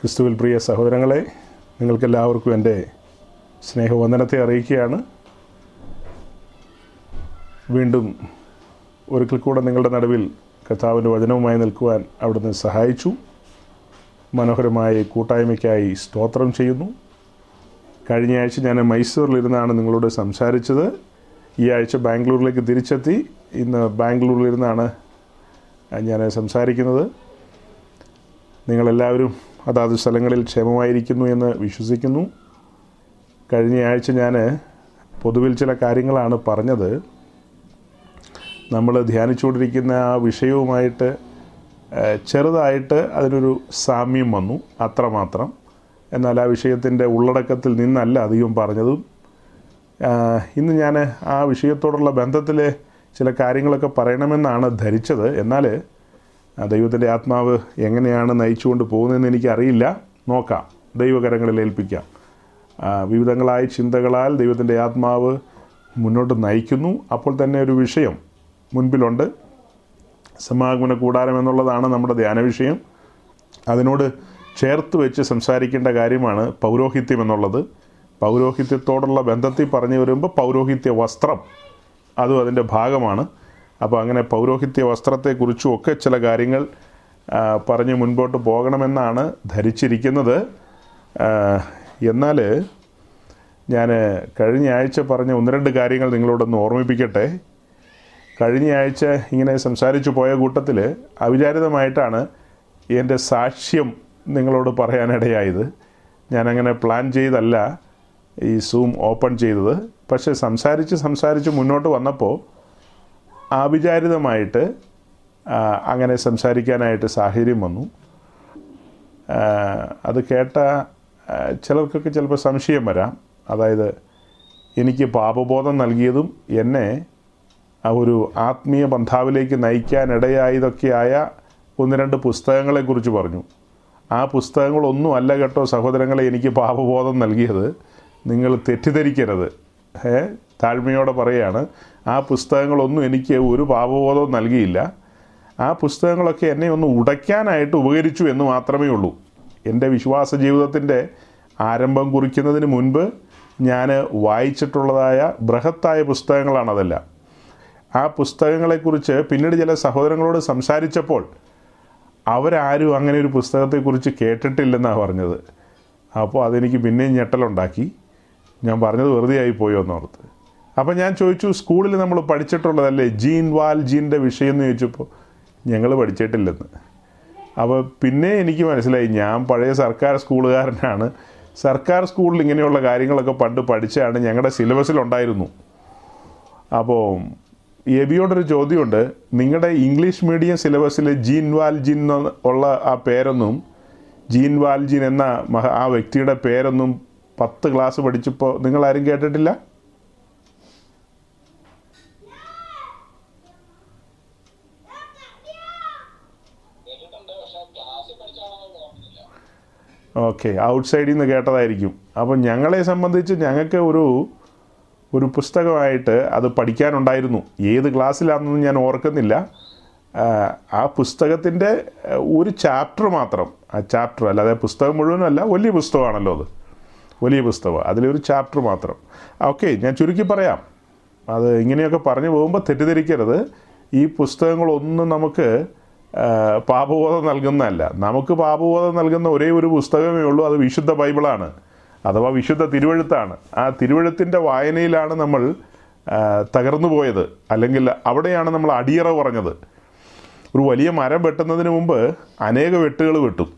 ക്രിസ്തുവിൽ പ്രിയ സഹോദരങ്ങളെ നിങ്ങൾക്കെല്ലാവർക്കും എന്റെ സ്നേഹവന്ദനത്തെ അറിയിക്കുകയാണ്. വീണ്ടും ഒരിക്കൽ കൂടെ നിങ്ങളുടെ നടുവിൽ കർത്താവിന്റെ വചനവുമായി നിൽക്കുവാൻ അവിടുന്ന് സഹായിച്ചു. മനോഹരമായ കൂട്ടായ്മയ്ക്കായി സ്തോത്രം ചെയ്യുന്നു. കഴിഞ്ഞ ആഴ്ച ഞാൻ മൈസൂരിലിരുന്നാണ് നിങ്ങളോട് സംസാരിച്ചത്. ഈ ആഴ്ച ബാംഗ്ലൂരിലേക്ക് തിരിച്ചെത്തി. ഇന്ന് ബാംഗ്ലൂരിലിരുന്നാണ് ഞാൻ സംസാരിക്കുന്നത്. നിങ്ങളെല്ലാവരും അതാത് സ്ഥലങ്ങളിൽ ക്ഷേമമായിരിക്കുന്നു എന്ന് വിശ്വസിക്കുന്നു. കഴിഞ്ഞയാഴ്ച ഞാൻ പൊതുവിൽ ചില കാര്യങ്ങളാണ് പറഞ്ഞത്. നമ്മൾ ധ്യാനിച്ചുകൊണ്ടിരിക്കുന്ന ആ വിഷയവുമായിട്ട് ചെറുതായിട്ട് അതിനൊരു സാമ്യം വന്നു അത്രമാത്രം. എന്നാൽ ആ വിഷയത്തിന്റെ ഉള്ളടക്കത്തിൽ നിന്നല്ല അധികം പറഞ്ഞതും. ഇന്ന് ഞാൻ ആ വിഷയത്തോടുള്ള ബന്ധത്തിൽ ചില കാര്യങ്ങളൊക്കെ പറയണമെന്നാണ് ധരിച്ചത്. എന്നാൽ ദൈവത്തിന്റെ ആത്മാവ് എങ്ങനെയാണ് നയിച്ചുകൊണ്ട് പോകുന്നതെന്ന് എനിക്കറിയില്ല. നോക്കാം. ദൈവകരങ്ങളിൽ ഏൽപ്പിക്കാം. വിവിധങ്ങളായ ചിന്തകളാൽ ദൈവത്തിന്റെ ആത്മാവ് മുന്നോട്ട് നയിക്കുന്നു. അപ്പോൾ തന്നെ ഒരു വിഷയം മുൻപിലുണ്ട്. സമാഗമന കൂടാരം എന്നുള്ളതാണ് നമ്മുടെ ധ്യാന വിഷയം. അതിനോട് ചേർത്ത് വെച്ച് സംസാരിക്കേണ്ട കാര്യമാണ് പൗരോഹിത്യം എന്നുള്ളത്. പൗരോഹിത്യത്തോടുള്ള ബന്ധത്തിൽ പറഞ്ഞു വരുമ്പോൾ പൗരോഹിത്യ വസ്ത്രം അതും അതിന്റെ ഭാഗമാണ്. അപ്പോൾ അങ്ങനെ പൗരോഹിത്യ വസ്ത്രത്തെക്കുറിച്ചും ഒക്കെ ചില കാര്യങ്ങൾ പറഞ്ഞ് മുൻപോട്ട് പോകണമെന്നാണ് ധരിച്ചിരിക്കുന്നത്. എന്നാൽ ഞാൻ കഴിഞ്ഞ ആഴ്ച പറഞ്ഞ ഒന്ന് രണ്ട് കാര്യങ്ങൾ നിങ്ങളോടൊന്ന് ഓർമ്മിപ്പിക്കട്ടെ. കഴിഞ്ഞ ആഴ്ച ഇങ്ങനെ സംസാരിച്ചു പോയ കൂട്ടത്തിൽ അവിചാരിതമായിട്ടാണ് എന്റെ സാക്ഷ്യം നിങ്ങളോട് പറയാനിടയായത്. ഞാനങ്ങനെ പ്ലാൻ ചെയ്തല്ല ഈ സൂം ഓപ്പൺ ചെയ്തത്. പക്ഷേ സംസാരിച്ച് സംസാരിച്ച് മുന്നോട്ട് വന്നപ്പോൾ അവിചാരിതമായിട്ട് ആ, അങ്ങനെ സംസാരിക്കാനായിട്ട് സാഹചര്യം വന്നു. അത് കേട്ട ചിലർക്കൊക്കെ ചിലപ്പോൾ സംശയം വരാം. അതായത് എനിക്ക് പാപബോധം നൽകിയതും എന്നെ ഒരു ആത്മീയ ബന്ധാവിലേക്ക് നയിക്കാനിടയായതൊക്കെയായ ഒന്ന് രണ്ട് പുസ്തകങ്ങളെക്കുറിച്ച് പറഞ്ഞു. ആ പുസ്തകങ്ങളൊന്നും അല്ല കേട്ടോ സഹോദരങ്ങളെ എനിക്ക് പാപബോധം നൽകിയത്. നിങ്ങൾ തെറ്റിദ്ധരിക്കരുത്. ഏ? താഴ്മയോടെ പറയുകയാണ് ആ പുസ്തകങ്ങളൊന്നും എനിക്ക് ഒരു പാപബോധവും നൽകിയില്ല. ആ പുസ്തകങ്ങളൊക്കെ എന്നെ ഒന്ന് ഉടയ്ക്കാനായിട്ട് ഉപകരിച്ചു എന്ന് മാത്രമേ ഉള്ളൂ. എന്റെ വിശ്വാസ ജീവിതത്തിന്റെ ആരംഭം കുറിക്കുന്നതിന് മുൻപ് ഞാൻ വായിച്ചിട്ടുള്ളതായ ബൃഹത്തായ പുസ്തകങ്ങളാണതെല്ലാം. ആ പുസ്തകങ്ങളെക്കുറിച്ച് പിന്നീട് ചില സഹോദരങ്ങളോട് സംസാരിച്ചപ്പോൾ അവരാരും അങ്ങനെ ഒരു പുസ്തകത്തെക്കുറിച്ച് കേട്ടിട്ടില്ലെന്നാണ് പറഞ്ഞത്. അപ്പോൾ അതെനിക്ക് പിന്നെയും ഞെട്ടലുണ്ടാക്കി. ഞാൻ പറഞ്ഞത് വെറുതെ ആയിപ്പോയോ പോയോ എന്നോർത്ത്. അപ്പോൾ ഞാൻ ചോദിച്ചു സ്കൂളിൽ നമ്മൾ പഠിച്ചിട്ടുള്ളതല്ലേ ജീൻ വാൽ ജീന്റെ വിഷയം എന്ന് ചോദിച്ചപ്പോൾ ഞങ്ങൾ പഠിച്ചിട്ടില്ലെന്ന്. അപ്പോൾ പിന്നെ എനിക്ക് മനസ്സിലായി ഞാൻ പഴയ സർക്കാർ സ്കൂളുകാരനാണ്. സർക്കാർ സ്കൂളിൽ ഇങ്ങനെയുള്ള കാര്യങ്ങളൊക്കെ പണ്ട് പഠിച്ചാണ് ഞങ്ങളുടെ സിലബസിലുണ്ടായിരുന്നു അപ്പോൾ എബിയോടൊരു ചോദ്യമുണ്ട് നിങ്ങളുടെ ഇംഗ്ലീഷ് മീഡിയം സിലബസിൽ ജീൻ വാൽ ജീൻ ഉള്ള ആ പേരൊന്നും ജീൻ വാൽ വാൽജിൻ എന്ന ആ വ്യക്തിയുടെ പേരൊന്നും പത്ത് ക്ലാസ് പഠിച്ചപ്പോൾ നിങ്ങൾ ആരും കേട്ടിട്ടില്ല കേട്ടിട്ടുണ്ട് പക്ഷെ ക്ലാസ്സിൽ പഠിച്ചാണെന്ന് ഓർക്കുന്നില്ല ഓക്കെ ഔട്ട്സൈഡിൽ നിന്ന് കേട്ടതായിരിക്കും. അപ്പം ഞങ്ങളെ സംബന്ധിച്ച് ഞങ്ങൾക്ക് ഒരു ഒരു പുസ്തകമായിട്ട് അത് പഠിക്കാനുണ്ടായിരുന്നു. ഏത് ക്ലാസ്സിലാണെന്ന് ഞാൻ ഓർക്കുന്നില്ല. ആ, പുസ്തകത്തിന്റെ ഒരു ചാപ്റ്റർ മാത്രം. ആ ചാപ്റ്റർ അല്ലാതെ പുസ്തകം മുഴുവനല്ല വലിയ പുസ്തകമാണല്ലോ അത്. വലിയ പുസ്തകം അതിലൊരു ചാപ്റ്റർ മാത്രം. ഓക്കെ ഞാൻ ചുരുക്കി പറയാം. അത് ഇങ്ങനെയൊക്കെ പറഞ്ഞു പോകുമ്പോൾ തെറ്റിദ്ധരിക്കരുത്. ഈ പുസ്തകങ്ങളൊന്നും നമുക്ക് പാപബോധം നൽകുന്നതല്ല. നമുക്ക് പാപബോധം നൽകുന്ന ഒരേ ഒരു പുസ്തകമേ ഉള്ളൂ അത് വിശുദ്ധ ബൈബിളാണ്. അഥവാ വിശുദ്ധ തിരുവഴുത്താണ്. ആ തിരുവഴുത്തിന്റെ വായനയിലാണ് നമ്മൾ തകർന്നു പോയത്. അല്ലെങ്കിൽ അവിടെയാണ് നമ്മൾ അടിയറ കുറഞ്ഞത്. ഒരു വലിയ മരം വെട്ടുന്നതിന് മുമ്പ് അനേക വെട്ടുകൾ വെട്ടും.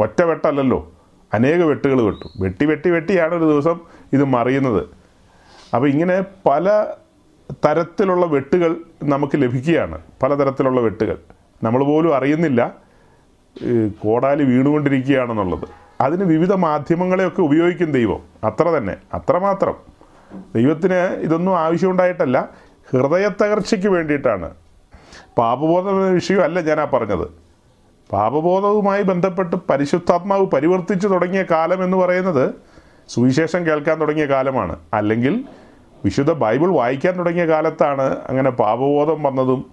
ഒറ്റ വെട്ടല്ലല്ലോ. അനേക വെട്ടുകൾ വെട്ടും. വെട്ടി വെട്ടി വെട്ടിയാണ് ഒരു ദിവസം ഇത് മറിയുന്നത്. അപ്പോൾ ഇങ്ങനെ പല തരത്തിലുള്ള വെട്ടുകൾ നമുക്ക് ലഭിക്കുകയാണ്. പലതരത്തിലുള്ള വെട്ടുകൾ. നമ്മൾ പോലും അറിയുന്നില്ല കോടാലി വീണുകൊണ്ടിരിക്കുകയാണെന്നുള്ളത്. അതിന് വിവിധ മാധ്യമങ്ങളെയൊക്കെ ഉപയോഗിക്കും ദൈവം. അത്ര തന്നെ. അത്രമാത്രം ദൈവത്തിന് ഇതൊന്നും ആവശ്യമുണ്ടായിട്ടല്ല. ഹൃദയത്തകർച്ചയ്ക്ക് വേണ്ടിയിട്ടാണ്. പാപബോധം എന്ന വിഷയമല്ല ഞാനാ പറഞ്ഞത്. പാപബോധവുമായി ബന്ധപ്പെട്ട് പരിശുദ്ധാത്മാവ് പരിവർത്തിച്ചു തുടങ്ങിയ കാലം എന്ന് പറയുന്നത് സുവിശേഷം കേൾക്കാൻ തുടങ്ങിയ കാലമാണ്. അല്ലെങ്കിൽ വിശുദ്ധ ബൈബിൾ വായിക്കാൻ തുടങ്ങിയ കാലത്താണ് അങ്ങനെ പാപബോധം വന്നതും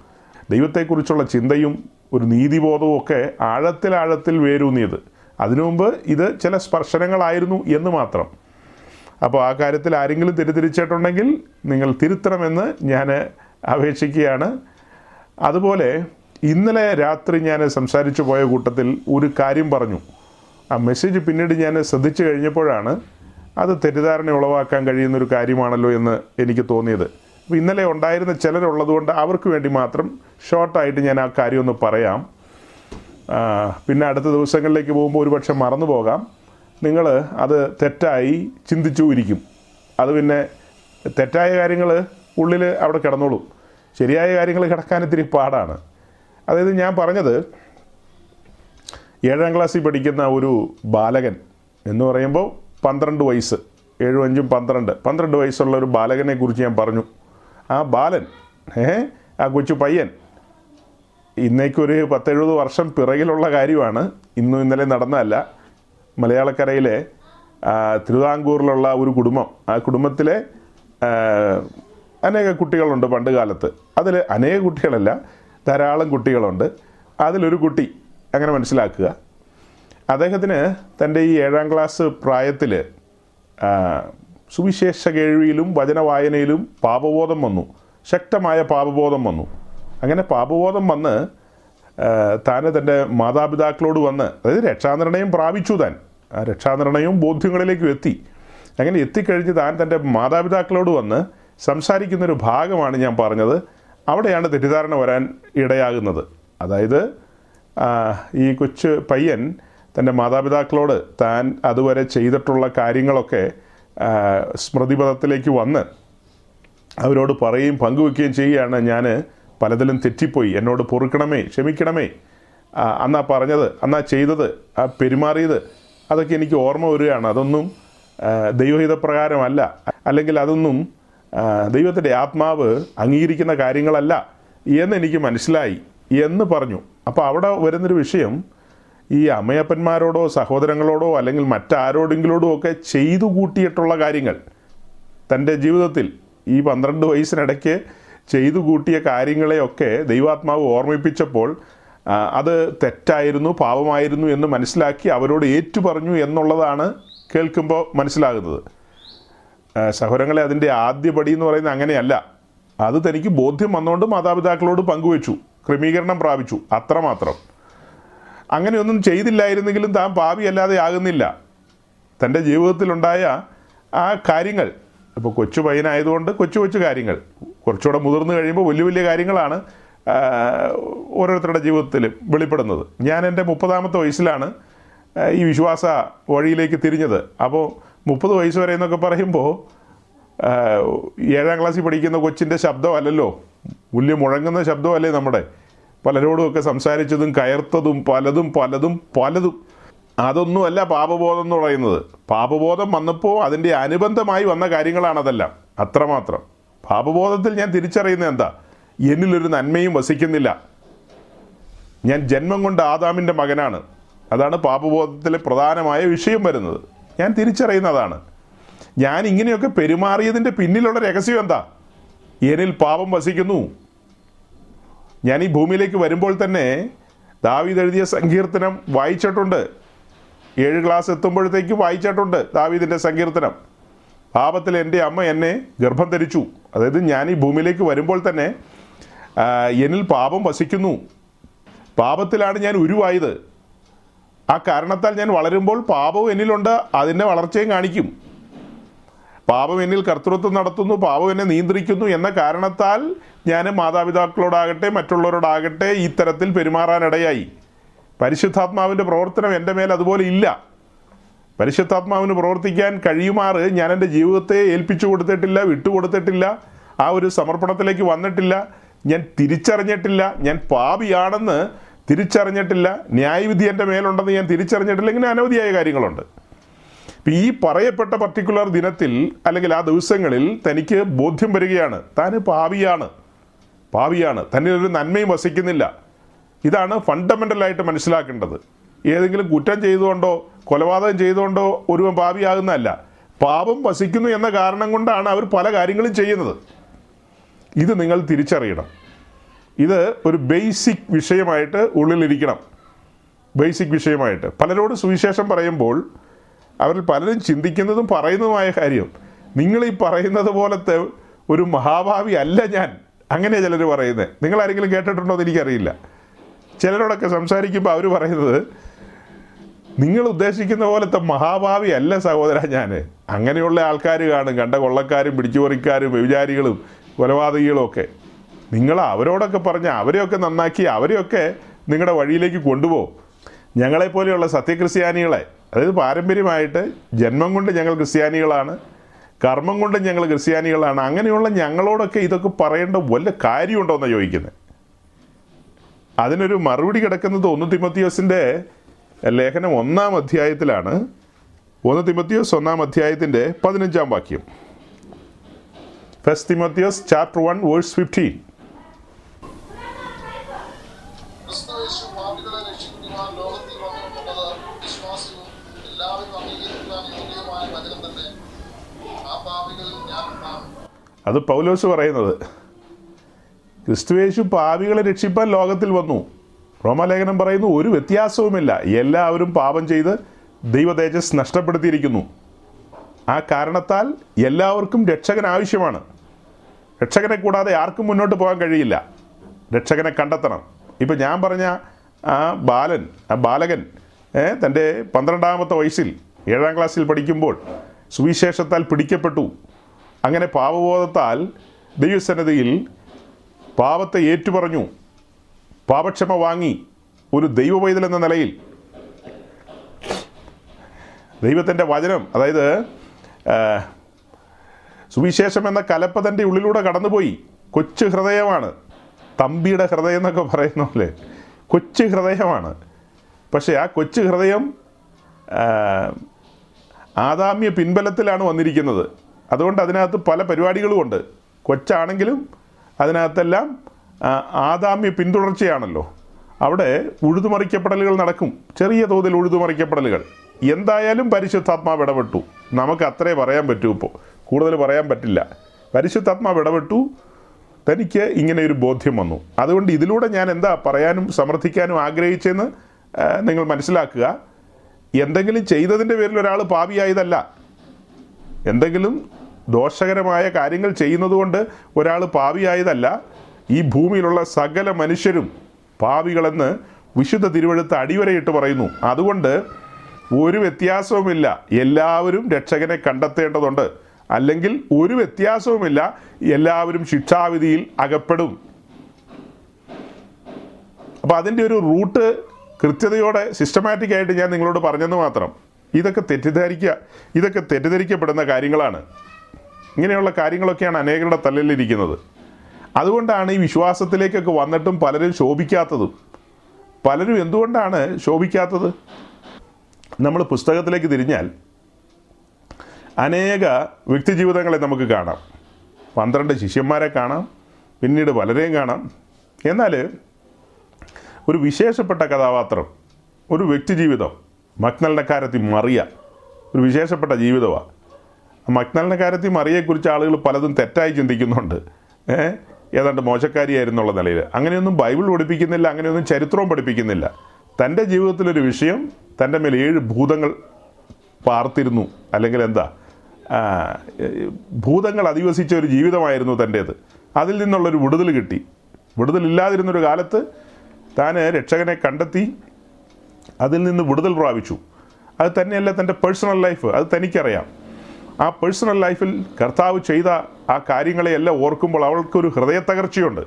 ദൈവത്തെക്കുറിച്ചുള്ള ചിന്തയും ഒരു നീതിബോധവും ഒക്കെ ആഴത്തിൽ ആഴത്തിൽ വേരൂന്നിയത്. അതിനു മുമ്പ് ഇത് ചില സ്പർശനങ്ങളായിരുന്നു എന്ന് മാത്രം. അപ്പോൾ ആ കാര്യത്തിൽ ആരെങ്കിലും തിരിതിരിച്ചിട്ടുണ്ടെങ്കിൽ നിങ്ങൾ തിരുത്തണമെന്ന് ഞാൻ അപേക്ഷിക്കുകയാണ്. അതുപോലെ ഇന്നലെ രാത്രി ഞാൻ സംസാരിച്ചു പോയ കൂട്ടത്തിൽ ഒരു കാര്യം പറഞ്ഞു. ആ മെസ്സേജ് പിന്നീട് ഞാൻ ശ്രദ്ധിച്ചു കഴിഞ്ഞപ്പോഴാണ് അത് തെറ്റിദ്ധാരണ ഉളവാക്കാൻ കഴിയുന്നൊരു കാര്യമാണല്ലോ എന്ന് എനിക്ക് തോന്നിയത്. അപ്പോൾ ഇന്നലെ ഉണ്ടായിരുന്ന ചിലരുള്ളതുകൊണ്ട് അവർക്ക് വേണ്ടി മാത്രം ഷോർട്ടായിട്ട് ഞാൻ ആ കാര്യം ഒന്ന് പറയാം പിന്നെ അടുത്ത ദിവസങ്ങളിലേക്ക് പോകുമ്പോൾ ഒരുപക്ഷെ മറന്നു പോകാം. നിങ്ങൾ അത് തെറ്റായി ചിന്തിച്ചു ഇരിക്കും. അത് പിന്നെ തെറ്റായ കാര്യങ്ങൾ ഉള്ളിൽ അവിടെ കിടന്നോളും. ശരിയായ കാര്യങ്ങൾ കിടക്കാൻ ഇത്തിരി പാടാണ്. അതായത് ഞാൻ പറഞ്ഞത് ഏഴാം ക്ലാസ്സിൽ പഠിക്കുന്ന ഒരു ബാലകൻ എന്ന് പറയുമ്പോൾ പന്ത്രണ്ട് വയസ്സ്. ഏഴും അഞ്ചും പന്ത്രണ്ട്. പന്ത്രണ്ട് വയസ്സുള്ള ഒരു ബാലകനെ കുറിച്ച് ഞാൻ പറഞ്ഞു. ആ ബാലൻ ഏ ആ കൊച്ചു പയ്യൻ ഇന്നേക്കൊരു പത്തെഴുപത് വർഷം പിറകിലുള്ള കാര്യമാണ്. ഇന്നും ഇന്നലെ നടന്നതല്ല. മലയാളക്കരയിലെ തിരുവിതാംകൂറിലുള്ള ഒരു കുടുംബം. ആ കുടുംബത്തിലെ അനേക കുട്ടികളുണ്ട് പണ്ട് കാലത്ത്. അതിൽ അനേക കുട്ടികളല്ല ധാരാളം കുട്ടികളുണ്ട്. അതിലൊരു കുട്ടി അങ്ങനെ മനസ്സിലാക്കുക. അദ്ദേഹത്തിന് തന്റെ ഈ ഏഴാം ക്ലാസ് പ്രായത്തിൽ സുവിശേഷ കേൾവിയിലും വചനവായനയിലും പാപബോധം വന്നു. ശക്തമായ പാപബോധം വന്നു. അങ്ങനെ പാപബോധം വന്ന് താന് തന്റെ മാതാപിതാക്കളോട് വന്ന് അതായത് രക്ഷാനിർണയം പ്രാപിച്ചു താൻ. ആ രക്ഷാനിർണയവും ബോധ്യങ്ങളിലേക്കും എത്തി. അങ്ങനെ എത്തിക്കഴിഞ്ഞ് താൻ തന്റെ മാതാപിതാക്കളോട് വന്ന് സംസാരിക്കുന്നൊരു ഭാഗമാണ് ഞാൻ പറഞ്ഞത്. അവിടെയാണ് തെറ്റിദ്ധാരണ വരാൻ ഇടയാകുന്നത്. അതായത് ഈ കൊച്ചു പയ്യൻ തന്റെ മാതാപിതാക്കളോട് താൻ അതുവരെ ചെയ്തിട്ടുള്ള കാര്യങ്ങളൊക്കെ സ്മൃതിപഥത്തിലേക്ക് വന്ന് അവരോട് പറയുകയും പങ്കുവെക്കുകയും ചെയ്യുകയാണ്. ഞാൻ പലതിലും തെറ്റിപ്പോയി. എന്നോട് പൊറുക്കണമേ ക്ഷമിക്കണമേ. അന്നാ പറഞ്ഞത് അന്നാ ചെയ്തത് ആ പെരുമാറിയത് അതൊക്കെ എനിക്ക് ഓർമ്മ വരികയാണ്. അതൊന്നും ദൈവഹിതപ്രകാരമല്ല. അല്ലെങ്കിൽ അതൊന്നും ദൈവത്തിന്റെ ആത്മാവ് അംഗീകരിക്കുന്ന കാര്യങ്ങളല്ല എന്ന് എനിക്ക് മനസ്സിലായി എന്ന് പറഞ്ഞു. അപ്പോൾ അവിടെ വരുന്നൊരു വിഷയം ഈ അമ്മയപ്പന്മാരോടോ സഹോദരങ്ങളോടോ അല്ലെങ്കിൽ മറ്റാരോടെങ്കിലോടോ ഒക്കെ ചെയ്തു കൂട്ടിയിട്ടുള്ള കാര്യങ്ങൾ. തന്റെ ജീവിതത്തിൽ ഈ പന്ത്രണ്ട് വയസ്സിനിടയ്ക്ക് ചെയ്തു കൂട്ടിയ കാര്യങ്ങളെയൊക്കെ ദൈവാത്മാവ് ഓർമ്മിപ്പിച്ചപ്പോൾ അത് തെറ്റായിരുന്നു പാപമായിരുന്നു എന്ന് മനസ്സിലാക്കി അവരോട് ഏറ്റുപറഞ്ഞു എന്നുള്ളതാണ് കേൾക്കുമ്പോൾ മനസ്സിലാകുന്നത്. സഹോദരങ്ങളെ അതിന്റെ ആദ്യപടി എന്ന് പറയുന്നത് അങ്ങനെയല്ല. അത് തനിക്ക് ബോധ്യം വന്നുകൊണ്ട് മാതാപിതാക്കളോട് പങ്കുവച്ചു ക്രമീകരണം പ്രാപിച്ചു അത്രമാത്രം. അങ്ങനെയൊന്നും ചെയ്തില്ലായിരുന്നെങ്കിലും താൻ പാപിയല്ലാതെ ആകുന്നില്ല. തന്റെ ജീവിതത്തിലുണ്ടായ ആ കാര്യങ്ങൾ ഇപ്പോൾ കൊച്ചു പയ്യനായതുകൊണ്ട് കൊച്ചു കൊച്ചു കാര്യങ്ങൾ കുറച്ചുകൂടെ മുതിർന്നു കഴിയുമ്പോൾ വലിയ വലിയ കാര്യങ്ങളാണ് ഓരോരുത്തരുടെ ജീവിതത്തിൽ വെളിപ്പെടുന്നത്. ഞാൻ എന്റെ മുപ്പതാമത്തെ വയസ്സിലാണ് ഈ വിശ്വാസ വഴിയിലേക്ക് തിരിഞ്ഞത്. അപ്പോൾ മുപ്പത് വയസ്സ് വരെ എന്നൊക്കെ പറയുമ്പോൾ ഏഴാം ക്ലാസ്സിൽ പഠിക്കുന്ന കൊച്ചിന്റെ ശബ്ദമല്ലല്ലോ? വലിയ മുഴങ്ങുന്ന ശബ്ദമല്ലേ നമ്മുടെ? പലരോടുമൊക്കെ സംസാരിച്ചതും കയർത്തതും പലതും പലതും പലതും. അതൊന്നുമല്ല പാപബോധം എന്ന് പറയുന്നത്. പാപബോധം വന്നപ്പോൾ അതിന്റെ അനുബന്ധമായി വന്ന കാര്യങ്ങളാണ് അത്രമാത്രം. പാപബോധത്തിൽ ഞാൻ തിരിച്ചറിയുന്നത് എന്താ? എന്നിലൊരു നന്മയും വസിക്കുന്നില്ല. ഞാൻ ജന്മം കൊണ്ട് ആദാമിന്റെ മകനാണ്. അതാണ് പാപബോധത്തിലെ പ്രധാനമായ വിഷയം വരുന്നത്. ഞാൻ തിരിച്ചറിയുന്നതാണ്. ഞാൻ ഇങ്ങനെയൊക്കെ പെരുമാറിയതിന്റെ പിന്നിലുള്ള രഹസ്യം എന്താ? എന്നിൽ പാപം വസിക്കുന്നു. ഞാൻ ഈ ഭൂമിയിലേക്ക് വരുമ്പോൾ തന്നെ ദാവീദ് എഴുതിയ സങ്കീർത്തനം വായിച്ചിട്ടുണ്ട്. ഏഴ് ക്ലാസ് എത്തുമ്പോഴത്തേക്ക് വായിച്ചിട്ടുണ്ട് ദാവീദിന്റെ സങ്കീർത്തനം. പാപത്തിൽ എന്റെ അമ്മ എന്നെ ഗർഭം ധരിച്ചു. അതായത് ഞാൻ ഈ ഭൂമിയിലേക്ക് വരുമ്പോൾ തന്നെ എന്നിൽ പാപം വസിക്കുന്നു. പാപത്തിലാണ് ഞാൻ ഉരുവായത്. ആ കാരണത്താൽ ഞാൻ വളരുമ്പോൾ പാപവും എന്നിലുണ്ട് അതിന്റെ വളർച്ചയും കാണിക്കും. പാപം എന്നിൽ കർത്തൃത്വം നടത്തുന്നു പാപം എന്നെ നിയന്ത്രിക്കുന്നു എന്ന കാരണത്താൽ ഞാൻ മാതാപിതാക്കളോടാകട്ടെ മറ്റുള്ളവരോടാകട്ടെ ഇത്തരത്തിൽ തരത്തിൽ പെരുമാറാനിടയായി. പരിശുദ്ധാത്മാവിന്റെ പ്രവർത്തനം എന്റെ മേൽ അതുപോലെ ഇല്ല. പരിശുദ്ധാത്മാവിന് പ്രവർത്തിക്കാൻ കഴിയുമാറ് ഞാൻ എന്റെ ജീവിതത്തെ ഏൽപ്പിച്ചു കൊടുത്തിട്ടില്ല വിട്ടുകൊടുത്തിട്ടില്ല ആ ഒരു സമർപ്പണത്തിലേക്ക് വന്നിട്ടില്ല ഞാൻ തിരിച്ചറിഞ്ഞിട്ടില്ല ഞാൻ പാപിയാണെന്ന് തിരിച്ചറിഞ്ഞിട്ടില്ല ന്യായവിധി എന്റെ മേലുണ്ടെന്ന് ഞാൻ തിരിച്ചറിഞ്ഞിട്ടില്ല ഇങ്ങനെ അനവധിയായ കാര്യങ്ങളുണ്ട്. ഈ പറയപ്പെട്ട പർട്ടിക്കുലർ ദിനത്തിൽ അല്ലെങ്കിൽ ആ ദിവസങ്ങളിൽ തനിക്ക് ബോധ്യം വരികയാണ്. താൻ പാവിയാണ്. പാവിയാണ്. തന്നിൽ ഒരു നന്മയും വസിക്കുന്നില്ല. ഇതാണ് ഫണ്ടമെന്റലായിട്ട് മനസ്സിലാക്കേണ്ടത്. ഏതെങ്കിലും കുറ്റം ചെയ്തുകൊണ്ടോ കൊലപാതകം ചെയ്തുകൊണ്ടോ ഒരുവൻ പാവിയാകുന്നതല്ല. പാപം വസിക്കുന്നു എന്ന കാരണം കൊണ്ടാണ് അവർ പല കാര്യങ്ങളും ചെയ്യുന്നത്. ഇത് നിങ്ങൾ തിരിച്ചറിയണം. ഇത് ഒരു ബേസിക് വിഷയമായിട്ട് ഉള്ളിലിരിക്കണം. ബേസിക് വിഷയമായിട്ട്. പലരോട് സുവിശേഷം പറയുമ്പോൾ അവരിൽ പലരും ചിന്തിക്കുന്നതും പറയുന്നതുമായ കാര്യം നിങ്ങൾ ഈ പറയുന്നത് പോലത്തെ ഒരു മഹാഭാവി അല്ല ഞാൻ. അങ്ങനെ ചിലർ പറയുന്നത് നിങ്ങൾ ആരെങ്കിലും കേട്ടിട്ടുണ്ടോ എന്ന് എനിക്കറിയില്ല. ചിലരോടൊക്കെ സംസാരിക്കുമ്പോൾ അവർ പറയുന്നത് നിങ്ങൾ ഉദ്ദേശിക്കുന്ന പോലത്തെ മഹാഭാവി അല്ല സഹോദര ഞാൻ അങ്ങനെയുള്ള ആൾക്കാർ കാണും കണ്ട കൊള്ളക്കാരും പിടിച്ചുപറിക്കാരും വ്യഭിചാരികളും കൊലപാതകികളും ഒക്കെ. നിങ്ങൾ അവരോടൊക്കെ പറഞ്ഞ് അവരെയൊക്കെ നന്നാക്കി അവരെയൊക്കെ നിങ്ങളുടെ വഴിയിലേക്ക് കൊണ്ടുപോകും. ഞങ്ങളെപ്പോലെയുള്ള സത്യക്രിസ്ത്യാനികളെ അതായത് പാരമ്പര്യമായിട്ട് ജന്മം കൊണ്ട് ഞങ്ങൾ ക്രിസ്ത്യാനികളാണ് കർമ്മം കൊണ്ട് ഞങ്ങൾ ക്രിസ്ത്യാനികളാണ് അങ്ങനെയുള്ള ഞങ്ങളോടൊക്കെ ഇതൊക്കെ പറയേണ്ട വല്ല കാര്യമുണ്ടോ എന്നാണ് ചോദിക്കുന്നത് അതിനൊരു മറുപടി കിടക്കുന്നത് ഒന്ന് തിമത്തിയോസിന്റെ ലേഖനം ഒന്നാം അധ്യായത്തിലാണ്. ഒന്ന് തിമത്തിയോസ് ഒന്നാം അധ്യായത്തിന്റെ പതിനഞ്ചാം വാക്യം. ഫസ്റ്റ് തിമത്തിയോസ് ചാപ്റ്റർ വൺ വേഴ്സ് ഫിഫ്റ്റീൻ അത് പൗലോസ് പറയുന്നത്. ക്രിസ്തുവേശു പാപികളെ രക്ഷിപ്പാൻ ലോകത്തിൽ വന്നു. റോമാലേഖനം പറയുന്നു ഒരു വ്യത്യാസവുമില്ല. എല്ലാവരും പാപം ചെയ്ത് ദൈവതേജസ് നഷ്ടപ്പെടുത്തിയിരിക്കുന്നു. ആ കാരണത്താൽ എല്ലാവർക്കും രക്ഷകൻ ആവശ്യമാണ്. രക്ഷകനെ കൂടാതെ ആർക്കും മുന്നോട്ട് പോകാൻ കഴിയില്ല. രക്ഷകനെ കണ്ടെത്തണം. ഇപ്പം ഞാൻ പറഞ്ഞ ആ ബാലൻ ആ ബാലകൻ തന്റെ പന്ത്രണ്ടാമത്തെ വയസ്സിൽ ഏഴാം ക്ലാസ്സിൽ പഠിക്കുമ്പോൾ സുവിശേഷത്താൽ പിടിക്കപ്പെട്ടു. അങ്ങനെ പാപബോധത്താൽ ദൈവസന്നതിയിൽ പാപത്തെ ഏറ്റുപറഞ്ഞു. പാപക്ഷമ വാങ്ങി ഒരു ദൈവവൈതൽ എന്ന നിലയിൽ. ദൈവത്തിന്റെ വചനം അതായത് സുവിശേഷം എന്ന കലപ്പ തന്റെ ഉള്ളിലൂടെ കടന്നുപോയി. കൊച്ചു ഹൃദയമാണ്. തമ്പിയുടെ ഹൃദയം എന്നൊക്കെ പറയുന്ന പോലെ. കൊച്ചു ഹൃദയമാണ്. പക്ഷേ ആ കൊച്ചു ഹൃദയം ആദാമ്യ പിൻബലത്തിലാണ് വന്നിരിക്കുന്നത്. അതുകൊണ്ട് അതിനകത്ത് പല പരിപാടികളുമുണ്ട് കൊച്ചാണെങ്കിലും അതിനകത്തെല്ലാം ആദാമ്യ പിന്തുടർച്ചയാണല്ലോ. അവിടെ ഉഴുതുമറിക്കപ്പെടലുകൾ നടക്കും. ചെറിയ തോതിൽ ഉഴുതുമറിക്കപ്പെടലുകൾ. എന്തായാലും പരിശുദ്ധാത്മാവ് ഇടപെട്ടു. നമുക്ക് അത്രേ പറയാൻ പറ്റൂ ഇപ്പോൾ കൂടുതൽ പറയാൻ പറ്റില്ല. പരിശുദ്ധാത്മാവ് ഇടപെട്ടു. തനിക്ക് ഇങ്ങനെ ഒരു ബോധ്യം വന്നു. അതുകൊണ്ട് ഇതിലൂടെ ഞാൻ എന്താ പറയാനും സമർത്ഥിക്കാനും ആഗ്രഹിച്ചെന്ന് നിങ്ങൾ മനസ്സിലാക്കുക. എന്തെങ്കിലും ചെയ്തതിന്റെ പേരിൽ ഒരാൾ പാപിയായതല്ല എന്തെങ്കിലും ദോഷകരമായ കാര്യങ്ങൾ ചെയ്യുന്നതുകൊണ്ട് ഒരാൾ പാവിയായതല്ല ഈ ഭൂമിയിലുള്ള സകല മനുഷ്യരും പാപികളെന്ന് വിശുദ്ധ തിരുവഴുത്ത് അടിവരയിട്ട് പറയുന്നു. അതുകൊണ്ട് ഒരു വ്യത്യാസവുമില്ല. എല്ലാവരും രക്ഷകനെ കണ്ടെത്തേണ്ടതുണ്ട്. അല്ലെങ്കിൽ ഒരു വ്യത്യാസവുമില്ല. എല്ലാവരും ശിക്ഷാവിധിയിൽ അകപ്പെടും. അപ്പോൾ അതിന്റെ ഒരു റൂട്ട് കൃത്യതയോടെ സിസ്റ്റമാറ്റിക് ആയിട്ട് ഞാൻ നിങ്ങളോട് പറഞ്ഞെന്ന് മാത്രം. ഇതൊക്കെ തെറ്റിദ്ധരിക്കുക ഇതൊക്കെ തെറ്റിദ്ധരിക്കപ്പെടുന്ന കാര്യങ്ങളാണ്. ഇങ്ങനെയുള്ള കാര്യങ്ങളൊക്കെയാണ് അനേകരുടെ തലയിലിരിക്കുന്നത്. അതുകൊണ്ടാണ് ഈ വിശ്വാസത്തിലേക്കൊക്കെ വന്നിട്ടും പലരും ശോഭിക്കാത്തതും. പലരും എന്തുകൊണ്ടാണ് ശോഭിക്കാത്തത്? നമ്മൾ പുസ്തകത്തിലേക്ക് തിരിഞ്ഞാൽ അനേക വ്യക്തിജീവിതങ്ങളെ നമുക്ക് കാണാം. പന്ത്രണ്ട് ശിഷ്യന്മാരെ കാണാം പിന്നീട് പലരെയും കാണാം. എന്നാൽ ഒരു വിശേഷപ്പെട്ട കഥാപാത്രം ഒരു വ്യക്തിജീവിതം മക്നലിനക്കാരത്തി മറിയ ഒരു വിശേഷപ്പെട്ട ജീവിതമാണ് മക്നലിനക്കാരത്തി മറിയെക്കുറിച്ച് ആളുകൾ പലതും തെറ്റായി ചിന്തിക്കുന്നുണ്ട്. ഏഹ് ഏതാണ്ട് മോശക്കാരിയായിരുന്നുള്ള നിലയിൽ. അങ്ങനെയൊന്നും ബൈബിൾ പഠിപ്പിക്കുന്നില്ല അങ്ങനെയൊന്നും ചരിത്രവും പഠിപ്പിക്കുന്നില്ല. തന്റെ ജീവിതത്തിലൊരു വിഷയം തന്റെ മേൽ ഏഴ് ഭൂതങ്ങൾ പാർത്തിരുന്നു. അല്ലെങ്കിൽ എന്താ? ഭൂതങ്ങൾ അധിവസിച്ച ഒരു ജീവിതമായിരുന്നു തന്റേത് അതിൽ നിന്നുള്ളൊരു വിടുതൽ കിട്ടി. വിടുതലില്ലാതിരുന്നൊരു കാലത്ത് താൻ രക്ഷകനെ കണ്ടെത്തി അതിൽ നിന്ന് വിടുതൽ പ്രാപിച്ചു. അത് തന്നെയല്ല തന്റെ പേഴ്സണൽ ലൈഫ് അത് തനിക്കറിയാം. ആ പേഴ്സണൽ ലൈഫിൽ കർത്താവ് ചെയ്ത ആ കാര്യങ്ങളെയെല്ലാം ഓർക്കുമ്പോൾ അവൾക്കൊരു ഹൃദയത്തകർച്ചയുണ്ട്.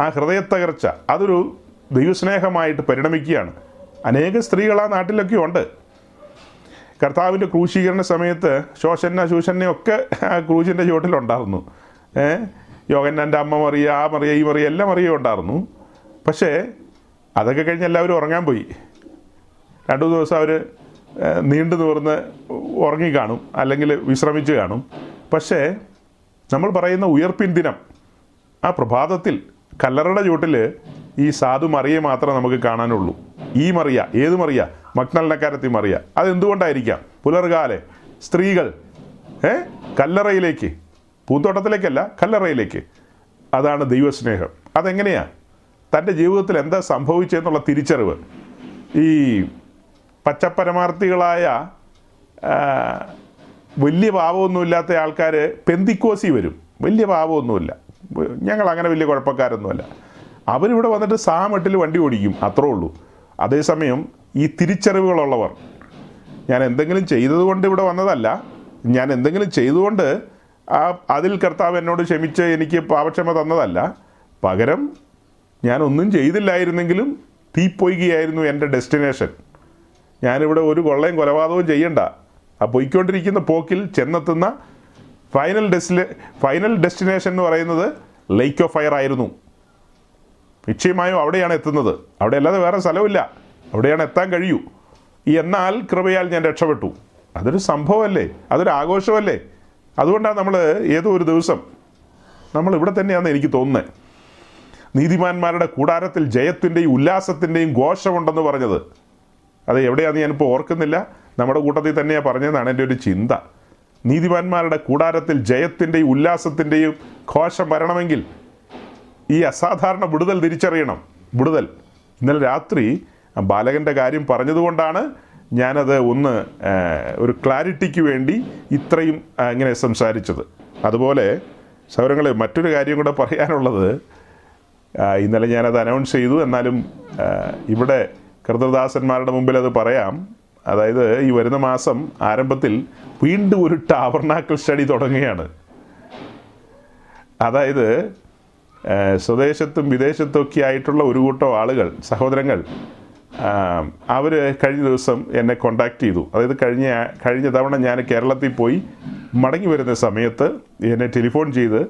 ആ ഹൃദയത്തകർച്ച അതൊരു ദൈവസ്നേഹമായിട്ട് പരിണമിക്കുകയാണ്. അനേക സ്ത്രീകൾ ആ നാട്ടിലൊക്കെ ഉണ്ട്. കർത്താവിന്റെ ക്രൂശീകരണ സമയത്ത് ശോഷന്ന ശൂഷന്ന ഒക്കെ ആ ക്രൂശിന്റെ ചുവട്ടിലുണ്ടായിരുന്നു ഏ? യോഗന്നാന്റെ അമ്മ മറിയ ആ മറിയ ഈ മറിയ എല്ലാം മറിയ ഉണ്ടായിരുന്നു. പക്ഷേ അതൊക്കെ കഴിഞ്ഞ് എല്ലാവരും ഉറങ്ങാൻ പോയി. രണ്ടു ദിവസം അവർ നീണ്ടു നിവർന്ന് ഉറങ്ങി കാണും അല്ലെങ്കിൽ വിശ്രമിച്ച് കാണും. പക്ഷേ നമ്മൾ പറയുന്ന ഉയർപ്പിൻ ദിനം ആ പ്രഭാതത്തിൽ കല്ലറയുടെ ചൂട്ടിൽ ഈ സാധു മറിയെ മാത്രമേ നമുക്ക് കാണാനുള്ളൂ. ഈ മറിയ ഏത് മറിയ? മക്നലിനക്കാരത്തി മറിയ. അതെന്തുകൊണ്ടായിരിക്കാം? പുലർകാലെ സ്ത്രീകൾ ഏ കല്ലറയിലേക്ക് പൂന്തോട്ടത്തിലേക്കല്ല കല്ലറയിലേക്ക്. അതാണ് ദൈവസ്നേഹം. അതെങ്ങനെയാണ് തന്റെ ജീവിതത്തിൽ എന്താ സംഭവിച്ചതെന്നുള്ള തിരിച്ചറിവ്. ഈ പച്ചപ്പരമാർത്ഥികളായ വലിയ പാപമൊന്നുമില്ലാത്ത ആൾക്കാർ പെന്തിക്കോസി വരും. വലിയ പാപമൊന്നുമില്ല ഞങ്ങൾ അങ്ങനെ വലിയ കുഴപ്പക്കാരൊന്നുമല്ല. അവരിവിടെ വന്നിട്ട് സാമട്ടിൽ വണ്ടി ഓടിക്കും അത്രേ ഉള്ളൂ. അതേസമയം ഈ തിരിച്ചറിവുകളുള്ളവർ ഞാൻ എന്തെങ്കിലും ചെയ്തതുകൊണ്ട് ഇവിടെ വന്നതല്ല. ഞാൻ എന്തെങ്കിലും ചെയ്തുകൊണ്ട് ആ അതിൽ കർത്താവ് എന്നോട് ക്ഷമിച്ച് എനിക്ക് പാപക്ഷമ തന്നതല്ല. പകരം ഞാൻ ഒന്നും ചെയ്തില്ലായിരുന്നെങ്കിലും തീപ്പൊയ്കയായിരുന്നു എന്റെ ഡെസ്റ്റിനേഷൻ. ഞാനിവിടെ ഒരു കൊള്ളയും കൊലപാതകവും ചെയ്യണ്ട. ആ പൊയ്ക്കൊണ്ടിരിക്കുന്ന പോക്കിൽ ചെന്നെത്തുന്ന ഫൈനൽ ഡെസ്റ്റിനെ ഫൈനൽ ഡെസ്റ്റിനേഷൻ എന്ന് പറയുന്നത് ലേക്ക് ഓഫ് ഫയർ ആയിരുന്നു. നിശ്ചയമായും അവിടെയാണ് എത്തുന്നത്. അവിടെ അല്ലാതെ വേറെ സ്ഥലമില്ല അവിടെയാണ് എത്താൻ കഴിയൂ. എന്നാൽ കൃപയാൽ ഞാൻ രക്ഷപ്പെട്ടു. അതൊരു സംഭവമല്ലേ? അതൊരു ആഘോഷമല്ലേ? അതുകൊണ്ടാണ് നമ്മൾ ഏതോ ഒരു ദിവസം നമ്മൾ ഇവിടെ തന്നെയാണെന്ന് എനിക്ക് തോന്നുന്നത് നീതിമാന്മാരുടെ കൂടാരത്തിൽ ജയത്തിന്റെയും ഉല്ലാസത്തിന്റെയും ഘോഷമുണ്ടെന്ന് പറഞ്ഞത്. അത് എവിടെയാണെന്ന് ഞാനിപ്പോൾ ഓർക്കുന്നില്ല. നമ്മുടെ കൂട്ടത്തിൽ തന്നെയാണ് പറഞ്ഞതെന്നാണ് എന്റെ ഒരു ചിന്ത. നീതിമാന്മാരുടെ കൂടാരത്തിൽ ജയത്തിന്റെയും ഉല്ലാസത്തിന്റെയും ഘോഷം വരണമെങ്കിൽ ഈ അസാധാരണ വിടുതൽ തിരിച്ചറിയണം. വിടുതൽ. ഇന്നലെ രാത്രി ബാലകന്റെ കാര്യം പറഞ്ഞതുകൊണ്ടാണ് ഞാനത് ഒന്ന് ഒരു ക്ലാരിറ്റിക്ക് വേണ്ടി ഇത്രയും ഇങ്ങനെ സംസാരിച്ചത്. അതുപോലെ സൗരങ്ങളെ മറ്റൊരു കാര്യം കൂടെ പറയാനുള്ളത് ഇന്നലെ ഞാനത് അനൗൺസ് ചെയ്തു. എന്നാലും ഇവിടെ കൃതദാസന്മാരുടെ മുമ്പിൽ അത് പറയാം. അതായത് ഈ വരുന്ന മാസം ആരംഭത്തിൽ വീണ്ടും ഒരു ടാബർനാക്കൽ സ്റ്റഡി തുടങ്ങുകയാണ്. അതായത് സ്വദേശത്തും വിദേശത്തും ഒക്കെ ആയിട്ടുള്ള ഒരു കൂട്ടം ആളുകൾ സഹോദരങ്ങൾ അവർ കഴിഞ്ഞ ദിവസം എന്നെ കോണ്ടാക്ട് ചെയ്തു. അതായത് കഴിഞ്ഞ കഴിഞ്ഞ തവണ ഞാൻ കേരളത്തിൽ പോയി മടങ്ങി വരുന്ന സമയത്ത് എന്നെ ടെലിഫോൺ ചെയ്ത്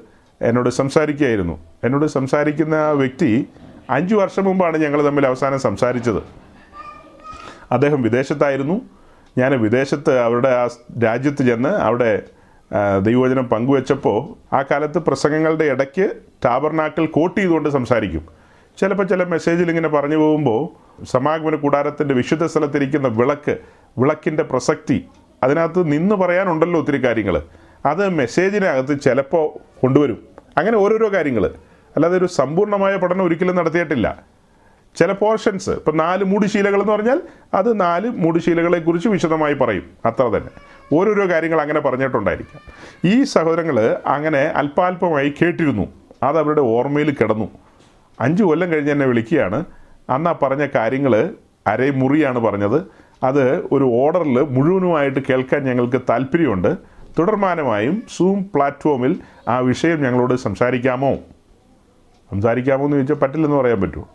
എന്നോട് സംസാരിക്കുകയായിരുന്നു. എന്നോട് സംസാരിക്കുന്ന വ്യക്തി അഞ്ചു വർഷം മുമ്പാണ് ഞങ്ങൾ തമ്മിൽ അവസാനം സംസാരിച്ചത്. അദ്ദേഹം വിദേശത്തായിരുന്നു. ഞാൻ വിദേശത്ത് അവരുടെ ആ രാജ്യത്ത് ചെന്ന് അവിടെ ദൈവവചനം പങ്കുവെച്ചപ്പോൾ ആ കാലത്ത് പ്രസംഗങ്ങളുടെ ഇടയ്ക്ക് ടാബർനാക്കിൽ കോട്ട് ചെയ്തുകൊണ്ട് സംസാരിക്കും. ചിലപ്പോൾ ചില മെസ്സേജിൽ ഇങ്ങനെ പറഞ്ഞു പോകുമ്പോൾ സമാഗമന കൂടാരത്തിന്റെ വിശുദ്ധ സ്ഥലത്തിരിക്കുന്ന വിളക്ക് വിളക്കിന്റെ പ്രസക്തി അതിനകത്ത് നിന്ന് പറയാനുണ്ടല്ലോ ഒത്തിരി കാര്യങ്ങൾ അത് മെസ്സേജിനകത്ത് ചിലപ്പോൾ കൊണ്ടുവരും. അങ്ങനെ ഓരോരോ കാര്യങ്ങൾ അല്ലാതെ ഒരു സമ്പൂർണമായ പഠനം ഒരിക്കലും നടത്തിയിട്ടില്ല. ചില പോർഷൻസ് ഇപ്പം നാല് മൂടുശീലകൾ എന്ന് പറഞ്ഞാൽ അത് നാല് മൂടുശീലകളെക്കുറിച്ച് വിശദമായി പറയും. അത്ര തന്നെ. ഓരോരോ കാര്യങ്ങൾ അങ്ങനെ പറഞ്ഞിട്ടുണ്ടായിരിക്കാം. ഈ സഹോദരങ്ങൾ അങ്ങനെ അല്പാൽപമായി കേട്ടിരുന്നു. അത് അവരുടെ ഓർമ്മയിൽ കിടന്നു. അഞ്ച് കൊല്ലം കഴിഞ്ഞ് എന്നെ വിളിക്കുകയാണ്. അന്ന് ആ പറഞ്ഞ കാര്യങ്ങൾ അരേ മുറിയാണ് പറഞ്ഞത്. അത് ഒരു ഓർഡറിൽ മുഴുവനുമായിട്ട് കേൾക്കാൻ ഞങ്ങൾക്ക് താല്പര്യമുണ്ട്. തുടർമാനമായും സൂം പ്ലാറ്റ്ഫോമിൽ ആ വിഷയം ഞങ്ങളോട് സംസാരിക്കാമോ? സംസാരിക്കാമോ എന്ന് ചോദിച്ചാൽ പറ്റില്ലെന്ന് പറയാൻ പറ്റുമോ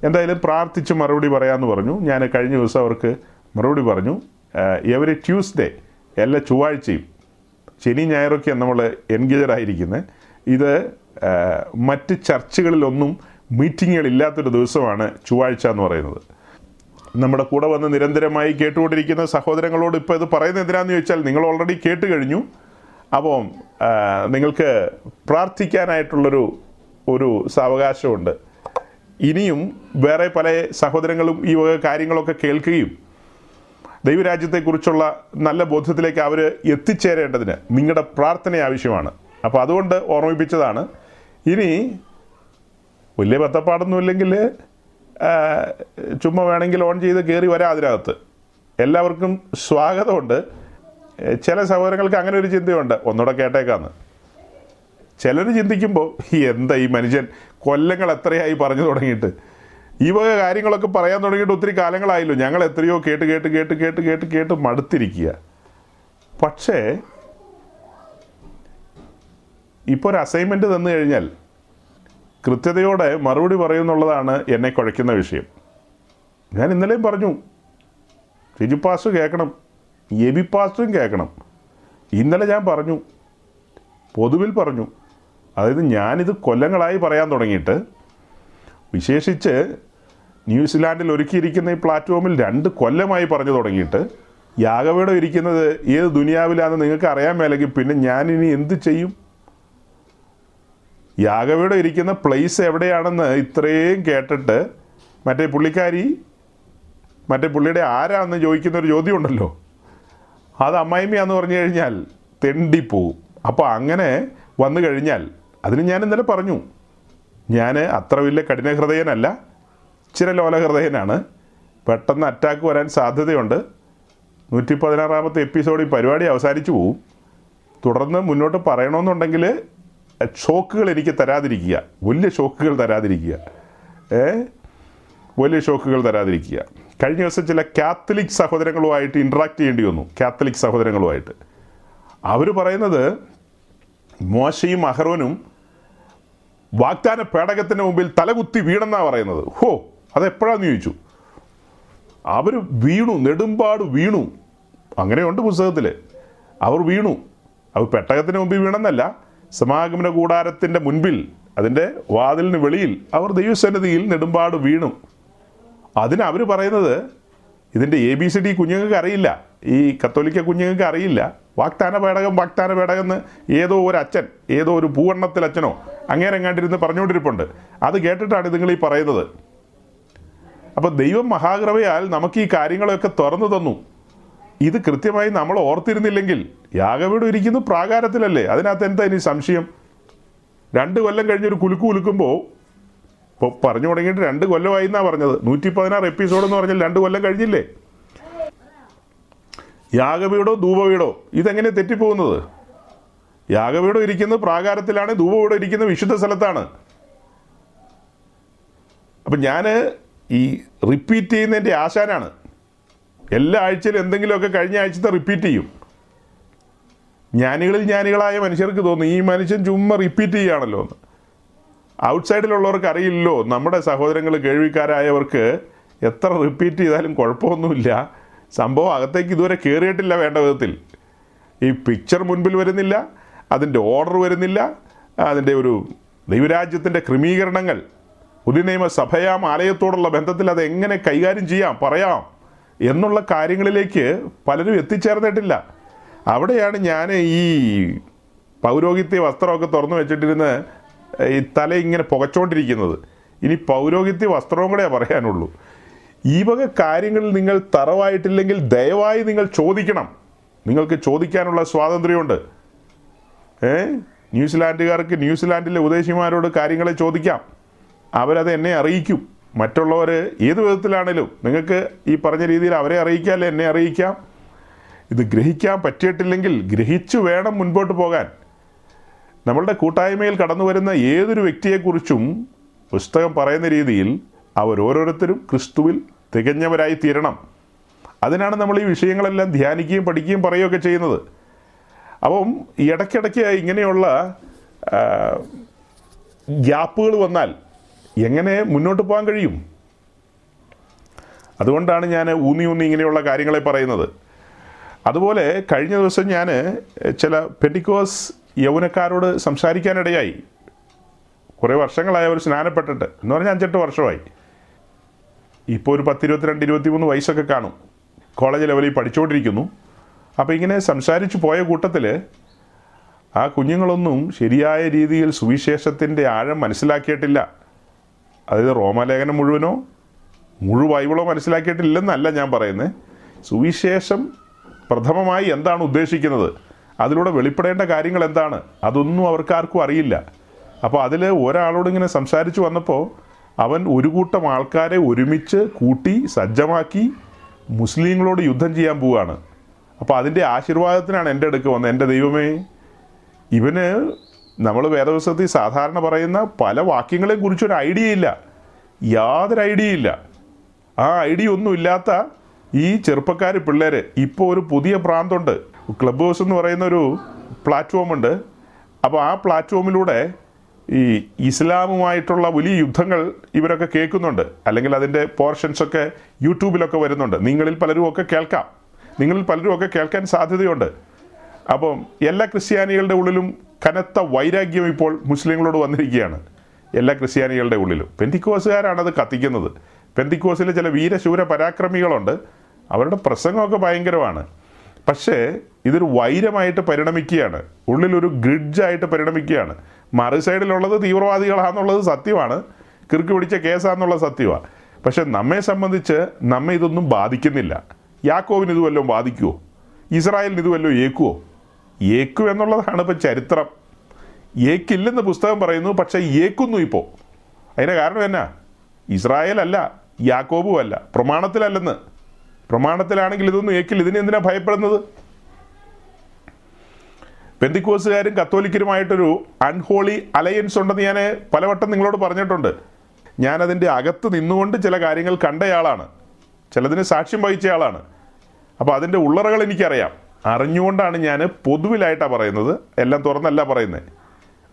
എന്തായാലും പ്രാർത്ഥിച്ച് മറുപടി പറയാമെന്ന് പറഞ്ഞു. ഞാൻ കഴിഞ്ഞ ദിവസം അവർക്ക് മറുപടി പറഞ്ഞു. എവരി ട്യൂസ്ഡേ എല്ലാ ചൊവ്വാഴ്ചയും ശനി ഞായറൊക്കെയാണ് നമ്മൾ എൻഗേജഡ് ആയിരിക്കുന്നത് ഇത് മറ്റ് ചർച്ചകളിലൊന്നും മീറ്റിങ്ങുകളില്ലാത്തൊരു ദിവസമാണ് ചൊവ്വാഴ്ച എന്ന് പറയുന്നത്. നമ്മുടെ കൂടെ വന്ന് നിരന്തരമായി കേട്ടുകൊണ്ടിരിക്കുന്ന സഹോദരങ്ങളോട് ഇപ്പോൾ ഇത് പറയുന്നത് എന്തിനാന്ന് ചോദിച്ചാൽ നിങ്ങൾ ഓൾറെഡി കേട്ട് കഴിഞ്ഞു. അപ്പം ആ, നിങ്ങൾക്ക് പ്രാർത്ഥിക്കാനായിട്ടുള്ളൊരു ഒരു സാവകാശമുണ്ട്. ഇനിയും വേറെ പല സഹോദരങ്ങളും ഈ വക കാര്യങ്ങളൊക്കെ കേൾക്കുകയും ദൈവരാജ്യത്തെക്കുറിച്ചുള്ള നല്ല ബോധ്യത്തിലേക്ക് അവർ എത്തിച്ചേരേണ്ടതിന് നിങ്ങളുടെ പ്രാർത്ഥന ആവശ്യമാണ്. അപ്പോൾ അതുകൊണ്ട് ഓർമ്മിപ്പിച്ചതാണ് ഇനി വലിയ ബത്തപ്പാടൊന്നുമില്ലെങ്കിൽ ചുമ്മാ വേണമെങ്കിൽ ഓൺ ചെയ്ത് കയറി വരാം അതിനകത്ത്. എല്ലാവർക്കും സ്വാഗതമുണ്ട്. ചില സഹോദരങ്ങൾക്ക് അങ്ങനെ ഒരു ചിന്തയുണ്ട്. ഒന്നുകൂടെ കേട്ടേക്കാന്ന്. ചിലർ ചിന്തിക്കുമ്പോൾ എന്താ ഈ മനുഷ്യൻ? കൊല്ലങ്ങൾ എത്രയായി പറഞ്ഞു തുടങ്ങിയിട്ട്? ഈ വക കാര്യങ്ങളൊക്കെ പറയാൻ തുടങ്ങിയിട്ട് ഒത്തിരി കാലങ്ങളായല്ലോ. ഞങ്ങൾ എത്രയോ കേട്ട് കേട്ട് കേട്ട് കേട്ട് കേട്ട് കേട്ട് മടുത്തിരിക്കുക. പക്ഷേ ഇപ്പോൾ ഒരു അസൈൻമെന്റ് തന്നു കഴിഞ്ഞാൽ കൃത്യതയോടെ മറുപടി പറയുന്നുള്ളതാണ് എന്നെ കുഴയ്ക്കുന്ന വിഷയം. ഞാൻ ഇന്നലെയും പറഞ്ഞു ഷിജു പാസ് കേൾക്കണം എബി പാസ്റ്ററും കേൾക്കണം. ഇന്നലെ ഞാൻ പറഞ്ഞു പൊതുവിൽ പറഞ്ഞു അതായത് ഞാനിത് കൊല്ലങ്ങളായി പറയാൻ തുടങ്ങിയിട്ട് വിശേഷിച്ച് ന്യൂസിലാൻഡിൽ ഒരുക്കിയിരിക്കുന്ന ഈ പ്ലാറ്റ്ഫോമിൽ രണ്ട് കൊല്ലമായി പറഞ്ഞു തുടങ്ങിയിട്ട് യാഗവേടം ഇരിക്കുന്നത് ഏത് ദുനിയാവിലാണെന്ന് നിങ്ങൾക്ക് അറിയാൻ മേലെങ്കിൽ പിന്നെ ഞാനിനി എന്ത് ചെയ്യും? യാഗവേടം ഇരിക്കുന്ന പ്ലേസ് എവിടെയാണെന്ന് ഇത്രയും കേട്ടിട്ട് മറ്റേ പുള്ളിക്കാരി മറ്റേ പുള്ളിയുടെ ആരാണെന്ന് ചോദിക്കുന്ന ഒരു ചോദ്യം ഉണ്ടല്ലോ അത് അമ്മായിമ്മയാന്ന് പറഞ്ഞു കഴിഞ്ഞാൽ തെണ്ടിപ്പോവും അപ്പോൾ അങ്ങനെ വന്നു കഴിഞ്ഞാൽ അതിന് ഞാൻ ഇന്നലെ പറഞ്ഞു. ഞാൻ അത്ര വലിയ കഠിനഹൃദയനല്ല ചില ലോലഹൃദയനാണ്. പെട്ടെന്ന് അറ്റാക്ക് വരാൻ സാധ്യതയുണ്ട്. നൂറ്റി പതിനാറാമത്തെ എപ്പിസോഡ് ഈ പരിപാടി അവസാനിച്ചു പോവും. തുടർന്ന് മുന്നോട്ട് പറയണമെന്നുണ്ടെങ്കിൽ ഷോക്കുകൾ എനിക്ക് തരാതിരിക്കുക. വലിയ ഷോക്കുകൾ തരാതിരിക്കുക. ഏ വലിയ ഷോക്കുകൾ തരാതിരിക്കുക. കഴിഞ്ഞ ദിവസം ചില കാത്തലിക് സഹോദരങ്ങളുമായിട്ട് ഇൻട്രാക്ട് ചെയ്യേണ്ടി വന്നു. കാത്തലിക് സഹോദരങ്ങളുമായിട്ട്. അവർ പറയുന്നത് മോശയും അഹ്റോനും വാഗ്ദാന പേടകത്തിന് മുമ്പിൽ തലകുത്തി വീണെന്നാണ് പറയുന്നത്. ഹോ അതെപ്പോഴാന്ന് ചോദിച്ചു? അവർ വീണു നെടുമ്പാട് വീണു. അങ്ങനെയുണ്ട് പുസ്തകത്തിൽ അവർ വീണു. അവർ പെട്ടകത്തിന് മുമ്പിൽ വീണെന്നല്ല സമാഗമന കൂടാരത്തിന്റെ മുൻപിൽ അതിന്റെ വാതിലിന് വെളിയിൽ അവർ ദൈവസന്നിധിയിൽ നെടുമ്പാട് വീണു. അതിന് അവർ പറയുന്നത് ഇതിന്റെ എ ബി സി ഡി കുഞ്ഞുങ്ങൾക്ക് അറിയില്ല. ഈ കത്തോലിക്ക കുഞ്ഞുങ്ങൾക്ക് അറിയില്ല. വാഗ്ദാന പേടകം വാഗ്ദാന പേടകം എന്ന് ഏതോ ഒരു അച്ഛൻ ഏതോ ഒരു പൂവണ്ണത്തിൽ അച്ഛനോ അങ്ങനെ എങ്ങാണ്ടിരുന്ന് പറഞ്ഞുകൊണ്ടിരിപ്പുണ്ട്. അത് കേട്ടിട്ടാണ് നിങ്ങൾ ഈ പറയുന്നത്. അപ്പോൾ ദൈവം മഹാകൃപയാൽ നമുക്ക് ഈ കാര്യങ്ങളൊക്കെ തുറന്നു തന്നു. ഇത് കൃത്യമായി നമ്മൾ ഓർത്തിരുന്നില്ലെങ്കിൽ യാഗവീട് ഇരിക്കുന്നു പ്രാകാരത്തിലല്ലേ? അതിനകത്ത് എന്താ ഇനി സംശയം? രണ്ട് കൊല്ലം കഴിഞ്ഞൊരു കുലുക്ക് കുലുക്കുമ്പോൾ ഇപ്പോൾ പറഞ്ഞു തുടങ്ങിയിട്ട് രണ്ട് കൊല്ലമായി എന്നാണ് പറഞ്ഞത്? നൂറ്റി പതിനാറ് എപ്പിസോഡ് എന്ന് പറഞ്ഞാൽ രണ്ട് കൊല്ലം കഴിഞ്ഞില്ലേ? യാഗവീടോ ധൂപവീടോ? ഇതെങ്ങനെ തെറ്റിപ്പോകുന്നത്? യാഗവീടോ ഇരിക്കുന്നത് പ്രാകാരത്തിലാണ് ധൂപവീടോ ഇരിക്കുന്നത് വിശുദ്ധ സ്ഥലത്താണ്. അപ്പം ഞാൻ ഈ റിപ്പീറ്റ് ചെയ്യുന്നതിന്റെ ആശാനാണ്. എല്ലാ ആഴ്ചയിലും എന്തെങ്കിലുമൊക്കെ കഴിഞ്ഞ ആഴ്ചത്തെ റിപ്പീറ്റ് ചെയ്യും. ജ്ഞാനികളിൽ ജ്ഞാനികളായ മനുഷ്യർക്ക് തോന്നും ഈ മനുഷ്യൻ ചുമ്മാ റിപ്പീറ്റ് ചെയ്യുകയാണല്ലോ എന്ന്. ഔട്ട്സൈഡിലുള്ളവർക്ക് അറിയില്ലല്ലോ നമ്മുടെ സഹോദരങ്ങൾ കേൾവിക്കാരായവർക്ക് എത്ര റിപ്പീറ്റ് ചെയ്താലും കുഴപ്പമൊന്നുമില്ല. സംഭവം അകത്തേക്ക് ഇതുവരെ കയറിയിട്ടില്ല വേണ്ട വിധത്തിൽ. ഈ പിക്ചർ മുൻപിൽ വരുന്നില്ല അതിന്റെ ഓർഡർ വരുന്നില്ല. അതിന്റെ ഒരു ദൈവരാജ്യത്തിന്റെ ക്രമീകരണങ്ങൾ പുതിയ നിയമസഭയാം ആലയത്തോടുള്ള ബന്ധത്തിൽ അത് എങ്ങനെ കൈകാര്യം ചെയ്യാം പറയാം എന്നുള്ള കാര്യങ്ങളിലേക്ക് പലരും എത്തിച്ചേർന്നിട്ടില്ല. അവിടെയാണ് ഞാൻ ഈ പൗരോഹിത്യ വസ്ത്രമൊക്കെ തുറന്നു വെച്ചിട്ടിരുന്ന് ഈ തല ഇങ്ങനെ പുകച്ചോണ്ടിരിക്കുന്നത്. ഇനി പൗരോഹിത്യ വസ്ത്രവും കൂടെ പറയാനുള്ളൂ. ഈ വക കാര്യങ്ങളിൽ നിങ്ങൾ തറവായിട്ടില്ലെങ്കിൽ ദയവായി നിങ്ങൾ ചോദിക്കണം. നിങ്ങൾക്ക് ചോദിക്കാനുള്ള സ്വാതന്ത്ര്യമുണ്ട്. ഏ? ന്യൂസിലാൻഡുകാർക്ക് ന്യൂസിലാൻഡിലെ ഉദ്ദേശിമാരോട് കാര്യങ്ങളെ ചോദിക്കാം. അവരത് എന്നെ അറിയിക്കും. മറ്റുള്ളവർ ഏത് വിധത്തിലാണേലും നിങ്ങൾക്ക് ഈ പറഞ്ഞ രീതിയിൽ അവരെ അറിയിക്കാമല്ലേ എന്നെ അറിയിക്കാം? ഇത് ഗ്രഹിക്കാൻ പറ്റിയിട്ടില്ലെങ്കിൽ ഗ്രഹിച്ചു വേണം മുൻപോട്ട് പോകാൻ. നമ്മളുടെ കൂട്ടായ്മയിൽ കടന്നു വരുന്ന ഏതൊരു വ്യക്തിയെക്കുറിച്ചും പുസ്തകം പറയുന്ന രീതിയിൽ അവർ ഓരോരുത്തരും ക്രിസ്തുവിൽ തികഞ്ഞവരായി തീരണം. അതിനാണ് നമ്മൾ ഈ വിഷയങ്ങളെല്ലാം ധ്യാനിക്കുകയും പഠിക്കുകയും പറയുകയൊക്കെ ചെയ്യുന്നത്. അപ്പം ഇടയ്ക്കിടയ്ക്ക് ഇങ്ങനെയുള്ള ഗ്യാപ്പുകൾ വന്നാൽ എങ്ങനെ മുന്നോട്ട് പോകാൻ കഴിയും? അതുകൊണ്ടാണ് ഞാൻ ഊന്നി ഊന്നി ഇങ്ങനെയുള്ള കാര്യങ്ങളെ പറയുന്നത്. അതുപോലെ കഴിഞ്ഞ ദിവസം ഞാൻ ചില പെൻഡിക്കോസ് യൗവനക്കാരോട് സംസാരിക്കാനിടയായി. കുറേ വർഷങ്ങളായി അവർ സ്നാനപ്പെട്ടിട്ട്. എന്ന് പറഞ്ഞാൽ അഞ്ചെട്ട് വർഷമായി. ഇപ്പോൾ ഒരു പത്തിരുപത്തിരണ്ട് ഇരുപത്തിമൂന്ന് വയസ്സൊക്കെ കാണും. കോളേജ് ലെവലിൽ പഠിച്ചുകൊണ്ടിരിക്കുന്നു. അപ്പോൾ ഇങ്ങനെ സംസാരിച്ചു പോയ കൂട്ടത്തിൽ ആ കുഞ്ഞുങ്ങളൊന്നും ശരിയായ രീതിയിൽ സുവിശേഷത്തിന്റെ ആഴം മനസ്സിലാക്കിയിട്ടില്ല. അതായത് റോമാലേഖനം മുഴുവനോ മുഴു ബൈബിളോ മനസ്സിലാക്കിയിട്ടില്ലെന്നല്ല ഞാൻ പറയുന്നത് സുവിശേഷം പ്രഥമമായി എന്താണ് ഉദ്ദേശിക്കുന്നത്? അതിലൂടെ വെളിപ്പെടേണ്ട കാര്യങ്ങൾ എന്താണ്? അതൊന്നും അവർക്കാർക്കും അറിയില്ല. അപ്പോൾ അതിൽ ഒരാളോട് ഇങ്ങനെ സംസാരിച്ചു വന്നപ്പോൾ അവൻ ഒരു കൂട്ടം ആൾക്കാരെ ഒരുമിച്ച് കൂട്ടി സജ്ജമാക്കി മുസ്ലിങ്ങളോട് യുദ്ധം ചെയ്യാൻ പോവുകയാണ്. അപ്പോൾ അതിന്റെ ആശീർവാദത്തിനാണ് എന്റെ അടുക്ക് വന്നത്. എന്റെ ദൈവമേ ഇവന് നമ്മൾ വേദപുസ്തകത്തിൽ സാധാരണ പറയുന്ന പല വാക്യങ്ങളെ കുറിച്ചൊരു ഐഡിയ ഇല്ല. യാതൊരു ഐഡിയ ഇല്ല. ആ ഐഡിയ ഒന്നും ഇല്ലാത്ത ഈ ചെറുപ്പക്കാർ പിള്ളേർ ഇപ്പോൾ ഒരു പുതിയ പ്രാന്തമുണ്ട് ക്ലബ് ഹൗസ് എന്ന് പറയുന്ന ഒരു പ്ലാറ്റ്ഫോം ഉണ്ട്. അപ്പോൾ ആ പ്ലാറ്റ്ഫോമിലൂടെ ഈ ഇസ്ലാമുമായിട്ടുള്ള വലിയ യുദ്ധങ്ങൾ ഇവരൊക്കെ കേൾക്കുന്നുണ്ട്. അല്ലെങ്കിൽ അതിന്റെ പോർഷൻസൊക്കെ യൂട്യൂബിലൊക്കെ വരുന്നുണ്ട്. നിങ്ങളിൽ പലരും ഒക്കെ കേൾക്കാം. നിങ്ങളിൽ പലരും ഒക്കെ കേൾക്കാൻ സാധ്യതയുണ്ട്. അപ്പം എല്ലാ ക്രിസ്ത്യാനികളുടെ ഉള്ളിലും കനത്ത വൈരാഗ്യം ഇപ്പോൾ മുസ്ലിങ്ങളോട് വന്നിരിക്കുകയാണ്. എല്ലാ ക്രിസ്ത്യാനികളുടെ ഉള്ളിലും. പെന്തിക്കോസുകാരാണ് അത് കത്തിക്കുന്നത്. പെന്തിക്കോസിലെ ചില വീരശൂര പരാക്രമികളുണ്ട്. അവരുടെ പ്രസംഗമൊക്കെ ഭയങ്കരമാണ്. പക്ഷേ ഇതൊരു വൈരമായിട്ട് പരിണമിക്കുകയാണ്. ഉള്ളിലൊരു ഗ്രിഡ്ജായിട്ട് പരിണമിക്കുകയാണ്. മറു സൈഡിലുള്ളത് തീവ്രവാദികളാണെന്നുള്ളത് സത്യമാണ്. കിറുക്ക് പിടിച്ച കേസാണെന്നുള്ള സത്യമാണ് പക്ഷെ നമ്മെ സംബന്ധിച്ച് നമ്മെ ഇതൊന്നും ബാധിക്കുന്നില്ല. യാക്കോവിന് ഇത് വല്ലതും ബാധിക്കുമോ ഇസ്രായേലിന് ഇത് വല്ലതും ഏക്കുമോ ഏക്കു എന്നുള്ളതാണ് ഇപ്പം ചരിത്രം. ഏക്കില്ലെന്ന് പുസ്തകം പറയുന്നു പക്ഷേ ഏക്കുന്നു ഇപ്പോൾ അതിന്റെ കാരണം എന്നാ? ഇസ്രായേൽ അല്ല യാക്കോബും അല്ല. പ്രമാണത്തിലല്ലെന്ന്. പ്രമാണത്തിലാണെങ്കിൽ ഇതൊന്നും ഏക്കില്ല ഇതിന് എന്തിനാ ഭയപ്പെടുന്നത്? പെന്തിക്കോസുകാരും കത്തോലിക്കരുമായിട്ടൊരു അൺഹോളി അലയൻസ് ഉണ്ടെന്ന് ഞാൻ പലവട്ടം നിങ്ങളോട് പറഞ്ഞിട്ടുണ്ട്. ഞാനതിന്റെ അകത്ത് നിന്നുകൊണ്ട് ചില കാര്യങ്ങൾ കണ്ടയാളാണ്. ചിലതിന് സാക്ഷ്യം വഹിച്ച ആളാണ്. അപ്പോൾ അതിന്റെ ഉള്ളറകൾ എനിക്കറിയാം. അറിഞ്ഞുകൊണ്ടാണ് ഞാൻ പൊതുവിലായിട്ടാണ് പറയുന്നത്. എല്ലാം തുറന്നല്ല പറയുന്നത്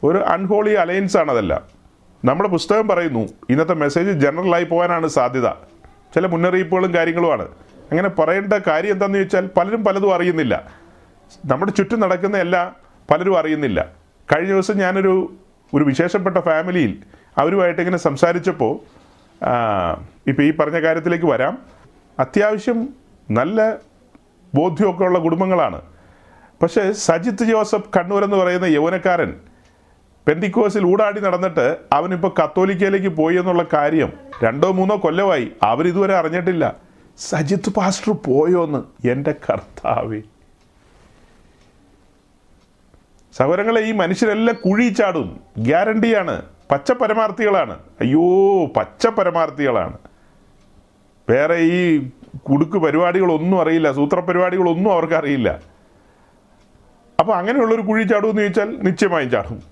ഒരു അൺഹോളി അലയൻസ് ആണ് അതെല്ലാം നമ്മുടെ പുസ്തകം പറയുന്നു ഇന്നത്തെ മെസ്സേജ് ജനറലായി പോകാനാണ് സാധ്യത. ചില മുന്നറിയിപ്പുകളും കാര്യങ്ങളുമാണ്. അങ്ങനെ പറയേണ്ട കാര്യം എന്താണെന്ന് ചോദിച്ചാൽ പലരും പലതും അറിയുന്നില്ല. നമ്മുടെ ചുറ്റും നടക്കുന്ന എല്ലാ പലരും അറിയുന്നില്ല. കഴിഞ്ഞ ദിവസം ഞാനൊരു ഒരു വിശേഷപ്പെട്ട ഫാമിലിയിൽ അവരുമായിട്ട് ഇങ്ങനെ സംസാരിച്ചപ്പോൾ ഇപ്പോൾ ഈ പറഞ്ഞ കാര്യത്തിലേക്ക് വരാം. അത്യാവശ്യം നല്ല ബോധ്യമൊക്കെ ഉള്ള കുടുംബങ്ങളാണ്. പക്ഷേ സജിത്ത് ജോസഫ് കണ്ണൂർ എന്ന് പറയുന്ന യൗവനക്കാരൻ പെന്തിക്കോസിൽ ഊടാടി നടന്നിട്ട് അവനിപ്പോൾ കത്തോലിക്കയിലേക്ക് പോയി എന്നുള്ള കാര്യം രണ്ടോ മൂന്നോ കൊല്ലമായി അവരിതുവരെ അറിഞ്ഞിട്ടില്ല. സജിത്ത് പാസ്റ്റർ പോയോന്ന് എന്റെ കർത്താവേ. സഹോദരങ്ങളെ ഈ മനുഷ്യരെല്ലാം കുഴി ചാടും ഗ്യാരണ്ടിയാണ്. പച്ച പരമാർത്ഥികളാണ് അയ്യോ പച്ച പരമാർത്ഥികളാണ് വേറെ ഈ കുടുക്ക് പരിപാടികളൊന്നും അറിയില്ല സൂത്ര പരിപാടികളൊന്നും അവർക്ക് അറിയില്ല അപ്പോൾ അങ്ങനെയുള്ളൊരു കുഴി ചാടുമെന്ന് ചോദിച്ചാൽ നിശ്ചയമായും ചാടും.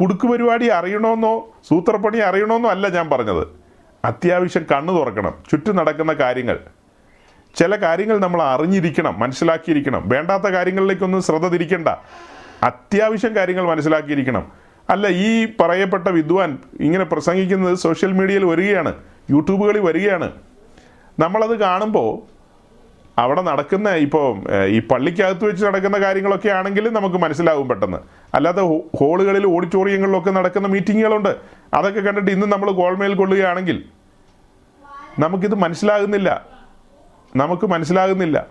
കുടുക്ക് പരിപാടി അറിയണമെന്നോ സൂത്രപ്പണി അറിയണമെന്നോ അല്ല ഞാൻ പറഞ്ഞത്. അത്യാവശ്യം കണ്ണു തുറക്കണം ചുറ്റും നടക്കുന്ന കാര്യങ്ങൾ. ചില കാര്യങ്ങൾ നമ്മൾ അറിഞ്ഞിരിക്കണം മനസ്സിലാക്കിയിരിക്കണം. വേണ്ടാത്ത കാര്യങ്ങളിലേക്കൊന്നും ശ്രദ്ധ തിരിക്കണ്ട. അത്യാവശ്യം കാര്യങ്ങൾ മനസ്സിലാക്കിയിരിക്കണം. അല്ല ഈ പറയപ്പെട്ട വിദ്വാൻ ഇങ്ങനെ പ്രസംഗിക്കുന്നത് സോഷ്യൽ മീഡിയയിൽ വരികയാണ് യൂട്യൂബുകളിൽ വരികയാണ്. നമ്മളത് കാണുമ്പോൾ അവിടെ നടക്കുന്ന ഇപ്പോൾ ഈ പള്ളിക്കകത്ത് വെച്ച് നടക്കുന്ന കാര്യങ്ങളൊക്കെ ആണെങ്കിലും നമുക്ക് മനസ്സിലാവും പെട്ടെന്ന്. അല്ലാതെ ഹോളുകളിൽ ഓഡിറ്റോറിയങ്ങളിലൊക്കെ നടക്കുന്ന മീറ്റിങ്ങുകളുണ്ട്. അതൊക്കെ കണ്ടിട്ട് ഇന്ന് നമ്മൾ ഗോൾമേൽ കൊള്ളുകയാണെങ്കിൽ നമുക്കിത് മനസ്സിലാകുന്നില്ല. നമുക്ക് മനസ്സിലാകുന്നില്ല.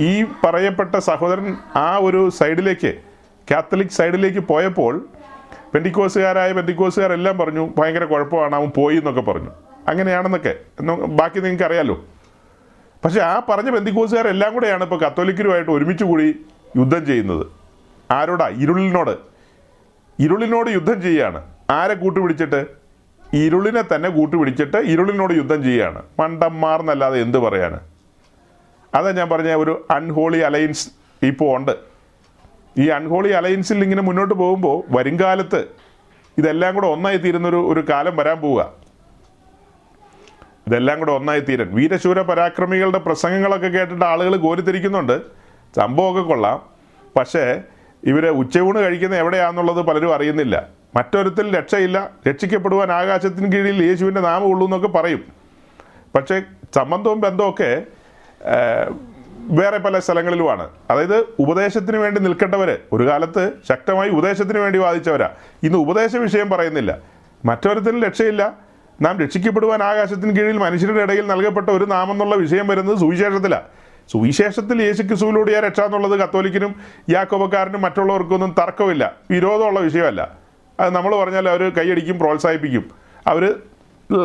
ഈ പറയപ്പെട്ട സഹോദരൻ ആ ഒരു സൈഡിലേക്ക് കാത്തലിക് സൈഡിലേക്ക് പോയപ്പോൾ പെന്റിക്കോസുകാരായ പെന്റിക്കോസുകാരെല്ലാം പറഞ്ഞു ഭയങ്കര കുഴപ്പമാണ് അവൻ പോയി എന്നൊക്കെ പറഞ്ഞു. അങ്ങനെയാണെന്നൊക്കെ. ബാക്കി നിങ്ങൾക്ക് അറിയാലോ പക്ഷേ ആ പറഞ്ഞ ബന്ധിക്കോസുകാരെല്ലാം കൂടെയാണ് ഇപ്പോൾ കത്തോലിക്കരുമായിട്ട് ഒരുമിച്ച് കൂടി യുദ്ധം ചെയ്യുന്നത്. ആരോടാ? ഇരുളിനോട്. ഇരുളിനോട് യുദ്ധം ചെയ്യുകയാണ് ആരെ കൂട്ടുപിടിച്ചിട്ട്? ഇരുളിനെ തന്നെ കൂട്ടുപിടിച്ചിട്ട് ഇരുളിനോട് യുദ്ധം ചെയ്യുകയാണ് മണ്ടന്മാർ എന്നല്ലാതെ എന്ത് പറയാണ് അതാ ഞാൻ പറഞ്ഞ ഒരു അൺഹോളി അലയൻസ് ഇപ്പോൾ ഉണ്ട്. ഈ അൺഹോളി അലയൻസിൽ ഇങ്ങനെ മുന്നോട്ട് പോകുമ്പോൾ വരും കാലത്ത് ഇതെല്ലാം കൂടെ ഒന്നായി തീരുന്നൊരു ഒരു കാലം വരാൻ പോവുക. ഇതെല്ലാം കൂടെ ഒന്നായി തീരൻ. വീരശൂര പരാക്രമികളുടെ പ്രസംഗങ്ങളൊക്കെ കേട്ടിട്ട് ആളുകൾ കോരിത്തിരിക്കുന്നുണ്ട്. സംഭവമൊക്കെ കൊള്ളാം. പക്ഷേ ഇവരെ ഉച്ചയൂണ് കഴിക്കുന്ന എവിടെയാണെന്നുള്ളത് പലരും അറിയുന്നില്ല. മറ്റൊരുത്തിൽ രക്ഷയില്ല. രക്ഷിക്കപ്പെടുവാൻ ആകാശത്തിന് കീഴിൽ യേശുവിന്റെ നാമം ഉള്ളൂ എന്നൊക്കെ പറയും. പക്ഷേ സംബന്ധവും ബന്ധമൊക്കെ വേറെ പല സ്ഥലങ്ങളിലുമാണ്. അതായത് ഉപദേശത്തിന് വേണ്ടി നിൽക്കേണ്ടവർ ഒരു കാലത്ത് ശക്തമായി ഉപദേശത്തിന് വേണ്ടി വാദിച്ചവരാ. ഇന്ന് ഉപദേശ വിഷയം പറയുന്നില്ല. മറ്റൊരുത്തിനും രക്ഷയില്ല. നാം രക്ഷിക്കപ്പെടുവാൻ ആകാശത്തിന് കീഴിൽ മനുഷ്യരുടെ ഇടയിൽ നൽകപ്പെട്ട ഒരു നാമം എന്നുള്ള വിഷയം വരുന്നത് സുവിശേഷത്തിലാണ് സുവിശേഷത്തിൽ യേശു ക്രിസ്തുവിലൂടെ രക്ഷ എന്നുള്ളത് കത്തോലിക്കിനും യാക്കോബക്കാരനും മറ്റുള്ളവർക്കൊന്നും തർക്കമില്ല. വിരോധമുള്ള വിഷയമല്ല. അത് നമ്മൾ പറഞ്ഞാൽ അവർ കൈയടിക്കും പ്രോത്സാഹിപ്പിക്കും. അവർ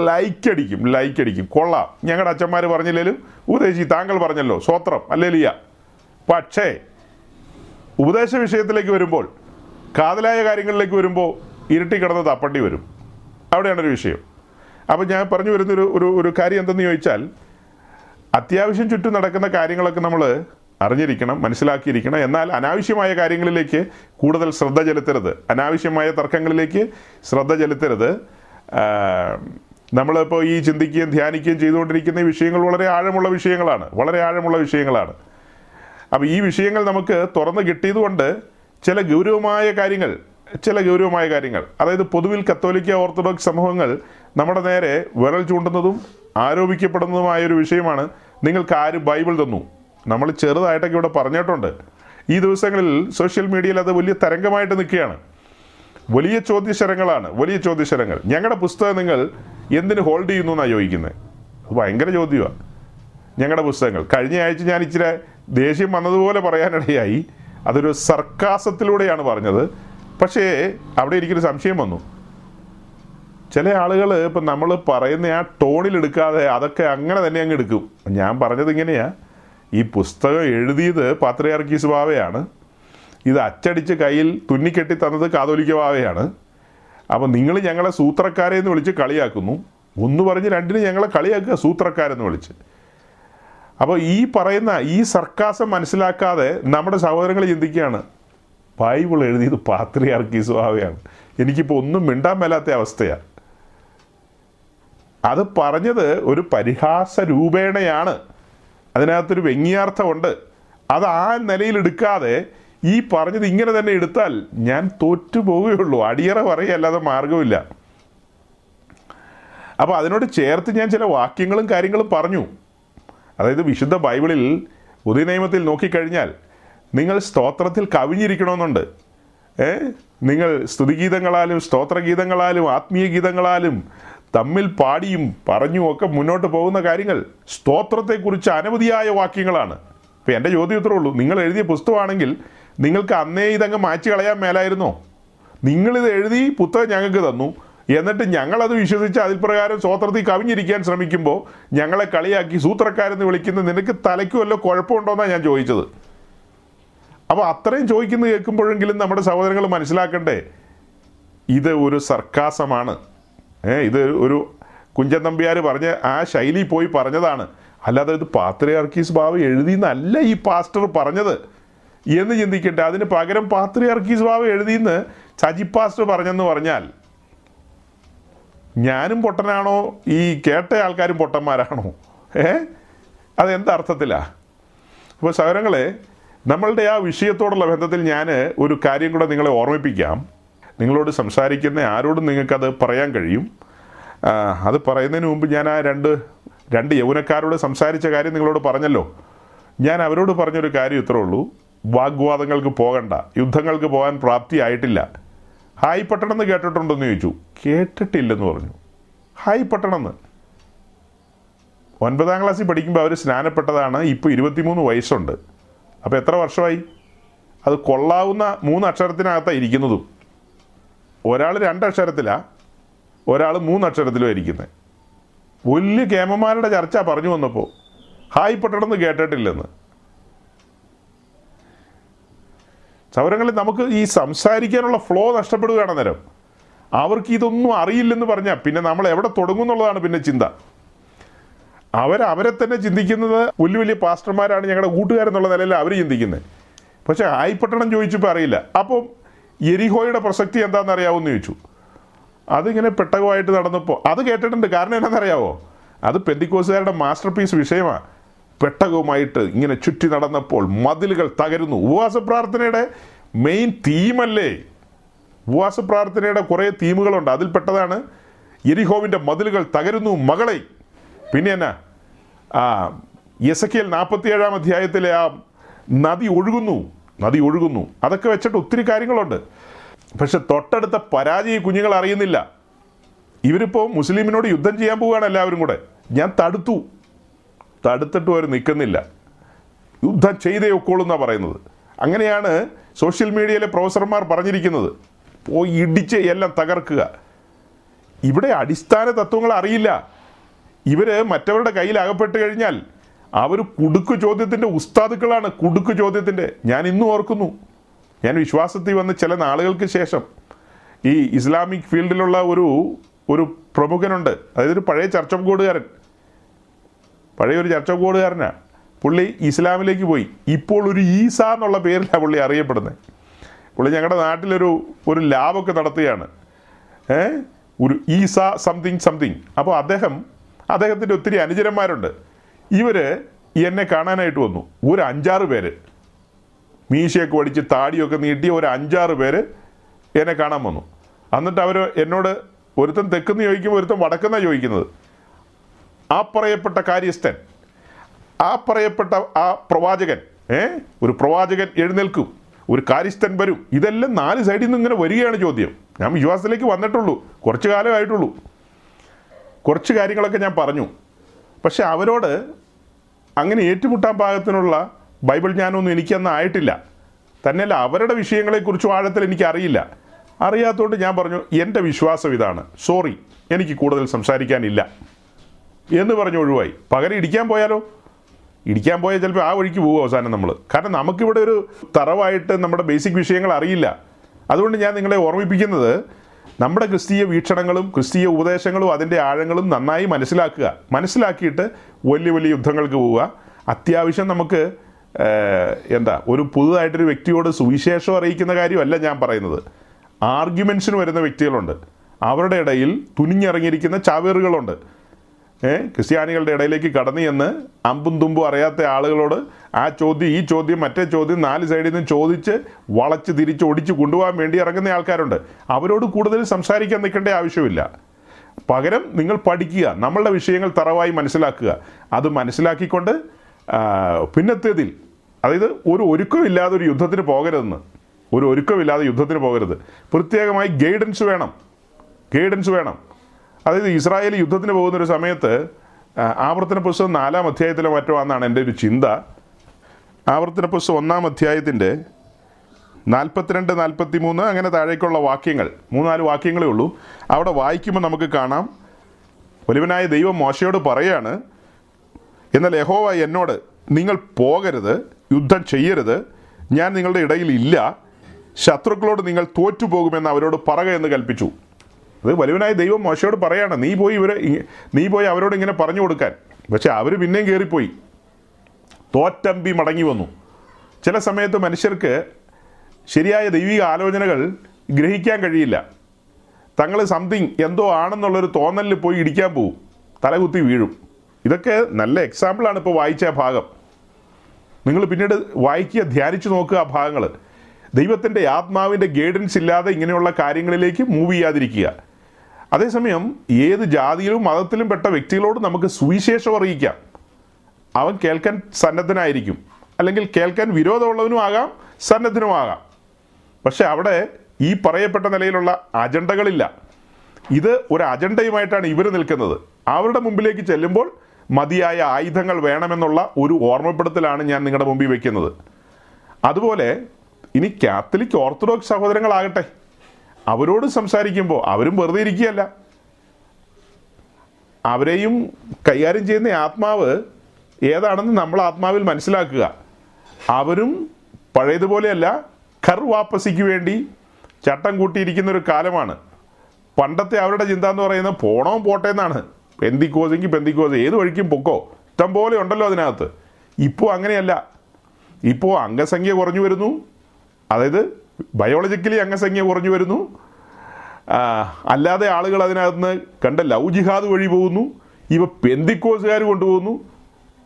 ലൈക്ക് അടിക്കും ലൈക്ക് കൊള്ളാം. ഞങ്ങളുടെ അച്ഛന്മാർ പറഞ്ഞില്ലേലും ഉപദേശി താങ്കൾ പറഞ്ഞല്ലോ സ്വത്രം അല്ലേലിയ പക്ഷേ ഉപദേശ വിഷയത്തിലേക്ക് വരുമ്പോൾ കാതലായ കാര്യങ്ങളിലേക്ക് വരുമ്പോൾ ഇരുട്ടി കിടന്ന് തപ്പണ്ടി വരും. അവിടെയാണ് ഒരു വിഷയം. അപ്പോൾ ഞാൻ പറഞ്ഞു വരുന്നൊരു ഒരു ഒരു കാര്യം എന്തെന്ന് ചോദിച്ചാൽ അത്യാവശ്യം ചുറ്റും നടക്കുന്ന കാര്യങ്ങളൊക്കെ നമ്മൾ അറിഞ്ഞിരിക്കണം മനസ്സിലാക്കിയിരിക്കണം. എന്നാൽ അനാവശ്യമായ കാര്യങ്ങളിലേക്ക് കൂടുതൽ ശ്രദ്ധ ചെലുത്തരുത്. അനാവശ്യമായ തർക്കങ്ങളിലേക്ക് ശ്രദ്ധ ചെലുത്തരുത്. നമ്മളിപ്പോൾ ഈ ചിന്തിക്കുകയും ധ്യാനിക്കുകയും ചെയ്തുകൊണ്ടിരിക്കുന്ന ഈ വിഷയങ്ങൾ വളരെ ആഴമുള്ള വിഷയങ്ങളാണ്. വളരെ ആഴമുള്ള വിഷയങ്ങളാണ്. അപ്പോൾ ഈ വിഷയങ്ങൾ നമുക്ക് തുറന്ന് കിട്ടിയതുകൊണ്ട് ചില ഗൗരവമായ കാര്യങ്ങൾ ചില ഗൗരവമായ കാര്യങ്ങൾ അതായത് പൊതുവിൽ കത്തോലിക്ക ഓർത്തഡോക്സ് സമൂഹങ്ങൾ നമ്മുടെ നേരെ വിരൽ ചൂണ്ടുന്നതും ആരോപിക്കപ്പെടുന്നതുമായ ഒരു വിഷയമാണ് നിങ്ങൾക്ക് ആര് ബൈബിൾ തന്നു. നമ്മൾ ചെറുതായിട്ടൊക്കെ ഇവിടെ പറഞ്ഞിട്ടുണ്ട്. ഈ ദിവസങ്ങളിൽ സോഷ്യൽ മീഡിയയിൽ അത് വലിയ തരംഗമായിട്ട് നിൽക്കുകയാണ്. വലിയ ചോദ്യശരങ്ങളാണ് വലിയ ചോദ്യശരങ്ങൾ. ഞങ്ങളുടെ പുസ്തകം നിങ്ങൾ എന്തിന് ഹോൾഡ് ചെയ്യുന്നു എന്നാണ് ചോദിക്കുന്നത് അത് ഭയങ്കര ചോദ്യമാണ് ഞങ്ങളുടെ പുസ്തകങ്ങൾ. കഴിഞ്ഞ ആഴ്ച ഞാൻ ഇച്ചിരി ദേഷ്യം വന്നതുപോലെ പറയാനിടയായി. അതൊരു സർക്കാസത്തിലൂടെയാണ് പറഞ്ഞത്. പക്ഷേ അവിടെ എനിക്കൊരു സംശയം വന്നു. ചില ആളുകൾ ഇപ്പം നമ്മൾ പറയുന്ന ആ ടോണിൽ എടുക്കാതെ അതൊക്കെ അങ്ങനെ തന്നെ അങ്ങ് എടുക്കും. ഞാൻ പറഞ്ഞത് ഇങ്ങനെയാ. ഈ പുസ്തകം എഴുതിയത് പാത്രയാർക്കീസ് ബാവയാണ്. ഇത് അച്ചടിച്ച് കയ്യിൽ തുന്നിക്കെട്ടി തന്നത് കാതോലിക്ക ബാവയാണ്. അപ്പം നിങ്ങൾ ഞങ്ങളെ സൂത്രക്കാരെ എന്ന് വിളിച്ച് കളിയാക്കുന്നു. ഒന്ന് പറഞ്ഞ് രണ്ടിന് ഞങ്ങളെ കളിയാക്കുക സൂത്രക്കാരെന്ന് വിളിച്ച്. അപ്പോൾ ഈ പറയുന്ന ഈ സർക്കാസം മനസ്സിലാക്കാതെ നമ്മുടെ സഹോദരങ്ങൾ ചിന്തിക്കുകയാണ് ബൈബിൾ എഴുതിയത് പാത്രയാർക്കീസ് ബാവയാണ്. എനിക്കിപ്പോൾ ഒന്നും മിണ്ടാൻ മേലാത്ത അവസ്ഥയാണ് അത് പറഞ്ഞത് ഒരു പരിഹാസ രൂപേണയാണ്. അതിനകത്തൊരു വ്യംഗ്യാർത്ഥമുണ്ട്. അത് ആ നിലയിൽ എടുക്കാതെ ഈ പറഞ്ഞത് ഇങ്ങനെ തന്നെ എടുത്താൽ ഞാൻ തോറ്റു പോവുകയുള്ളൂ അടിയറ പറയല്ലാതെ മാർഗമില്ല അപ്പോൾ അതിനോട് ചേർത്ത് ഞാൻ ചില വാക്യങ്ങളും കാര്യങ്ങളും പറഞ്ഞു. അതായത് വിശുദ്ധ ബൈബിളിൽ പുതിയ നിയമത്തിൽ നോക്കിക്കഴിഞ്ഞാൽ നിങ്ങൾ സ്തോത്രത്തിൽ കവിഞ്ഞിരിക്കണമെന്നുണ്ട്. ഏ? നിങ്ങൾ സ്തുതിഗീതങ്ങളാലും സ്തോത്രഗീതങ്ങളാലും ആത്മീയ ഗീതങ്ങളാലും തമ്മിൽ പാടിയും പറഞ്ഞും ഒക്കെ മുന്നോട്ട് പോകുന്ന കാര്യങ്ങൾ സ്തോത്രത്തെക്കുറിച്ച് അനവധിയായ വാക്യങ്ങളാണ്. ഇപ്പം എന്റെ ചോദ്യം ഇത്രേ ഉള്ളൂ. നിങ്ങൾ എഴുതിയ പുസ്തകമാണെങ്കിൽ നിങ്ങൾക്ക് അന്നേ ഇതങ്ങ് മാറ്റി കളയാൻ മേലായിരുന്നോ? നിങ്ങളിത് എഴുതി പുസ്തകം ഞങ്ങൾക്ക് തന്നു. എന്നിട്ട് ഞങ്ങളത് വിശ്വസിച്ച് അതിൽ പ്രകാരം സ്വോത്രത്തിൽ കവിഞ്ഞിരിക്കാൻ ശ്രമിക്കുമ്പോൾ ഞങ്ങളെ കളിയാക്കി സൂത്രക്കാരെന്ന് വിളിക്കുന്ന നിനക്ക് തലയ്ക്ക് വല്ല കുഴപ്പമുണ്ടോയെന്നാണ് ഞാൻ ചോദിച്ചത്. അപ്പോൾ അത്രയും ചോദിക്കുന്നത് കേൾക്കുമ്പോഴെങ്കിലും നമ്മുടെ സഹോദരങ്ങൾ മനസ്സിലാക്കണ്ടേ ഇത് ഒരു സർക്കാസമാണ്. ഇത് ഒരു കുഞ്ചൻ നമ്പ്യാർ പറഞ്ഞ ആ ശൈലി പോയി പറഞ്ഞതാണ്. അല്ലാതെ ഇത് പാത്രിയാർക്കീസ് ബാബ എഴുതിയെന്നല്ല ഈ പാസ്റ്റർ പറഞ്ഞത്. എന്ന് ചിന്തിക്കട്ടെ അതിന് പകരം പാത്രിയാർക്കീസ് ബാബ എഴുതിയെന്ന് സജി പാസ്റ്റർ പറഞ്ഞെന്ന് പറഞ്ഞാൽ ഞാനും പൊട്ടനാണോ? ഈ കേട്ട ആൾക്കാരും പൊട്ടന്മാരാണോ? ഏ? അതെന്തർത്ഥത്തിലാണ് അപ്പോൾ സഹോദരങ്ങളെ നമ്മളുടെ ആ വിഷയത്തോടുള്ള ബന്ധത്തിൽ ഞാൻ ഒരു കാര്യം കൂടെ നിങ്ങളെ ഓർമ്മിപ്പിക്കാം. നിങ്ങളോട് സംസാരിക്കുന്ന ആരോടും നിങ്ങൾക്കത് പറയാൻ കഴിയും. അത് പറയുന്നതിന് മുമ്പ് ഞാൻ ആ രണ്ട് രണ്ട് യൗവനക്കാരോട് സംസാരിച്ച കാര്യം നിങ്ങളോട് പറഞ്ഞല്ലോ. ഞാൻ അവരോട് പറഞ്ഞൊരു കാര്യം ഇത്രേ ഉള്ളൂ. വാഗ്വാദങ്ങൾക്ക് പോകണ്ട. യുദ്ധങ്ങൾക്ക് പോകാൻ പ്രാപ്തിയായിട്ടില്ല ഹായ് പട്ടണം എന്ന് കേട്ടിട്ടുണ്ടെന്ന് ചോദിച്ചു. കേട്ടിട്ടില്ലെന്ന് പറഞ്ഞു. ഹായ് പട്ടണം എന്ന് ഒൻപതാം ക്ലാസ്സിൽ പഠിക്കുമ്പോൾ അവർ സ്നാനപ്പെട്ടതാണ്. ഇപ്പോൾ ഇരുപത്തിമൂന്ന് വയസ്സുണ്ട്. അപ്പോൾ എത്ര വർഷമായി? അത് കൊള്ളാവുന്ന മൂന്ന് അക്ഷരത്തിനകത്താണ് ഇരിക്കുന്നതും. ഒരാൾ രണ്ടക്ഷരത്തിലാണ് ഒരാൾ മൂന്നക്ഷരത്തിലും ഇരിക്കുന്നത് വലിയ കേമന്മാരുടെ ചർച്ച പറഞ്ഞു വന്നപ്പോൾ ഹായ് പെട്ടെന്ന് കേട്ടിട്ടില്ലെന്ന്. സൗരങ്ങളിൽ നമുക്ക് ഈ സംസാരിക്കാനുള്ള ഫ്ലോ നഷ്ടപ്പെടുകയാണ് നേരം അവർക്ക് ഇതൊന്നും അറിയില്ലെന്ന് പറഞ്ഞാൽ പിന്നെ നമ്മൾ എവിടെ തുടങ്ങും എന്നുള്ളതാണ് പിന്നെ ചിന്ത. അവർ അവരെ തന്നെ ചിന്തിക്കുന്നത് വലിയ വലിയ പാസ്റ്റർമാരാണ് ഞങ്ങളുടെ കൂട്ടുകാരെന്നുള്ള നിലയിൽ അവർ ചിന്തിക്കുന്നത് പക്ഷേ ആയിപ്പട്ടണം ചോദിച്ചപ്പോൾ അറിയില്ല. അപ്പം എരിഹോയുടെ പ്രസക്തി എന്താണെന്ന് അറിയാവുമെന്ന് ചോദിച്ചു. അതിങ്ങനെ പെട്ടകമായിട്ട് നടന്നപ്പോൾ അത് കേട്ടിട്ടുണ്ട്. കാരണം എന്നാണെന്നറിയാവോ അത് പെന്തിക്കോസുകാരുടെ മാസ്റ്റർ പീസ് വിഷയമാണ് പെട്ടകവുമായിട്ട് ഇങ്ങനെ ചുറ്റി നടന്നപ്പോൾ മതിലുകൾ തകരുന്നു. ഉപവാസ പ്രാർത്ഥനയുടെ മെയിൻ തീമല്ലേ ഉപവാസ പ്രാർത്ഥനയുടെ കുറേ തീമുകളുണ്ട് അതിൽപ്പെട്ടതാണ് എരിഹോവിന്റെ മതിലുകൾ തകരുന്നു മകളെ. പിന്നെ എന്നാ? ആ യസക്കിയൽ നാൽപ്പത്തിയേഴാം അധ്യായത്തിലെ ആ നദി ഒഴുകുന്നു. നദി ഒഴുകുന്നു. അതൊക്കെ വെച്ചിട്ട് ഒത്തിരി കാര്യങ്ങളുണ്ട്. പക്ഷെ തൊട്ടടുത്ത പരാജയ കുഞ്ഞുങ്ങൾ അറിയുന്നില്ല. ഇവരിപ്പോൾ മുസ്ലിമിനോട് യുദ്ധം ചെയ്യാൻ പോവുകയാണ് എല്ലാവരും കൂടെ. ഞാൻ തടുത്തു. തടുത്തിട്ട് അവർ നിൽക്കുന്നില്ല. യുദ്ധം ചെയ്തേ ഒക്കോളൂ എന്നാണ് പറയുന്നത്. അങ്ങനെയാണ് സോഷ്യൽ മീഡിയയിലെ പ്രൊഫസർമാർ പറഞ്ഞിരിക്കുന്നത്. പോയി ഇടിച്ച് എല്ലാം തകർക്കുക. ഇവിടെ അടിസ്ഥാന തത്വങ്ങൾ അറിയില്ല. ഇവർ മറ്റവരുടെ കയ്യിൽ അകപ്പെട്ട് കഴിഞ്ഞാൽ അവർ കുടുക്ക് ചോദ്യത്തിന്റെ ഉസ്താദുക്കളാണ് കുടുക്ക് ചോദ്യത്തിന്റെ ഞാൻ ഇന്നും ഓർക്കുന്നു. ഞാൻ വിശ്വാസത്തിൽ വന്ന ചില നാളുകൾക്ക് ശേഷം ഈ ഇസ്ലാമിക് ഫീൽഡിലുള്ള ഒരു ഒരു പ്രമുഖനുണ്ട്. അതായത് ഒരു പഴയ കൂടുകാരൻ പഴയ ഒരു ചർച്ചക്കോടുകാരനാണ് പുള്ളി ഇസ്ലാമിലേക്ക് പോയി. ഇപ്പോൾ ഒരു ഈസ എന്നുള്ള പേരിലാണ് പുള്ളി അറിയപ്പെടുന്നത്. പുള്ളി ഞങ്ങളുടെ നാട്ടിലൊരു ഒരു ലാബൊക്കെ നടത്തുകയാണ്. ഏ? ഒരു ഈസ സംതിങ് സംതിങ്. അപ്പോൾ അദ്ദേഹം അദ്ദേഹത്തിന്റെ ഒത്തിരി അനുചരന്മാരുണ്ട്. ഇവർ എന്നെ കാണാനായിട്ട് വന്നു. ഒരു അഞ്ചാറ് പേര്. മീശയൊക്കെ വടിച്ച് താടിയൊക്കെ നീട്ടി ഒരു അഞ്ചാറ് പേര് എന്നെ കാണാൻ വന്നു. എന്നിട്ട് അവർ എന്നോട് ഒരുത്തൻ തെക്കുന്ന് ചോദിക്കുമ്പോൾ ഒരുത്തൻ വടക്കുന്ന ചോദിക്കുന്നത്. ആ പറയപ്പെട്ട കാര്യസ്ഥൻ ആ പറയപ്പെട്ട ആ പ്രവാചകൻ ഏ? ഒരു പ്രവാചകൻ എഴുന്നേൽക്കും. ഒരു കാര്യസ്ഥൻ വരും. ഇതെല്ലാം നാല് സൈഡിൽ നിന്ന് ഇങ്ങനെ വരികയാണ് ചോദ്യം. ഞാൻ വിശ്വാസത്തിലേക്ക് വന്നിട്ടുള്ളൂ. കുറച്ച് കാലമായിട്ടുള്ളൂ. കുറച്ച് കാര്യങ്ങളൊക്കെ ഞാൻ പറഞ്ഞു. പക്ഷെ അവരോട് അങ്ങനെ ഏറ്റുമുട്ടാൻ പാകത്തിനുള്ള ബൈബിൾ ജ്ഞാനമൊന്നും എനിക്കന്ന് ആയിട്ടില്ല. തന്നെയല്ല അവരുടെ വിഷയങ്ങളെക്കുറിച്ചും ആഴത്തിൽ എനിക്കറിയില്ല. അറിയാത്തതുകൊണ്ട് ഞാൻ പറഞ്ഞു എന്റെ വിശ്വാസം ഇതാണ്. സോറി എനിക്ക് കൂടുതൽ സംസാരിക്കാനില്ല. എന്ന് പറഞ്ഞ് ഒഴിവായി. പകരം ഇടിക്കാൻ പോയാലോ? ഇടിക്കാൻ പോയാൽ ചിലപ്പോൾ ആ വഴിക്ക് പോകും അവസാനം നമ്മൾ കാരണം നമുക്കിവിടെ ഒരു തറവായിട്ട് നമ്മുടെ ബേസിക് വിഷയങ്ങൾ അറിയില്ല. അതുകൊണ്ട് ഞാൻ നിങ്ങളെ ഓർമ്മിപ്പിക്കുന്നത് നമ്മുടെ ക്രിസ്തീയ വീക്ഷണങ്ങളും ക്രിസ്തീയ ഉപദേശങ്ങളും അതിന്റെ ആഴങ്ങളും നന്നായി മനസ്സിലാക്കുക. മനസ്സിലാക്കിയിട്ട് വലിയ വലിയ യുദ്ധങ്ങൾക്ക് പോവുക. അത്യാവശ്യം നമുക്ക് എന്താ ഒരു പുതുതായിട്ടൊരു വ്യക്തിയോട് സുവിശേഷം അറിയിക്കുന്ന കാര്യമല്ല ഞാൻ പറയുന്നത്. ആർഗ്യുമെൻസിന് വരുന്ന വ്യക്തികളുണ്ട്. അവരുടെ ഇടയിൽ തുനിഞ്ഞിറങ്ങിയിരിക്കുന്ന ചാവേറുകളുണ്ട്. ക്രിസ്ത്യാനികളുടെ ഇടയിലേക്ക് കടന്നു എന്ന് അമ്പും തുമ്പും അറിയാത്ത ആളുകളോട് ആ ചോദ്യം ഈ ചോദ്യം മറ്റേ ചോദ്യം നാല് സൈഡിൽ നിന്ന് ചോദിച്ച് വളച്ച് തിരിച്ച് ഒടിച്ച് കൊണ്ടുപോകാൻ വേണ്ടി ഇറങ്ങുന്ന ആൾക്കാരുണ്ട്. അവരോട് കൂടുതൽ സംസാരിക്കാൻ നിൽക്കേണ്ട ആവശ്യമില്ല. പകരം നിങ്ങൾ പഠിക്കുക നമ്മളുടെ വിഷയങ്ങൾ തറവായി മനസ്സിലാക്കുക. അത് മനസ്സിലാക്കിക്കൊണ്ട് പിന്നത്തേതിൽ അതായത് ഒരു ഒരുക്കമില്ലാതെ ഒരു യുദ്ധത്തിന് പോകരുതെന്ന്. ഒരു ഒരുക്കമില്ലാതെ യുദ്ധത്തിന് പോകരുത്. പ്രത്യേകമായി ഗൈഡൻസ് വേണം. ഗൈഡൻസ് വേണം. അതായത് ഇസ്രായേൽ യുദ്ധത്തിന് പോകുന്ന ഒരു സമയത്ത് ആവർത്തന പുസ്തകം നാലാം അധ്യായത്തിലെ മറ്റോ ആണെന്നാണ് എന്റെ ഒരു ചിന്ത. ആവർത്തന പുസ്തകം ഒന്നാം അധ്യായത്തിന്റെ നാൽപ്പത്തിരണ്ട് നാൽപ്പത്തി മൂന്ന് അങ്ങനെ താഴേക്കുള്ള വാക്യങ്ങൾ മൂന്നാൽ വാക്യങ്ങളേ ഉള്ളൂ. അവിടെ വായിക്കുമ്പോൾ നമുക്ക് കാണാം ഒലിവനായ ദൈവം മോശയോട് പറയാണ് എന്നാൽ യഹോവ എന്നോട് നിങ്ങൾ പോകരുത് യുദ്ധം ചെയ്യരുത് ഞാൻ നിങ്ങളുടെ ഇടയിൽ ഇല്ല ശത്രുക്കളോട് നിങ്ങൾ തോറ്റുപോകുമെന്ന് അവരോട് പറയുക എന്ന് കൽപ്പിച്ചു. അത് വലുവനായ ദൈവം മോശയോട് പറയാണ് നീ പോയി ഇവരെ നീ പോയി അവരോട് ഇങ്ങനെ പറഞ്ഞു കൊടുക്കാൻ. പക്ഷെ അവർ പിന്നെയും കയറിപ്പോയി തോറ്റമ്പി മടങ്ങി വന്നു. ചില സമയത്ത് മനുഷ്യർക്ക് ശരിയായ ദൈവിക ആലോചനകൾ ഗ്രഹിക്കാൻ കഴിയില്ല. തങ്ങൾ സംതിങ് എന്തോ ആണെന്നുള്ളൊരു തോന്നലിൽ പോയി ഇടിക്കാൻ പോവും. തലകുത്തി വീഴും. ഇതൊക്കെ നല്ല എക്സാമ്പിളാണ് ഇപ്പോൾ വായിച്ച ഭാഗം. നിങ്ങൾ പിന്നീട് വായിക്കുക ധ്യാനിച്ചു നോക്കുക ആ ഭാഗങ്ങൾ ദൈവത്തിന്റെ ആത്മാവിന്റെ ഗൈഡൻസ് ഇല്ലാതെ ഇങ്ങനെയുള്ള കാര്യങ്ങളിലേക്ക് മൂവ് ചെയ്യാതിരിക്കുക. അതേസമയം ഏത് ജാതിയിലും മതത്തിലും പെട്ട വ്യക്തികളോട് നമുക്ക് സുവിശേഷം അറിയിക്കാം. അവൻ കേൾക്കാൻ സന്നദ്ധനായിരിക്കും. അല്ലെങ്കിൽ കേൾക്കാൻ വിരോധമുള്ളവനും ആകാം സന്നദ്ധനുമാകാം പക്ഷെ അവിടെ ഈ പറയപ്പെട്ട നിലയിലുള്ള അജണ്ടകളില്ല. ഇത് ഒരു അജണ്ടയുമായിട്ടാണ് ഇവർ നിൽക്കുന്നത്. അവരുടെ മുമ്പിലേക്ക് ചെല്ലുമ്പോൾ മതിയായ ആയുധങ്ങൾ വേണമെന്നുള്ള ഒരു ഓർമ്മപ്പെടുത്തലാണ് ഞാൻ നിങ്ങളുടെ മുമ്പിൽ വയ്ക്കുന്നത് അതുപോലെ ഇനി കാത്തലിക് ഓർത്തഡോക്സ് സഹോദരങ്ങളാകട്ടെ. അവരോട് സംസാരിക്കുമ്പോൾ അവരും വെറുതെ ഇരിക്കുകയല്ല. അവരെയും കൈകാര്യം ചെയ്യുന്ന ആത്മാവ് ഏതാണെന്ന് നമ്മൾ ആത്മാവിൽ മനസ്സിലാക്കുക. അവരും പഴയതുപോലെയല്ല ഖർ വാപ്പസിക്ക് വേണ്ടി ചട്ടം കൂട്ടിയിരിക്കുന്ന ഒരു കാലമാണ്. പണ്ടത്തെ അവരുടെ ചിന്ത എന്ന് പറയുന്നത് പോണോ പോട്ടെ എന്നാണ്. പെന്തിക്കോസെങ്കിൽ പെന്തിക്കോസ് ഏത് വഴിക്കും പൊക്കോ ഇഷ്ടം പോലെ ഉണ്ടല്ലോ അതിനകത്ത്. ഇപ്പോൾ അങ്ങനെയല്ല. ഇപ്പോൾ അംഗസംഖ്യ കുറഞ്ഞു വരുന്നു. അതായത് ബയോളജിക്കലി അംഗസംഖ്യ കുറഞ്ഞു വരുന്നു. അല്ലാതെ ആളുകൾ അതിനകത്ത് കണ്ട ലവ് ജിഹാദ് വഴി പോകുന്നു. ഇവ പെന്തിക്കോസുകാർ കൊണ്ടുപോകുന്നു.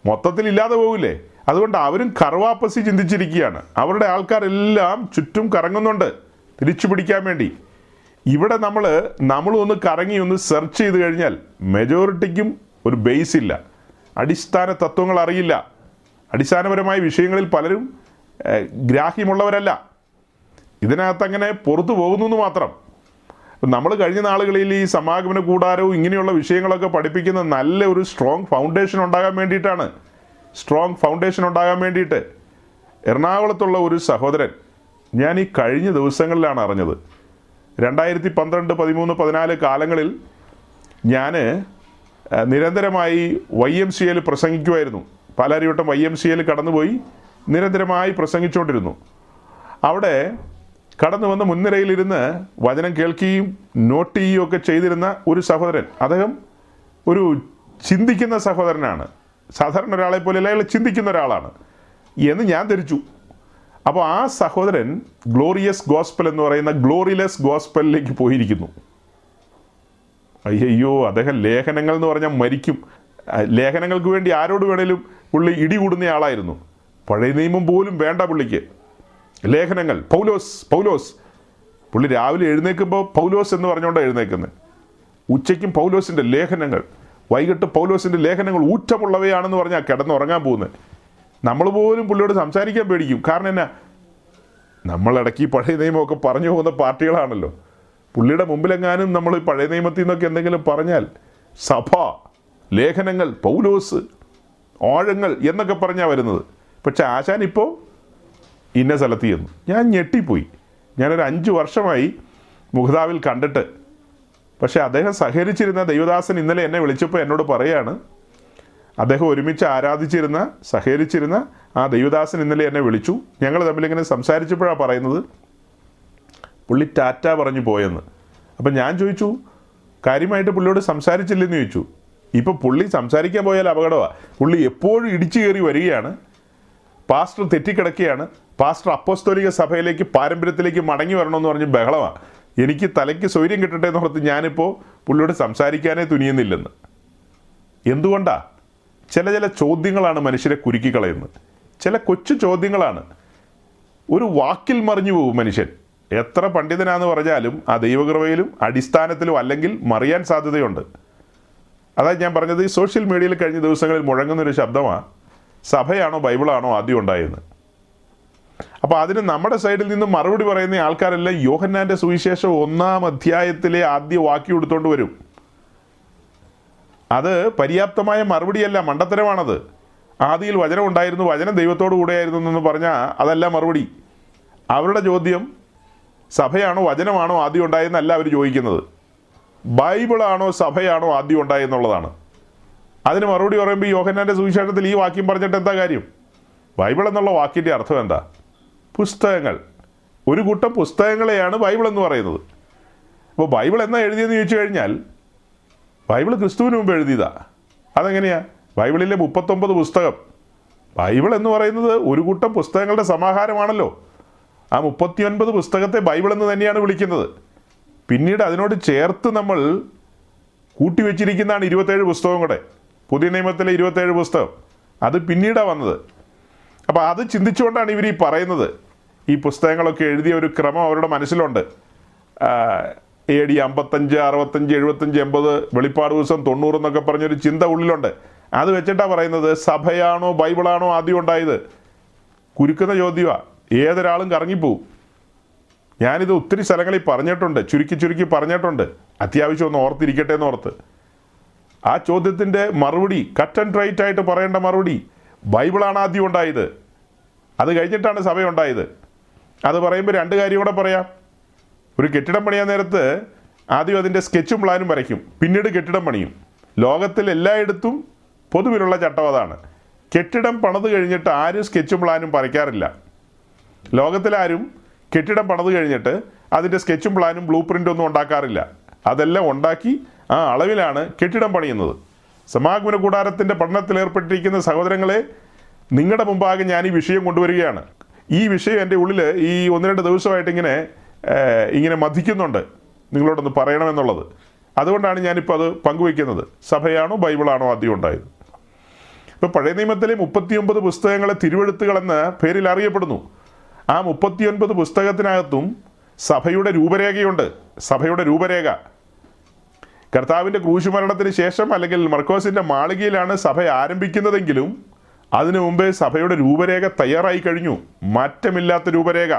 മൊത്തത്തിൽ ഇല്ലാതെ പോകില്ലേ? അതുകൊണ്ട് അവരും കറുവാപ്പസി ചിന്തിച്ചിരിക്കുകയാണ്. അവരുടെ ആൾക്കാരെല്ലാം ചുറ്റും കറങ്ങുന്നുണ്ട്. തിരിച്ചു പിടിക്കാൻ വേണ്ടി. ഇവിടെ നമ്മൾ നമ്മളൊന്ന് കറങ്ങി ഒന്ന് സെർച്ച് ചെയ്ത് കഴിഞ്ഞാൽ മെജോറിറ്റിക്കും ഒരു ബേസ് ഇല്ല. അടിസ്ഥാന തത്വങ്ങൾ അറിയില്ല. അടിസ്ഥാനപരമായ വിഷയങ്ങളിൽ പലരും ഗ്രാഹ്യമുള്ളവരല്ല. ഇതിനകത്ത് അങ്ങനെ പുറത്തു പോകുന്നു എന്ന് മാത്രം നമ്മൾ കഴിഞ്ഞ നാളുകളിൽ ഈ സമാഗമന കൂടാരവും ഇങ്ങനെയുള്ള വിഷയങ്ങളൊക്കെ പഠിപ്പിക്കുന്ന നല്ല ഒരു സ്ട്രോങ് ഫൗണ്ടേഷൻ ഉണ്ടാകാൻ വേണ്ടിയിട്ടാണ്. സ്ട്രോങ് ഫൗണ്ടേഷൻ ഉണ്ടാകാൻ വേണ്ടിയിട്ട് എറണാകുളത്തുള്ള ഒരു സഹോദരൻ ഞാൻ ഈ കഴിഞ്ഞ ദിവസങ്ങളിലാണ് അറിഞ്ഞത്. രണ്ടായിരത്തി പന്ത്രണ്ട് പതിമൂന്ന് പതിനാല് കാലങ്ങളിൽ ഞാൻ നിരന്തരമായി വൈ എം സി എയിൽ പ്രസംഗിക്കുമായിരുന്നു. പാലാരിവട്ടം വൈ എം സി എയിൽ കടന്നുപോയി നിരന്തരമായി പ്രസംഗിച്ചുകൊണ്ടിരുന്നു. അവിടെ കടന്നു വന്ന് മുൻനിരയിലിരുന്ന് വചനം കേൾക്കുകയും നോട്ട് ചെയ്യുകയും ഒക്കെ ചെയ്തിരുന്ന ഒരു സഹോദരൻ. അദ്ദേഹം ഒരു ചിന്തിക്കുന്ന സഹോദരനാണ്. സാധാരണ ഒരാളെ പോലെ അയാൾ ചിന്തിക്കുന്ന ഒരാളാണ്. എന്ന് ഞാൻ ധരിച്ചു. അപ്പോൾ ആ സഹോദരൻ ഗ്ലോറിയസ് ഗോസ്പൽ എന്ന് പറയുന്ന ഗ്ലോറിലെസ് ഗോസ്പലിലേക്ക് പോയിരിക്കുന്നു. അയ്യോ അദ്ദേഹം ലേഖനങ്ങൾ എന്ന് പറഞ്ഞാൽ മരിക്കും. ലേഖനങ്ങൾക്ക് വേണ്ടി ആരോട് വേണേലും പുള്ളി ഇടികൂടുന്ന ആളായിരുന്നു. പഴയ നിയമം പോലും വേണ്ട പുള്ളിക്ക്. ലേഖനങ്ങൾ. പൗലോസ് പൗലോസ്. പുള്ളി രാവിലെ എഴുന്നേൽക്കുമ്പോൾ പൗലോസ് എന്ന് പറഞ്ഞുകൊണ്ട് എഴുന്നേക്കുന്നത് ഉച്ചയ്ക്കും പൗലോസിന്റെ ലേഖനങ്ങൾ. വൈകിട്ട് പൗലോസിന്റെ ലേഖനങ്ങൾ ഊറ്റമുള്ളവയാണെന്ന് പറഞ്ഞാൽ കിടന്നുറങ്ങാൻ പോകുന്നത്. നമ്മൾ പോലും പുള്ളിയോട് സംസാരിക്കാൻ പേടിക്കും. കാരണം എന്നാ? നമ്മളിടയ്ക്ക് ഈ പഴയ നിയമമൊക്കെ പറഞ്ഞു പോകുന്ന പാർട്ടികളാണല്ലോ. പുള്ളിയുടെ മുമ്പിലെങ്ങാനും നമ്മൾ ഈ പഴയ നിയമത്തിൽ നിന്നൊക്കെ എന്തെങ്കിലും പറഞ്ഞാൽ സഭ ലേഖനങ്ങൾ പൗലോസ് ആഴങ്ങൾ എന്നൊക്കെ പറഞ്ഞാൽ വരുന്നത്. പക്ഷെ ആശാൻ ഇപ്പോൾ ഇന്ന സ്ഥലത്ത് ചെന്നു. ഞാൻ ഞെട്ടിപ്പോയി. ഞാനൊരു അഞ്ച് വർഷമായി മുഖതാവിൽ കണ്ടിട്ട്. പക്ഷേ അദ്ദേഹം സഹകരിച്ചിരുന്ന ദൈവദാസൻ ഇന്നലെ എന്നെ വിളിച്ചപ്പോൾ എന്നോട് പറയാണ് അദ്ദേഹം ഒരുമിച്ച് ആരാധിച്ചിരുന്ന സഹകരിച്ചിരുന്ന ആ ദൈവദാസൻ ഇന്നലെ എന്നെ വിളിച്ചു. ഞങ്ങൾ തമ്മിലിങ്ങനെ സംസാരിച്ചപ്പോഴാണ് പറയുന്നത് പുള്ളി ടാറ്റ പറഞ്ഞു പോയെന്ന്. അപ്പം ഞാൻ ചോദിച്ചു കാര്യമായിട്ട് പുള്ളിയോട് സംസാരിച്ചില്ലെന്ന് ചോദിച്ചു. ഇപ്പം പുള്ളി സംസാരിക്കാൻ പോയാൽ അപകടമാണ് പുള്ളി എപ്പോഴും ഇടിച്ചു കയറി വരികയാണ്. പാസ്റ്റർ തെറ്റിക്കിടക്കുകയാണ്. പാസ്റ്റർ അപ്പോസ്തോലിക സഭയിലേക്ക് പാരമ്പര്യത്തിലേക്ക് മടങ്ങി വരണമെന്ന് പറഞ്ഞ് ബഹളമാണ് എനിക്ക് തലയ്ക്ക് സൗര്യം കിട്ടട്ടെ എന്ന് ഓർത്ത് ഞാനിപ്പോൾ പുള്ളിയോട് സംസാരിക്കാനേ തുനിയുന്നില്ലെന്ന്. എന്തുകൊണ്ടാ? ചില ചില ചോദ്യങ്ങളാണ് മനുഷ്യരെ കുരുക്കിക്കളയുന്നത് ചില കൊച്ചു ചോദ്യങ്ങളാണ്. ഒരു വാക്കിൽ മറിഞ്ഞു പോകും മനുഷ്യൻ. എത്ര പണ്ഡിതനാന്ന് പറഞ്ഞാലും ആ ദൈവകൃപയിലും അടിസ്ഥാനത്തിലും അല്ലെങ്കിൽ മറിയാൻ സാധ്യതയുണ്ട്. അതായത് ഞാൻ പറഞ്ഞത് ഈ സോഷ്യൽ മീഡിയയിൽ കഴിഞ്ഞ ദിവസങ്ങളിൽ മുഴങ്ങുന്നൊരു ശബ്ദമാണ് സഭയാണോ ബൈബിളാണോ ആദ്യം ഉണ്ടായെന്ന് അപ്പോൾ അതിന് നമ്മുടെ സൈഡിൽ നിന്ന് മറുപടി പറയുന്ന ആൾക്കാരെല്ലാം യോഹന്നാന്റെ സുവിശേഷം ഒന്നാം അധ്യായത്തിലെ ആദ്യ വാക്യം എടുത്തുകൊണ്ട് വരും. അത് പര്യാപ്തമായ മറുപടിയല്ല മണ്ടത്തരമാണത്. ആദിയിൽ വചനം ഉണ്ടായിരുന്നു വചനം ദൈവത്തോടു കൂടെയായിരുന്നു എന്ന് പറഞ്ഞാൽ അതല്ല മറുപടി. അവരുടെ ചോദ്യം സഭയാണോ വചനമാണോ ആദ്യം ഉണ്ടായെന്നല്ല അവർ ചോദിക്കുന്നത്. ബൈബിളാണോ സഭയാണോ ആദ്യം ഉണ്ടായെന്നുള്ളതാണ്. അതിന് മറുപടി പറയുമ്പോൾ യോഹന്നാന്റെ സുവിശേഷത്തിൽ ഈ വാക്യം പറഞ്ഞിട്ട് എന്താ കാര്യം? ബൈബിൾ എന്നുള്ള വാക്കിന്റെ അർത്ഥം എന്താ? പുസ്തകങ്ങൾ. ഒരു കൂട്ടം പുസ്തകങ്ങളെയാണ് ബൈബിൾ എന്ന് പറയുന്നത്. അപ്പോൾ ബൈബിൾ എന്നാ എഴുതിയെന്ന് ചോദിച്ചു കഴിഞ്ഞാൽ ബൈബിൾ ക്രിസ്തുവിന് മുമ്പ് എഴുതിയതാ. അതെങ്ങനെയാ? ബൈബിളിലെ മുപ്പത്തൊമ്പത് പുസ്തകം. ബൈബിൾ എന്ന് പറയുന്നത് ഒരു കൂട്ടം പുസ്തകങ്ങളുടെ സമാഹാരമാണല്ലോ. ആ മുപ്പത്തിയൊൻപത് പുസ്തകത്തെ ബൈബിൾ എന്ന് തന്നെയാണ് വിളിക്കുന്നത്. പിന്നീട് അതിനോട് ചേർത്ത് നമ്മൾ കൂട്ടിവെച്ചിരിക്കുന്നതാണ് ഇരുപത്തേഴ് പുസ്തകം കൂടെ. പുതിയ നിയമത്തിലെ ഇരുപത്തേഴ് പുസ്തകം. അത് പിന്നീടാണ് വന്നത്. അപ്പോൾ അത് ചിന്തിച്ചുകൊണ്ടാണ് ഇവർ ഈ പറയുന്നത്. ഈ പുസ്തകങ്ങളൊക്കെ എഴുതിയ ഒരു ക്രമം അവരുടെ മനസ്സിലുണ്ട്. എ ഡി അമ്പത്തഞ്ച് അറുപത്തഞ്ച് എഴുപത്തഞ്ച് എൺപത് വെളിപ്പാട് ദിവസം തൊണ്ണൂറ് എന്നൊക്കെ പറഞ്ഞൊരു ചിന്ത ഉള്ളിലുണ്ട്. അത് വെച്ചിട്ടാണ് പറയുന്നത് സഭയാണോ ബൈബിളാണോ ആദ്യം ഉണ്ടായത്? കുരുക്കുന്ന ചോദ്യമാണ് ഏതൊരാളും കറങ്ങിപ്പോവും. ഞാനിത് ഒത്തിരി സ്ഥലങ്ങളിൽ പറഞ്ഞിട്ടുണ്ട് ചുരുക്കി ചുരുക്കി പറഞ്ഞിട്ടുണ്ട്. അത്യാവശ്യം ഒന്ന് ഓർത്തിരിക്കട്ടെ എന്ന് ഓർത്ത് ആ ചോദ്യത്തിന്റെ മറുപടി കട്ട് ആൻഡ് റൈറ്റ് ആയിട്ട് പറയേണ്ട മറുപടി ബൈബിളാണ് ആദ്യം ഉണ്ടായത്. അത് കഴിഞ്ഞിട്ടാണ് സഭ ഉണ്ടായത്. അത് പറയുമ്പോൾ രണ്ട് കാര്യം കൂടെ പറയാം. ഒരു കെട്ടിടം പണിയാൻ നേരത്ത് ആദ്യം അതിന്റെ സ്കെച്ചും പ്ലാനും വരയ്ക്കും. പിന്നീട് കെട്ടിടം പണിയും. ലോകത്തിൽ എല്ലായിടത്തും പൊതുവിലുള്ള ചട്ടം അതാണ്. കെട്ടിടം പണിത് കഴിഞ്ഞിട്ട് ആരും സ്കെച്ചും പ്ലാനും വരയ്ക്കാറില്ല. ലോകത്തിലാരും കെട്ടിടം പണിത് കഴിഞ്ഞിട്ട് അതിന്റെ സ്കെച്ചും പ്ലാനും ബ്ലൂ പ്രിന്റ് ഒന്നും ഉണ്ടാക്കാറില്ല. അതെല്ലാം ഉണ്ടാക്കി ആ അളവിലാണ് കെട്ടിടം പണിയുന്നത്. സമാഗമന കൂടാരത്തിന്റെ പഠനത്തിൽ ഏർപ്പെട്ടിരിക്കുന്ന സഹോദരങ്ങളെ നിങ്ങളുടെ മുമ്പാകെ ഞാൻ ഈ വിഷയം കൊണ്ടുവരികയാണ്. ഈ വിഷയം എന്റെ ഉള്ളിൽ ഈ ഒന്ന് രണ്ട് ദിവസമായിട്ട് ഇങ്ങനെ ഇങ്ങനെ മതിക്കുന്നുണ്ട് നിങ്ങളോടൊന്ന് പറയണമെന്നുള്ളത്. അതുകൊണ്ടാണ് ഞാനിപ്പോൾ അത് പങ്കുവയ്ക്കുന്നത് സഭയാണോ ബൈബിളാണോ ആദ്യം ഉണ്ടായത്? ഇപ്പോൾ പഴയ നിയമത്തിലെ മുപ്പത്തിയൊമ്പത് പുസ്തകങ്ങളെ തിരുവെഴുത്തുകളെന്ന് പേരിൽ അറിയപ്പെടുന്നു. ആ മുപ്പത്തിയൊൻപത് പുസ്തകത്തിനകത്തും സഭയുടെ രൂപരേഖയുണ്ട്. സഭയുടെ രൂപരേഖ. കർത്താവിന്റെ ക്രൂശുമരണത്തിന് ശേഷം അല്ലെങ്കിൽ മർക്കോസിന്റെ മാളികയിലാണ് സഭ ആരംഭിക്കുന്നതെങ്കിലും അതിനു മുമ്പേ സഭയുടെ രൂപരേഖ തയ്യാറായി കഴിഞ്ഞു. മാറ്റമില്ലാത്ത രൂപരേഖ.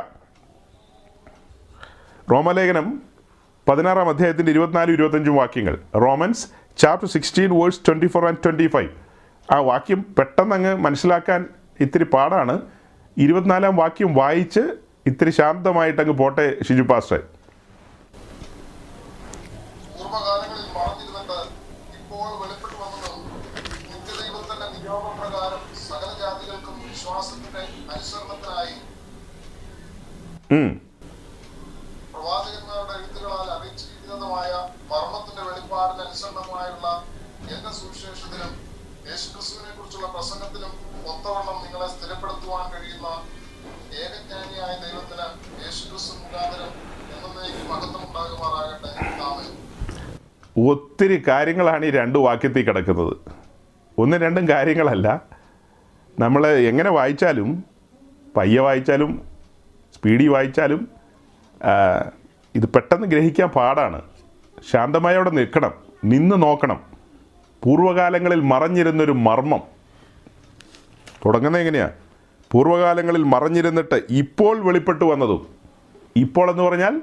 റോമലേഖനം പതിനാറാം അധ്യായത്തിന്റെ ഇരുപത്തിനാല് ഇരുപത്തഞ്ചും വാക്യങ്ങൾ. Romans chapter sixteen verse twenty four and twenty five ആ വാക്യം പെട്ടെന്ന് അങ്ങ് മനസ്സിലാക്കാൻ ഇത്തിരി പാടാണ്. ഇരുപത്തിനാലാം വാക്യം വായിച്ച് ഇത്തിരി ശാന്തമായിട്ടങ്ങ് പോട്ടെ ഷിജു പാസ്റ്റർ പൂർവകാലങ്ങളിൽ മറഞ്ഞിരുന്നിട്ട് ഇപ്പോൾ വെളിപ്പെട്ടു വന്നതും നിത്യദൈവത്തിന്റെ നിയോഗപ്രകാരം സകല ജാതികൾക്കും വിശ്വാസത്തിന്റെ അനുസരണത്തിനായി ഉം. പ്രവാചകന്മാരുടെ എഴുത്തുകളാൽ അറിയിച്ചിരിക്കുന്നതുമായ മർമ്മത്തിന്റെ വെളിപ്പാടിന് അനുസരണമായുള്ള എന്റെ സുവിശേഷത്തിനും യേശുക്രിസ്തുവിനെ കുറിച്ചുള്ള പ്രസംഗത്തിനും ഒത്തവണ്ണം നിങ്ങളെ സ്ഥിരപ്പെടുത്തുവാൻ കഴിയുന്ന ഏകജ്ഞാനിയായ ദൈവത്തിന് യേശുക്രിസ്തു മുഖാന്തരം എന്നേക്കും മഹത്വം ഉണ്ടാകുമാറാകട്ടെ. ഒത്തിരി കാര്യങ്ങളാണ് ഈ രണ്ട് വാക്യത്തിൽ കിടക്കുന്നത്. ഒന്നും രണ്ടും കാര്യങ്ങളല്ല. നമ്മൾ എങ്ങനെ വായിച്ചാലും പയ്യെ വായിച്ചാലും സ്പീഡി വായിച്ചാലും ഇത് പെട്ടെന്ന് ഗ്രഹിക്കാൻ പാടാണ്. ശാന്തമായി അവിടെ നിൽക്കണം നിന്ന് നോക്കണം. പൂർവകാലങ്ങളിൽ മറഞ്ഞിരുന്നൊരു മർമ്മം. തുടങ്ങുന്നത് എങ്ങനെയാണ് പൂർവകാലങ്ങളിൽ മറഞ്ഞിരുന്നിട്ട് ഇപ്പോൾ വെളിപ്പെട്ടു വന്നതും. ഇപ്പോൾ എന്ന് പറഞ്ഞാൽ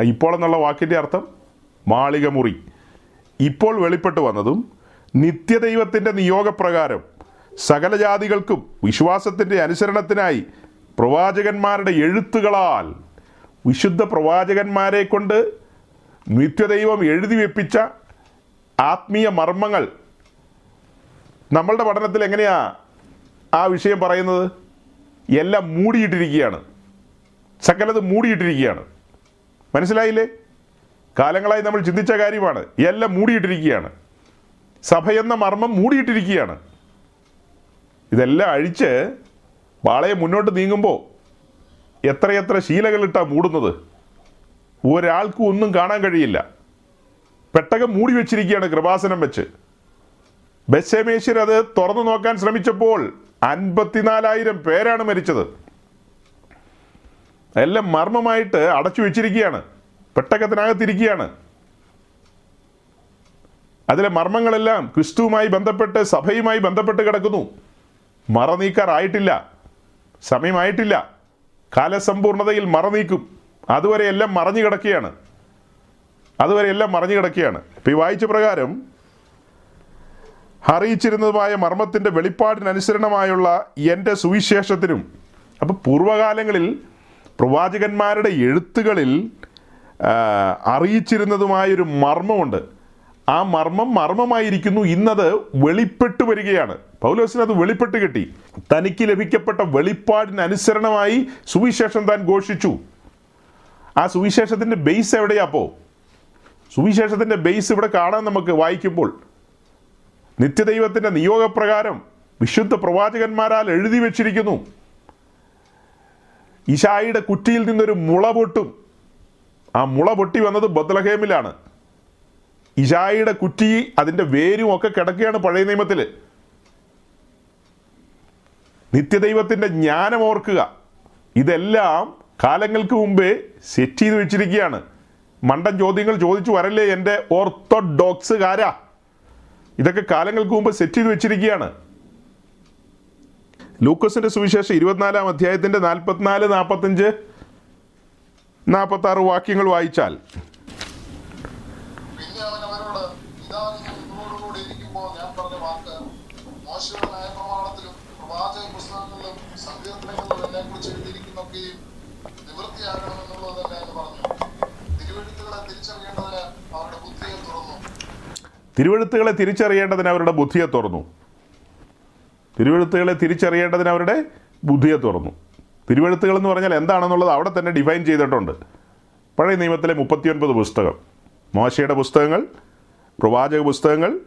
ഇപ്പോൾ എന്നുള്ള വാക്കിന്റെ അർത്ഥം മാളിക മുറി ഇപ്പോൾ വെളിപ്പെട്ടു വന്നതും നിത്യദൈവത്തിന്റെ നിയോഗപ്രകാരം സകല ജാതികൾക്കും വിശ്വാസത്തിന്റെ അനുസരണത്തിനായി പ്രവാചകന്മാരുടെ എഴുത്തുകളാൽ വിശുദ്ധ പ്രവാചകന്മാരെ കൊണ്ട് നിത്യദൈവം എഴുതി വെപ്പിച്ച ആത്മീയ മർമ്മങ്ങൾ. നമ്മളുടെ പഠനത്തിൽ എങ്ങനെയാ ആ വിഷയം പറയുന്നത്? എല്ലാം മൂടിയിട്ടിരിക്കുകയാണ്. സകലത് മൂടിയിട്ടിരിക്കുകയാണ്. മനസ്സിലായില്ലേ? കാലങ്ങളായി നമ്മൾ ചിന്തിച്ച കാര്യമാണ്. എല്ലാം മൂടിയിട്ടിരിക്കുകയാണ്. സഭയെന്ന മർമ്മം മൂടിയിട്ടിരിക്കുകയാണ്. ഇതെല്ലാം അഴിച്ച് പാളയെ മുന്നോട്ട് നീങ്ങുമ്പോൾ എത്രയെത്ര ശീലകളിട്ടാ മൂടുന്നത്? ഒരാൾക്കും ഒന്നും കാണാൻ കഴിയില്ല. പെട്ടകം മൂടി വെച്ചിരിക്കുകയാണ് കൃപാസനം വെച്ച്. ബെസ്സേമേശ്വർ അത് തുറന്നു നോക്കാൻ ശ്രമിച്ചപ്പോൾ അൻപത്തിനാലായിരം പേരാണ് മരിച്ചത്. എല്ലാം മർമ്മമായിട്ട് അടച്ചു വെച്ചിരിക്കുകയാണ്. പെട്ടകത്തിനകത്തിരിക്കുകയാണ്. അതിലെ മർമ്മങ്ങളെല്ലാം ക്രിസ്തുവുമായി ബന്ധപ്പെട്ട് സഭയുമായി ബന്ധപ്പെട്ട് കിടക്കുന്നു. മറ നീക്കാറായിട്ടില്ല സമയമായിട്ടില്ല. കാലസമ്പൂർണതയിൽ മറ നീക്കും അതുവരെ എല്ലാം മറഞ്ഞു കിടക്കുകയാണ്. അതുവരെ എല്ലാം മറഞ്ഞു കിടക്കുകയാണ്. ഇപ്പം ഈ വായിച്ച പ്രകാരം അറിയിച്ചിരുന്നതുമായ മർമ്മത്തിന്റെ വെളിപ്പാടിനനുസരണമായുള്ള എന്റെ സുവിശേഷത്തിനും അപ്പോൾ പൂർവകാലങ്ങളിൽ പ്രവാചകന്മാരുടെ എഴുത്തുകളിൽ അറിയിച്ചിരുന്നതുമായൊരു മർമ്മമുണ്ട്. ആ മർമ്മം മർമ്മമായിരിക്കുന്നു ഇന്നത് വെളിപ്പെട്ടു വരികയാണ്. പൗലോസിന് അത് വെളിപ്പെട്ട് കിട്ടി. തനിക്ക് ലഭിക്കപ്പെട്ട വെളിപ്പാടിനനുസരണമായി സുവിശേഷം താൻ ഘോഷിച്ചു. ആ സുവിശേഷത്തിന്റെ ബേസ് എവിടെയാ പോ? സുവിശേഷത്തിന്റെ ബേസ് ഇവിടെ കാണാൻ നമുക്ക് വായിക്കുമ്പോൾ. നിത്യദൈവത്തിന്റെ നിയോഗപ്രകാരം വിശുദ്ധ പ്രവാചകന്മാരാൽ എഴുതി വച്ചിരിക്കുന്നു. ഇഷായിയുടെ കുറ്റിയിൽ നിന്നൊരു മുള പൊട്ടും. ആ മുള പൊട്ടി വന്നത് ബദ്ലഹേമിലാണ് ഇഷായിയുടെ കുറ്റി അതിന്റെ വേരും ഒക്കെ കിടക്കുകയാണ് പഴയ നിയമത്തിൽ നിത്യദൈവത്തിന്റെ ജ്ഞാനം ഓർക്കുക ഇതെല്ലാം കാലങ്ങൾക്ക് മുമ്പേ സെറ്റ് ചെയ്ത് വെച്ചിരിക്കുകയാണ്. മണ്ടൻ ചോദ്യങ്ങൾ ചോദിച്ചു വരല്ലേ എന്റെ ഓർത്തഡോക്സുകാരാ? ഇതൊക്കെ കാലങ്ങൾക്ക് മുമ്പ് സെറ്റ് ചെയ്ത് വെച്ചിരിക്കുകയാണ്. ലൂക്കസിന്റെ സുവിശേഷം ഇരുപത്തിനാലാം അധ്യായത്തിന്റെ നാൽപ്പത്തിനാല് നാൽപ്പത്തഞ്ച് നാൽപ്പത്തി ആറ് വാക്യങ്ങൾ വായിച്ചാൽ പിന്നെ അവൻ അവരോട് ഇതാ നിങ്ങൾ നിങ്ങളോടുകൂടി ഇരിക്കുമ്പോൾ ഞാൻ പറഞ്ഞ വാക്ക് മോശയുടെ ന്യായപ്രമാണത്തിലും പ്രവാചക പുസ്തകങ്ങളിലും സങ്കീർത്തനങ്ങളിലും എന്നെ കുറിച്ച് എഴുതിയിരിക്കുന്നൊക്കെയും നിവൃത്തിയാകണമെന്നുള്ളത് തന്നെ എന്ന് പറഞ്ഞു തിരുവെഴുത്തുകളെ തിരിച്ചറിയേണ്ടതിന് അവരുടെ ബുദ്ധിയെ തുറന്നു തിരുവെഴുത്തുകളെ തിരിച്ചറിയേണ്ടതിന് അവരുടെ ബുദ്ധിയെ തുറന്നു. തിരുവഴുത്തുകളെ തിരിച്ചറിയേണ്ടതിന് അവരുടെ ബുദ്ധിയെ തുറന്നു. തിരുവഴുത്തുകൾ എന്ന് പറഞ്ഞാൽ എന്താണെന്നുള്ളത് അവിടെ തന്നെ ഡിഫൈൻ ചെയ്തിട്ടുണ്ട്. പഴയ നിയമത്തിലെ മുപ്പത്തിയൊൻപത് പുസ്തകം. മോശയുടെ പുസ്തകങ്ങൾ പ്രവാചക പുസ്തകങ്ങൾ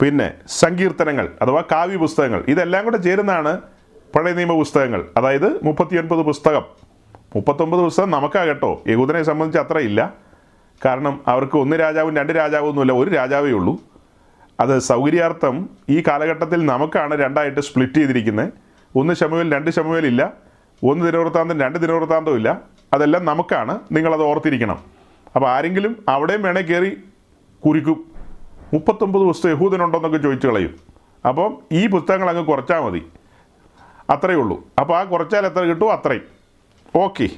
പിന്നെ സങ്കീർത്തനങ്ങൾ അഥവാ കാവ്യ പുസ്തകങ്ങൾ. ഇതെല്ലാം കൂടെ ചേരുന്നതാണ് പഴയ നിയമ പുസ്തകങ്ങൾ. അതായത് മുപ്പത്തിയൊൻപത് പുസ്തകം. മുപ്പത്തൊമ്പത് പുസ്തകം നമുക്കാകട്ടോ. യഹൂദനെ സംബന്ധിച്ച് അത്ര ഇല്ല. കാരണം അവർക്ക് ഒന്ന് രാജാവും രണ്ട് രാജാവും ഒന്നുമില്ല ഒരു രാജാവേ ഉള്ളൂ. അത് സൗകര്യാർത്ഥം ഈ കാലഘട്ടത്തിൽ നമുക്കാണ് രണ്ടായിട്ട് സ്പ്ലിറ്റ് ചെയ്തിരിക്കുന്നത്. ഒന്ന് ശമുവേൽ രണ്ട് ശമുവേൽ ഇല്ല. ഒന്ന് ദിനവൃത്താന്തം രണ്ട് ദിനവൃത്താന്തവും ഇല്ല. അതെല്ലാം നമുക്കാണ് നിങ്ങളത് ഓർത്തിരിക്കണം. അപ്പോൾ ആരെങ്കിലും അവിടെയും വേണേൽ കയറി കുറിക്കും. മുപ്പത്തൊമ്പത് പുസ്തകം യഹൂദനുണ്ടോന്നൊക്കെ ചോദിച്ചു കളയും. അപ്പം ഈ പുസ്തകങ്ങൾ അങ്ങ് കുറച്ചാൽ മതി. അത്രയേ ഉള്ളൂ. അപ്പോൾ ആ കുറച്ചാൽ എത്ര കിട്ടുമോ അത്രയും. ഓക്കെ.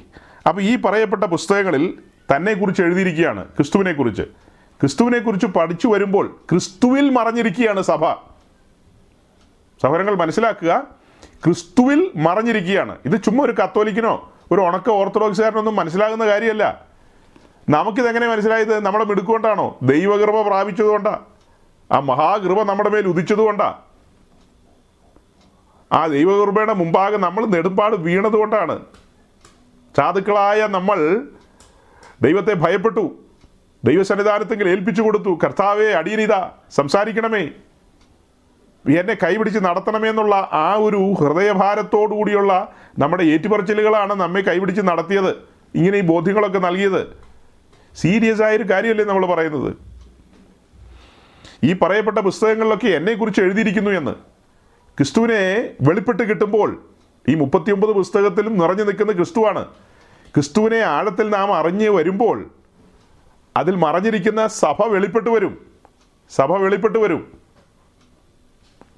അപ്പോൾ ഈ പറയപ്പെട്ട പുസ്തകങ്ങളിൽ തന്നെക്കുറിച്ച് എഴുതിയിരിക്കുകയാണ് ക്രിസ്തുവിനെക്കുറിച്ച്. ക്രിസ്തുവിനെക്കുറിച്ച് പഠിച്ചു വരുമ്പോൾ ക്രിസ്തുവിൽ മറഞ്ഞിരിക്കുകയാണ് സഭ. സഹോദരങ്ങൾ മനസ്സിലാക്കുക ക്രിസ്തുവിൽ മറഞ്ഞിരിക്കുകയാണ്. ഇത് ചുമ്മാ ഒരു കത്തോലിക്കനോ ഒരു ഉണക്ക ഓർത്തഡോക്സുകാരനൊന്നും മനസ്സിലാകുന്ന കാര്യമല്ല. നമുക്കിത് നമുക്കിതെങ്ങനെ മനസ്സിലായത്? നമ്മളെ മിടുക്കൊണ്ടാണോ ദൈവകൃപ പ്രാപിച്ചതുകൊണ്ടാ? ആ മഹാകൃപ നമ്മുടെ മേൽ ഉദിച്ചതുകൊണ്ടാ? ആ ദൈവകൃപയുടെ മുമ്പാകെ നമ്മൾ നെടുമ്പാട് വീണതുകൊണ്ടാണ്. സാധുക്കളായ നമ്മൾ ദൈവത്തെ ഭയപ്പെട്ടു. ദൈവസന്നിധാനത്തെങ്കിൽ ഏൽപ്പിച്ചു കൊടുത്തു. കർത്താവെ അടിയനിത സംസാരിക്കണമേ. എന്നെ കൈപിടിച്ച് നടത്തണമേ എന്നുള്ള ആ ഒരു ഹൃദയഭാരത്തോടു കൂടിയുള്ള നമ്മുടെ ഏറ്റുപറച്ചിലുകളാണ് നമ്മെ കൈപിടിച്ച് നടത്തിയത്. ഇങ്ങനെ ഈ ബോധ്യങ്ങളൊക്കെ നൽകിയത്. സീരിയസ് ആയൊരു കാര്യമല്ലേ നമ്മൾ പറയുന്നത്? ഈ പറയപ്പെട്ട പുസ്തകങ്ങളിലൊക്കെ എന്നെക്കുറിച്ച് എഴുതിയിരിക്കുന്നു എന്ന്. ക്രിസ്തുവിനെ വെളിപ്പെട്ട് കിട്ടുമ്പോൾ ഈ മുപ്പത്തിയൊമ്പത് പുസ്തകത്തിലും നിറഞ്ഞു നിൽക്കുന്ന ക്രിസ്തുവാണ്. ക്രിസ്തുവിനെ ആഴത്തിൽ നാം അറിഞ്ഞ് വരുമ്പോൾ അതിൽ മറഞ്ഞിരിക്കുന്ന സഭ വെളിപ്പെട്ട് വരും. സഭ വെളിപ്പെട്ട് വരും.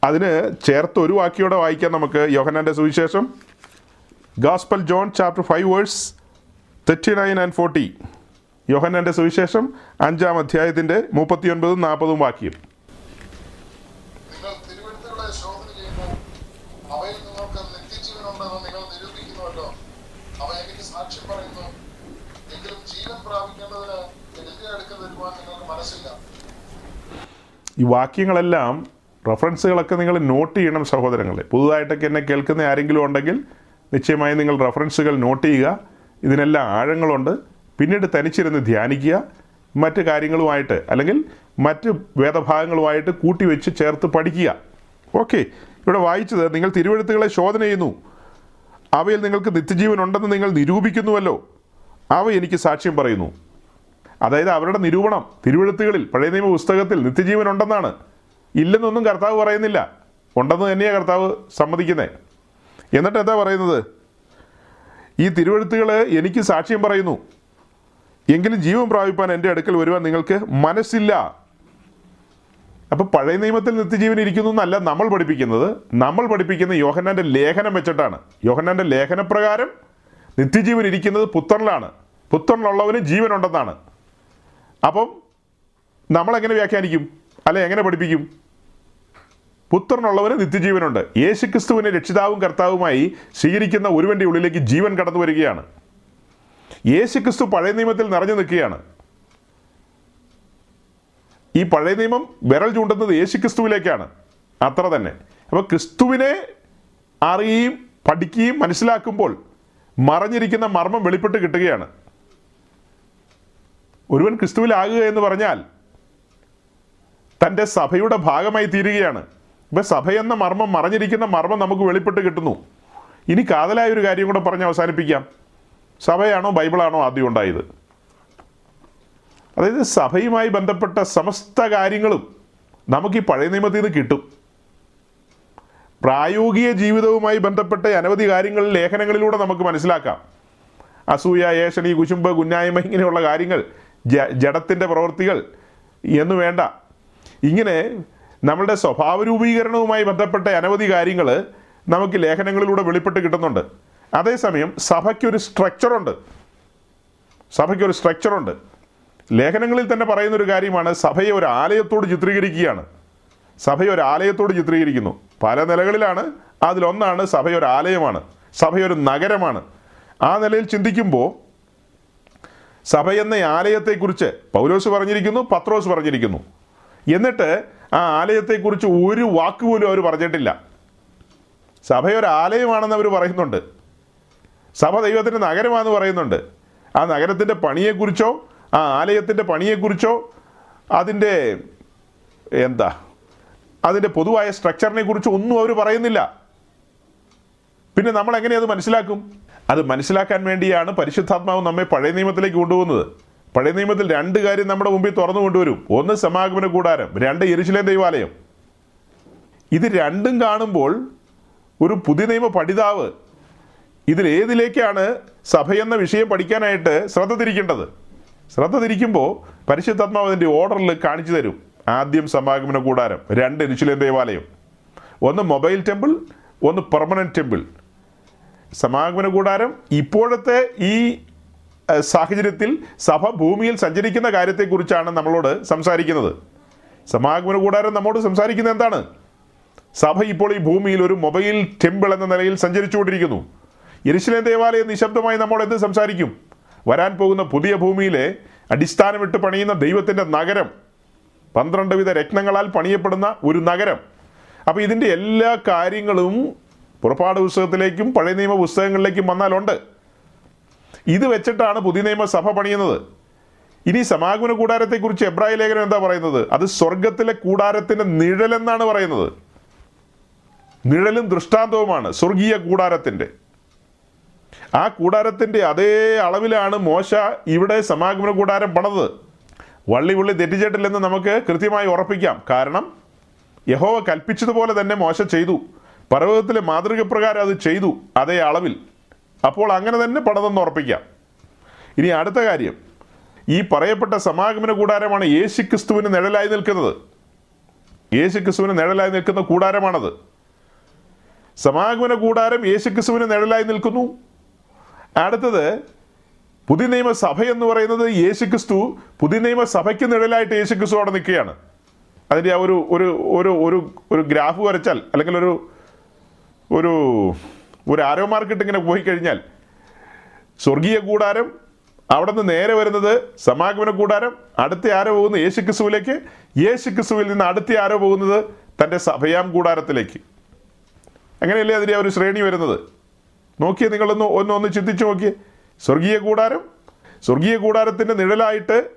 അതിന് ചേർത്ത് ഒരു വാക്യോടെ വായിക്കാം നമുക്ക്. യോഹനാന്റെ സുവിശേഷം. Gospel John chapter five verse thirty nine and forty. യോഹന്നാന്റെ സുവിശേഷം അഞ്ചാം അധ്യായത്തിന്റെ മുപ്പത്തിയൊൻപതും നാൽപ്പതും വാക്യം നിങ്ങൾ തിരുവെഴുത്തുകളെ ശോധന ചെയ്യുമ്പോൾ അവയിൽ നിങ്ങൾക്ക് നിത്യജീവനുണ്ടെന്ന് നിങ്ങൾ നിരൂപിക്കുന്നുവല്ലോ അവ എനിക്ക് സാക്ഷ്യം പറയുന്നു എങ്കിലും ജീവൻ പ്രാപിക്കേണ്ടതിന് എന്റെ അടുക്കൽ വരുവാൻ നിങ്ങൾക്ക് മനസ്സില്ല ഈ വാക്യങ്ങളെല്ലാം റഫറൻസുകളൊക്കെ നിങ്ങൾ നോട്ട് ചെയ്യണം സഹോദരങ്ങളെ. പുതുതായിട്ടൊക്കെ എന്നെ കേൾക്കുന്ന ആരെങ്കിലും ഉണ്ടെങ്കിൽ നിശ്ചയമായി നിങ്ങൾ റഫറൻസുകൾ നോട്ട് ചെയ്യുക. ഇതിനെല്ലാം ആഴങ്ങളുണ്ട്. പിന്നീട് തനിച്ചിരുന്ന് ധ്യാനിക്കുക. മറ്റ് കാര്യങ്ങളുമായിട്ട് അല്ലെങ്കിൽ മറ്റ് വേദഭാഗങ്ങളുമായിട്ട് കൂട്ടിവെച്ച് ചേർത്ത് പഠിക്കുക. ഓക്കെ. ഇവിടെ വായിച്ചത് നിങ്ങൾ തിരുവഴുത്തുകളെ ശോധന ചെയ്യുന്നു. അവയിൽ നിങ്ങൾക്ക് നിത്യജീവൻ ഉണ്ടെന്ന് നിങ്ങൾ നിരൂപിക്കുന്നുവല്ലോ. അവ എനിക്ക് സാക്ഷ്യം പറയുന്നു. അതായത് അവരുടെ നിരൂപണം തിരുവഴുത്തുകളിൽ പഴയ നിയമ പുസ്തകത്തിൽ നിത്യജീവൻ ഉണ്ടെന്നാണ്. ഇല്ലെന്നൊന്നും കർത്താവ് പറയുന്നില്ല. ഉണ്ടെന്ന് തന്നെയാണ് കർത്താവ് സമ്മതിക്കുന്നത് എന്നിട്ട് എന്താ പറയുന്നത്? ഈ തിരുവഴുത്തുകൾ എനിക്ക് സാക്ഷ്യം പറയുന്നു. എങ്കിലും ജീവൻ പ്രാപിപ്പാൻ എന്റെ അടുക്കൽ വരുവാൻ നിങ്ങൾക്ക് മനസ്സില്ല. അപ്പോൾ പഴയ നിയമത്തിൽ നിത്യജീവൻ ഇരിക്കുന്നു എന്നല്ല നമ്മൾ പഠിപ്പിക്കുന്നത്. നമ്മൾ പഠിപ്പിക്കുന്ന യോഹന്നാന്റെ ലേഖനം വെച്ചിട്ടാണ്. യോഹന്നാന്റെ ലേഖനപ്രകാരം നിത്യജീവൻ ഇരിക്കുന്നത് പുത്രനിലാണ്. പുത്രനിലുള്ളവന് ജീവനുണ്ടെന്നാണ് അപ്പം നമ്മൾ എങ്ങനെ വ്യാഖ്യാനിക്കും? അല്ലെ എങ്ങനെ പഠിപ്പിക്കും? പുത്രനുള്ളവന് നിത്യജീവനുണ്ട്. യേശുക്രിസ്തുവിനെ രക്ഷിതാവും കർത്താവുമായി സ്വീകരിക്കുന്ന ഒരുവന്റെ ഉള്ളിലേക്ക് ജീവൻ കടന്നു വരികയാണ്. യേശുക്രിസ്തു പഴയ നിയമത്തിൽ നിറഞ്ഞു നിൽക്കുകയാണ്. ഈ പഴയ നിയമം വിരൽ ചൂണ്ടുന്നത് യേശുക്രിസ്തുവിലേക്കാണ്. അത്ര തന്നെ. അപ്പോൾ ക്രിസ്തുവിനെ അറിയുകയും പഠിക്കുകയും മനസ്സിലാക്കുമ്പോൾ മറഞ്ഞിരിക്കുന്ന മർമ്മം വെളിപ്പെട്ട് കിട്ടുകയാണ്. ഒരുവൻ ക്രിസ്തുവിലാകുക എന്ന് പറഞ്ഞാൽ തന്റെ സഭയുടെ ഭാഗമായി തീരുകയാണ്. ഇപ്പം എന്ന മർമ്മം മറഞ്ഞിരിക്കുന്ന മർമ്മം നമുക്ക് വെളിപ്പെട്ട് കിട്ടുന്നു. ഇനി കാതലായ ഒരു കാര്യം കൂടെ പറഞ്ഞ് അവസാനിപ്പിക്കാം. സഭയാണോ ബൈബിളാണോ ആദ്യം ഉണ്ടായത്? അതായത് സഭയുമായി ബന്ധപ്പെട്ട സമസ്ത കാര്യങ്ങളും നമുക്ക് ഈ പഴയ നിയമത്തിൽ നിന്ന് കിട്ടും. പ്രായോഗിക ജീവിതവുമായി ബന്ധപ്പെട്ട അനവധി കാര്യങ്ങൾ ലേഖനങ്ങളിലൂടെ നമുക്ക് മനസ്സിലാക്കാം. അസൂയ ഏഷണി കുശുമ്പ് കുന്നായ്മ ഇങ്ങനെയുള്ള കാര്യങ്ങൾ ജഡത്തിന്റെ പ്രവൃത്തികൾ എന്ന് വേണ്ട. ഇങ്ങനെ നമ്മളുടെ സ്വഭാവ രൂപീകരണവുമായി ബന്ധപ്പെട്ട അനവധി കാര്യങ്ങൾ നമുക്ക് ലേഖനങ്ങളിലൂടെ വെളിപ്പെട്ട് കിട്ടുന്നുണ്ട്. അതേസമയം സഭയ്ക്കൊരു സ്ട്രക്ചറുണ്ട് സഭയ്ക്കൊരു സ്ട്രക്ചറുണ്ട് ലേഖനങ്ങളിൽ തന്നെ പറയുന്ന ഒരു കാര്യമാണ് സഭയെ ഒരു ആലയത്തോട് ചിത്രീകരിക്കുകയാണ്. സഭയെ ഒരു ആലയത്തോട് ചിത്രീകരിക്കുന്നു. പല നിലകളിലാണ് അതിലൊന്നാണ് സഭയൊരു ആലയമാണ്. സഭയൊരു നഗരമാണ്. ആ നിലയിൽ ചിന്തിക്കുമ്പോൾ സഭ എന്ന ആലയത്തെക്കുറിച്ച് പൗലോസ് പറഞ്ഞിരിക്കുന്നു പത്രോസ് പറഞ്ഞിരിക്കുന്നു. എന്നിട്ട് ആ ആലയത്തെക്കുറിച്ച് ഒരു വാക്ക് പോലും അവർ പറഞ്ഞിട്ടില്ല. സഭയൊരാലയമാണെന്ന് അവർ പറയുന്നുണ്ട്. സഭ ദൈവത്തിന്റെ നഗരമാണെന്ന് പറയുന്നുണ്ട്. ആ നഗരത്തിന്റെ പണിയെക്കുറിച്ചോ ആ ആലയത്തിന്റെ പണിയെക്കുറിച്ചോ അതിന്റെ എന്താ അതിന്റെ പൊതുവായ സ്ട്രക്ചറിനെ കുറിച്ച് ഒന്നും അവർ പറയുന്നില്ല. പിന്നെ നമ്മൾ എങ്ങനെ അത് മനസ്സിലാക്കും? അത് മനസ്സിലാക്കാൻ വേണ്ടിയാണ് പരിശുദ്ധാത്മാവ് നമ്മെ പഴയ നിയമത്തിലേക്ക് കൊണ്ടുപോകുന്നത്. പഴയ നിയമത്തിൽ രണ്ട് കാര്യം നമ്മുടെ മുമ്പിൽ തുറന്നു കൊണ്ടുവരും. ഒന്ന് സമാഗമന കൂടാരം രണ്ട് യെരുശലേം ദൈവാലയം. ഇത് രണ്ടും കാണുമ്പോൾ ഒരു പുതിയ നിയമ പഠിതാവ് ഇതിലേതിലേക്കാണ് സഭയെന്ന വിഷയം പഠിക്കാനായിട്ട് ശ്രദ്ധ തിരിക്കേണ്ടത്? ശ്രദ്ധ തിരിക്കുമ്പോൾ പരിശുദ്ധാത്മാവ് അതിന്റെ ഓർഡറിൽ കാണിച്ചു തരും. ആദ്യം സമാഗമന കൂടാരം രണ്ട് എരിശിലേം ദേവാലയം. ഒന്ന് മൊബൈൽ ടെമ്പിൾ ഒന്ന് പെർമനന്റ് ടെമ്പിൾ. സമാഗമന കൂടാരം ഇപ്പോഴത്തെ ഈ സാഹചര്യത്തിൽ സഭ ഭൂമിയിൽ സഞ്ചരിക്കുന്ന കാര്യത്തെക്കുറിച്ചാണ് നമ്മളോട് സംസാരിക്കുന്നത്. സമാഗമന കൂടാരം നമ്മോട് സംസാരിക്കുന്നത് എന്താണ്? സഭ ഇപ്പോൾ ഈ ഭൂമിയിൽ ഒരു മൊബൈൽ ടെമ്പിൾ എന്ന നിലയിൽ സഞ്ചരിച്ചുകൊണ്ടിരിക്കുന്നു. യെരുശലേം ദേവാലയം നിശബ്ദമായി നമ്മൾ എന്ത് സംസാരിക്കും? വരാൻ പോകുന്ന പുതിയ ഭൂമിയിലെ അടിസ്ഥാനമിട്ട് പണിയുന്ന ദൈവത്തിന്റെ നഗരം പന്ത്രണ്ട് വിധ രത്നങ്ങളാൽ പണിയപ്പെടുന്ന ഒരു നഗരം. അപ്പോൾ ഇതിന്റെ എല്ലാ കാര്യങ്ങളും പുറപ്പാട് പുസ്തകത്തിലേക്കും പഴയ നിയമ പുസ്തകങ്ങളിലേക്കും വന്നാലുണ്ട്. ഇത് വെച്ചിട്ടാണ് പുതിയ നിയമ സഭ പണിയുന്നത്. ഇനി സമാഗമന കൂടാരത്തെക്കുറിച്ച് എബ്രായ ലേഖനം എന്താ പറയുന്നത്? അത് സ്വർഗത്തിലെ കൂടാരത്തിന്റെ നിഴലെന്നാണ് പറയുന്നത്. നിഴലും ദൃഷ്ടാന്തവുമാണ് സ്വർഗീയ കൂടാരത്തിന്റെ ആ കൂടാരത്തിന്റെ അതേ അളവിലാണ് മോശ ഇവിടെ സമാഗമന കൂടാരം പണത് വള്ളി പുള്ളി തെറ്റിച്ചിട്ടില്ലെന്ന് നമുക്ക് കൃത്യമായി ഉറപ്പിക്കാം. കാരണം യഹോവ കൽപ്പിച്ചതുപോലെ തന്നെ മോശ ചെയ്തു. പർവതത്തിലെ മാതൃക പ്രകാരം അത് ചെയ്തു അതേ അളവിൽ. അപ്പോൾ അങ്ങനെ തന്നെ പണിതെന്ന് ഉറപ്പിക്കാം. ഇനി അടുത്ത കാര്യം. ഈ പറയപ്പെട്ട സമാഗമന കൂടാരമാണ് യേശു ക്രിസ്തുവിന് നിഴലായി നിൽക്കുന്നത്. യേശു ക്രിസ്തുവിന് നിഴലായി നിൽക്കുന്ന കൂടാരമാണത്. സമാഗമന കൂടാരം യേശു ക്രിസ്തുവിന് നിഴലായി നിൽക്കുന്നു. അടുത്തത് പുതിയ നിയമസഭ എന്ന് പറയുന്നത് യേശു ക്രിസ്തു പുതിയ നിയമസഭയ്ക്ക് നിഴലായിട്ട് യേശു ക്രിസ്തു അവിടെ നിൽക്കുകയാണ്. അതിന്റെ ആ ഒരു ഒരു ഒരു ഒരു ഗ്രാഫ് വരച്ചാൽ അല്ലെങ്കിൽ ഒരു ഒരു ഒരു ആരോ മാർക്കിട്ട് ഇങ്ങനെ പോയി കഴിഞ്ഞാൽ സ്വർഗീയ കൂടാരം അവിടെ നിന്ന് നേരെ വരുന്നത് സമാഗമന കൂടാരം അടുത്ത ആരോ പോകുന്നത് യേശു ക്രിസ്തുവിലേക്ക് യേശു ക്രിസ്തുവിൽ നിന്ന് അടുത്ത ആരോ പോകുന്നത് തന്റെ സഭയാം കൂടാരത്തിലേക്ക്. അങ്ങനെയല്ലേ അതിന്റെ ഒരു ശ്രേണി വരുന്നത്? നോക്കിയേ നിങ്ങളൊന്ന് ഒന്ന് ഒന്ന് ചിന്തിച്ചു നോക്കിയേ. സ്വർഗീയ കൂടാരം സ്വർഗീയ കൂടാരത്തിന്റെ നിഴലായിട്ട്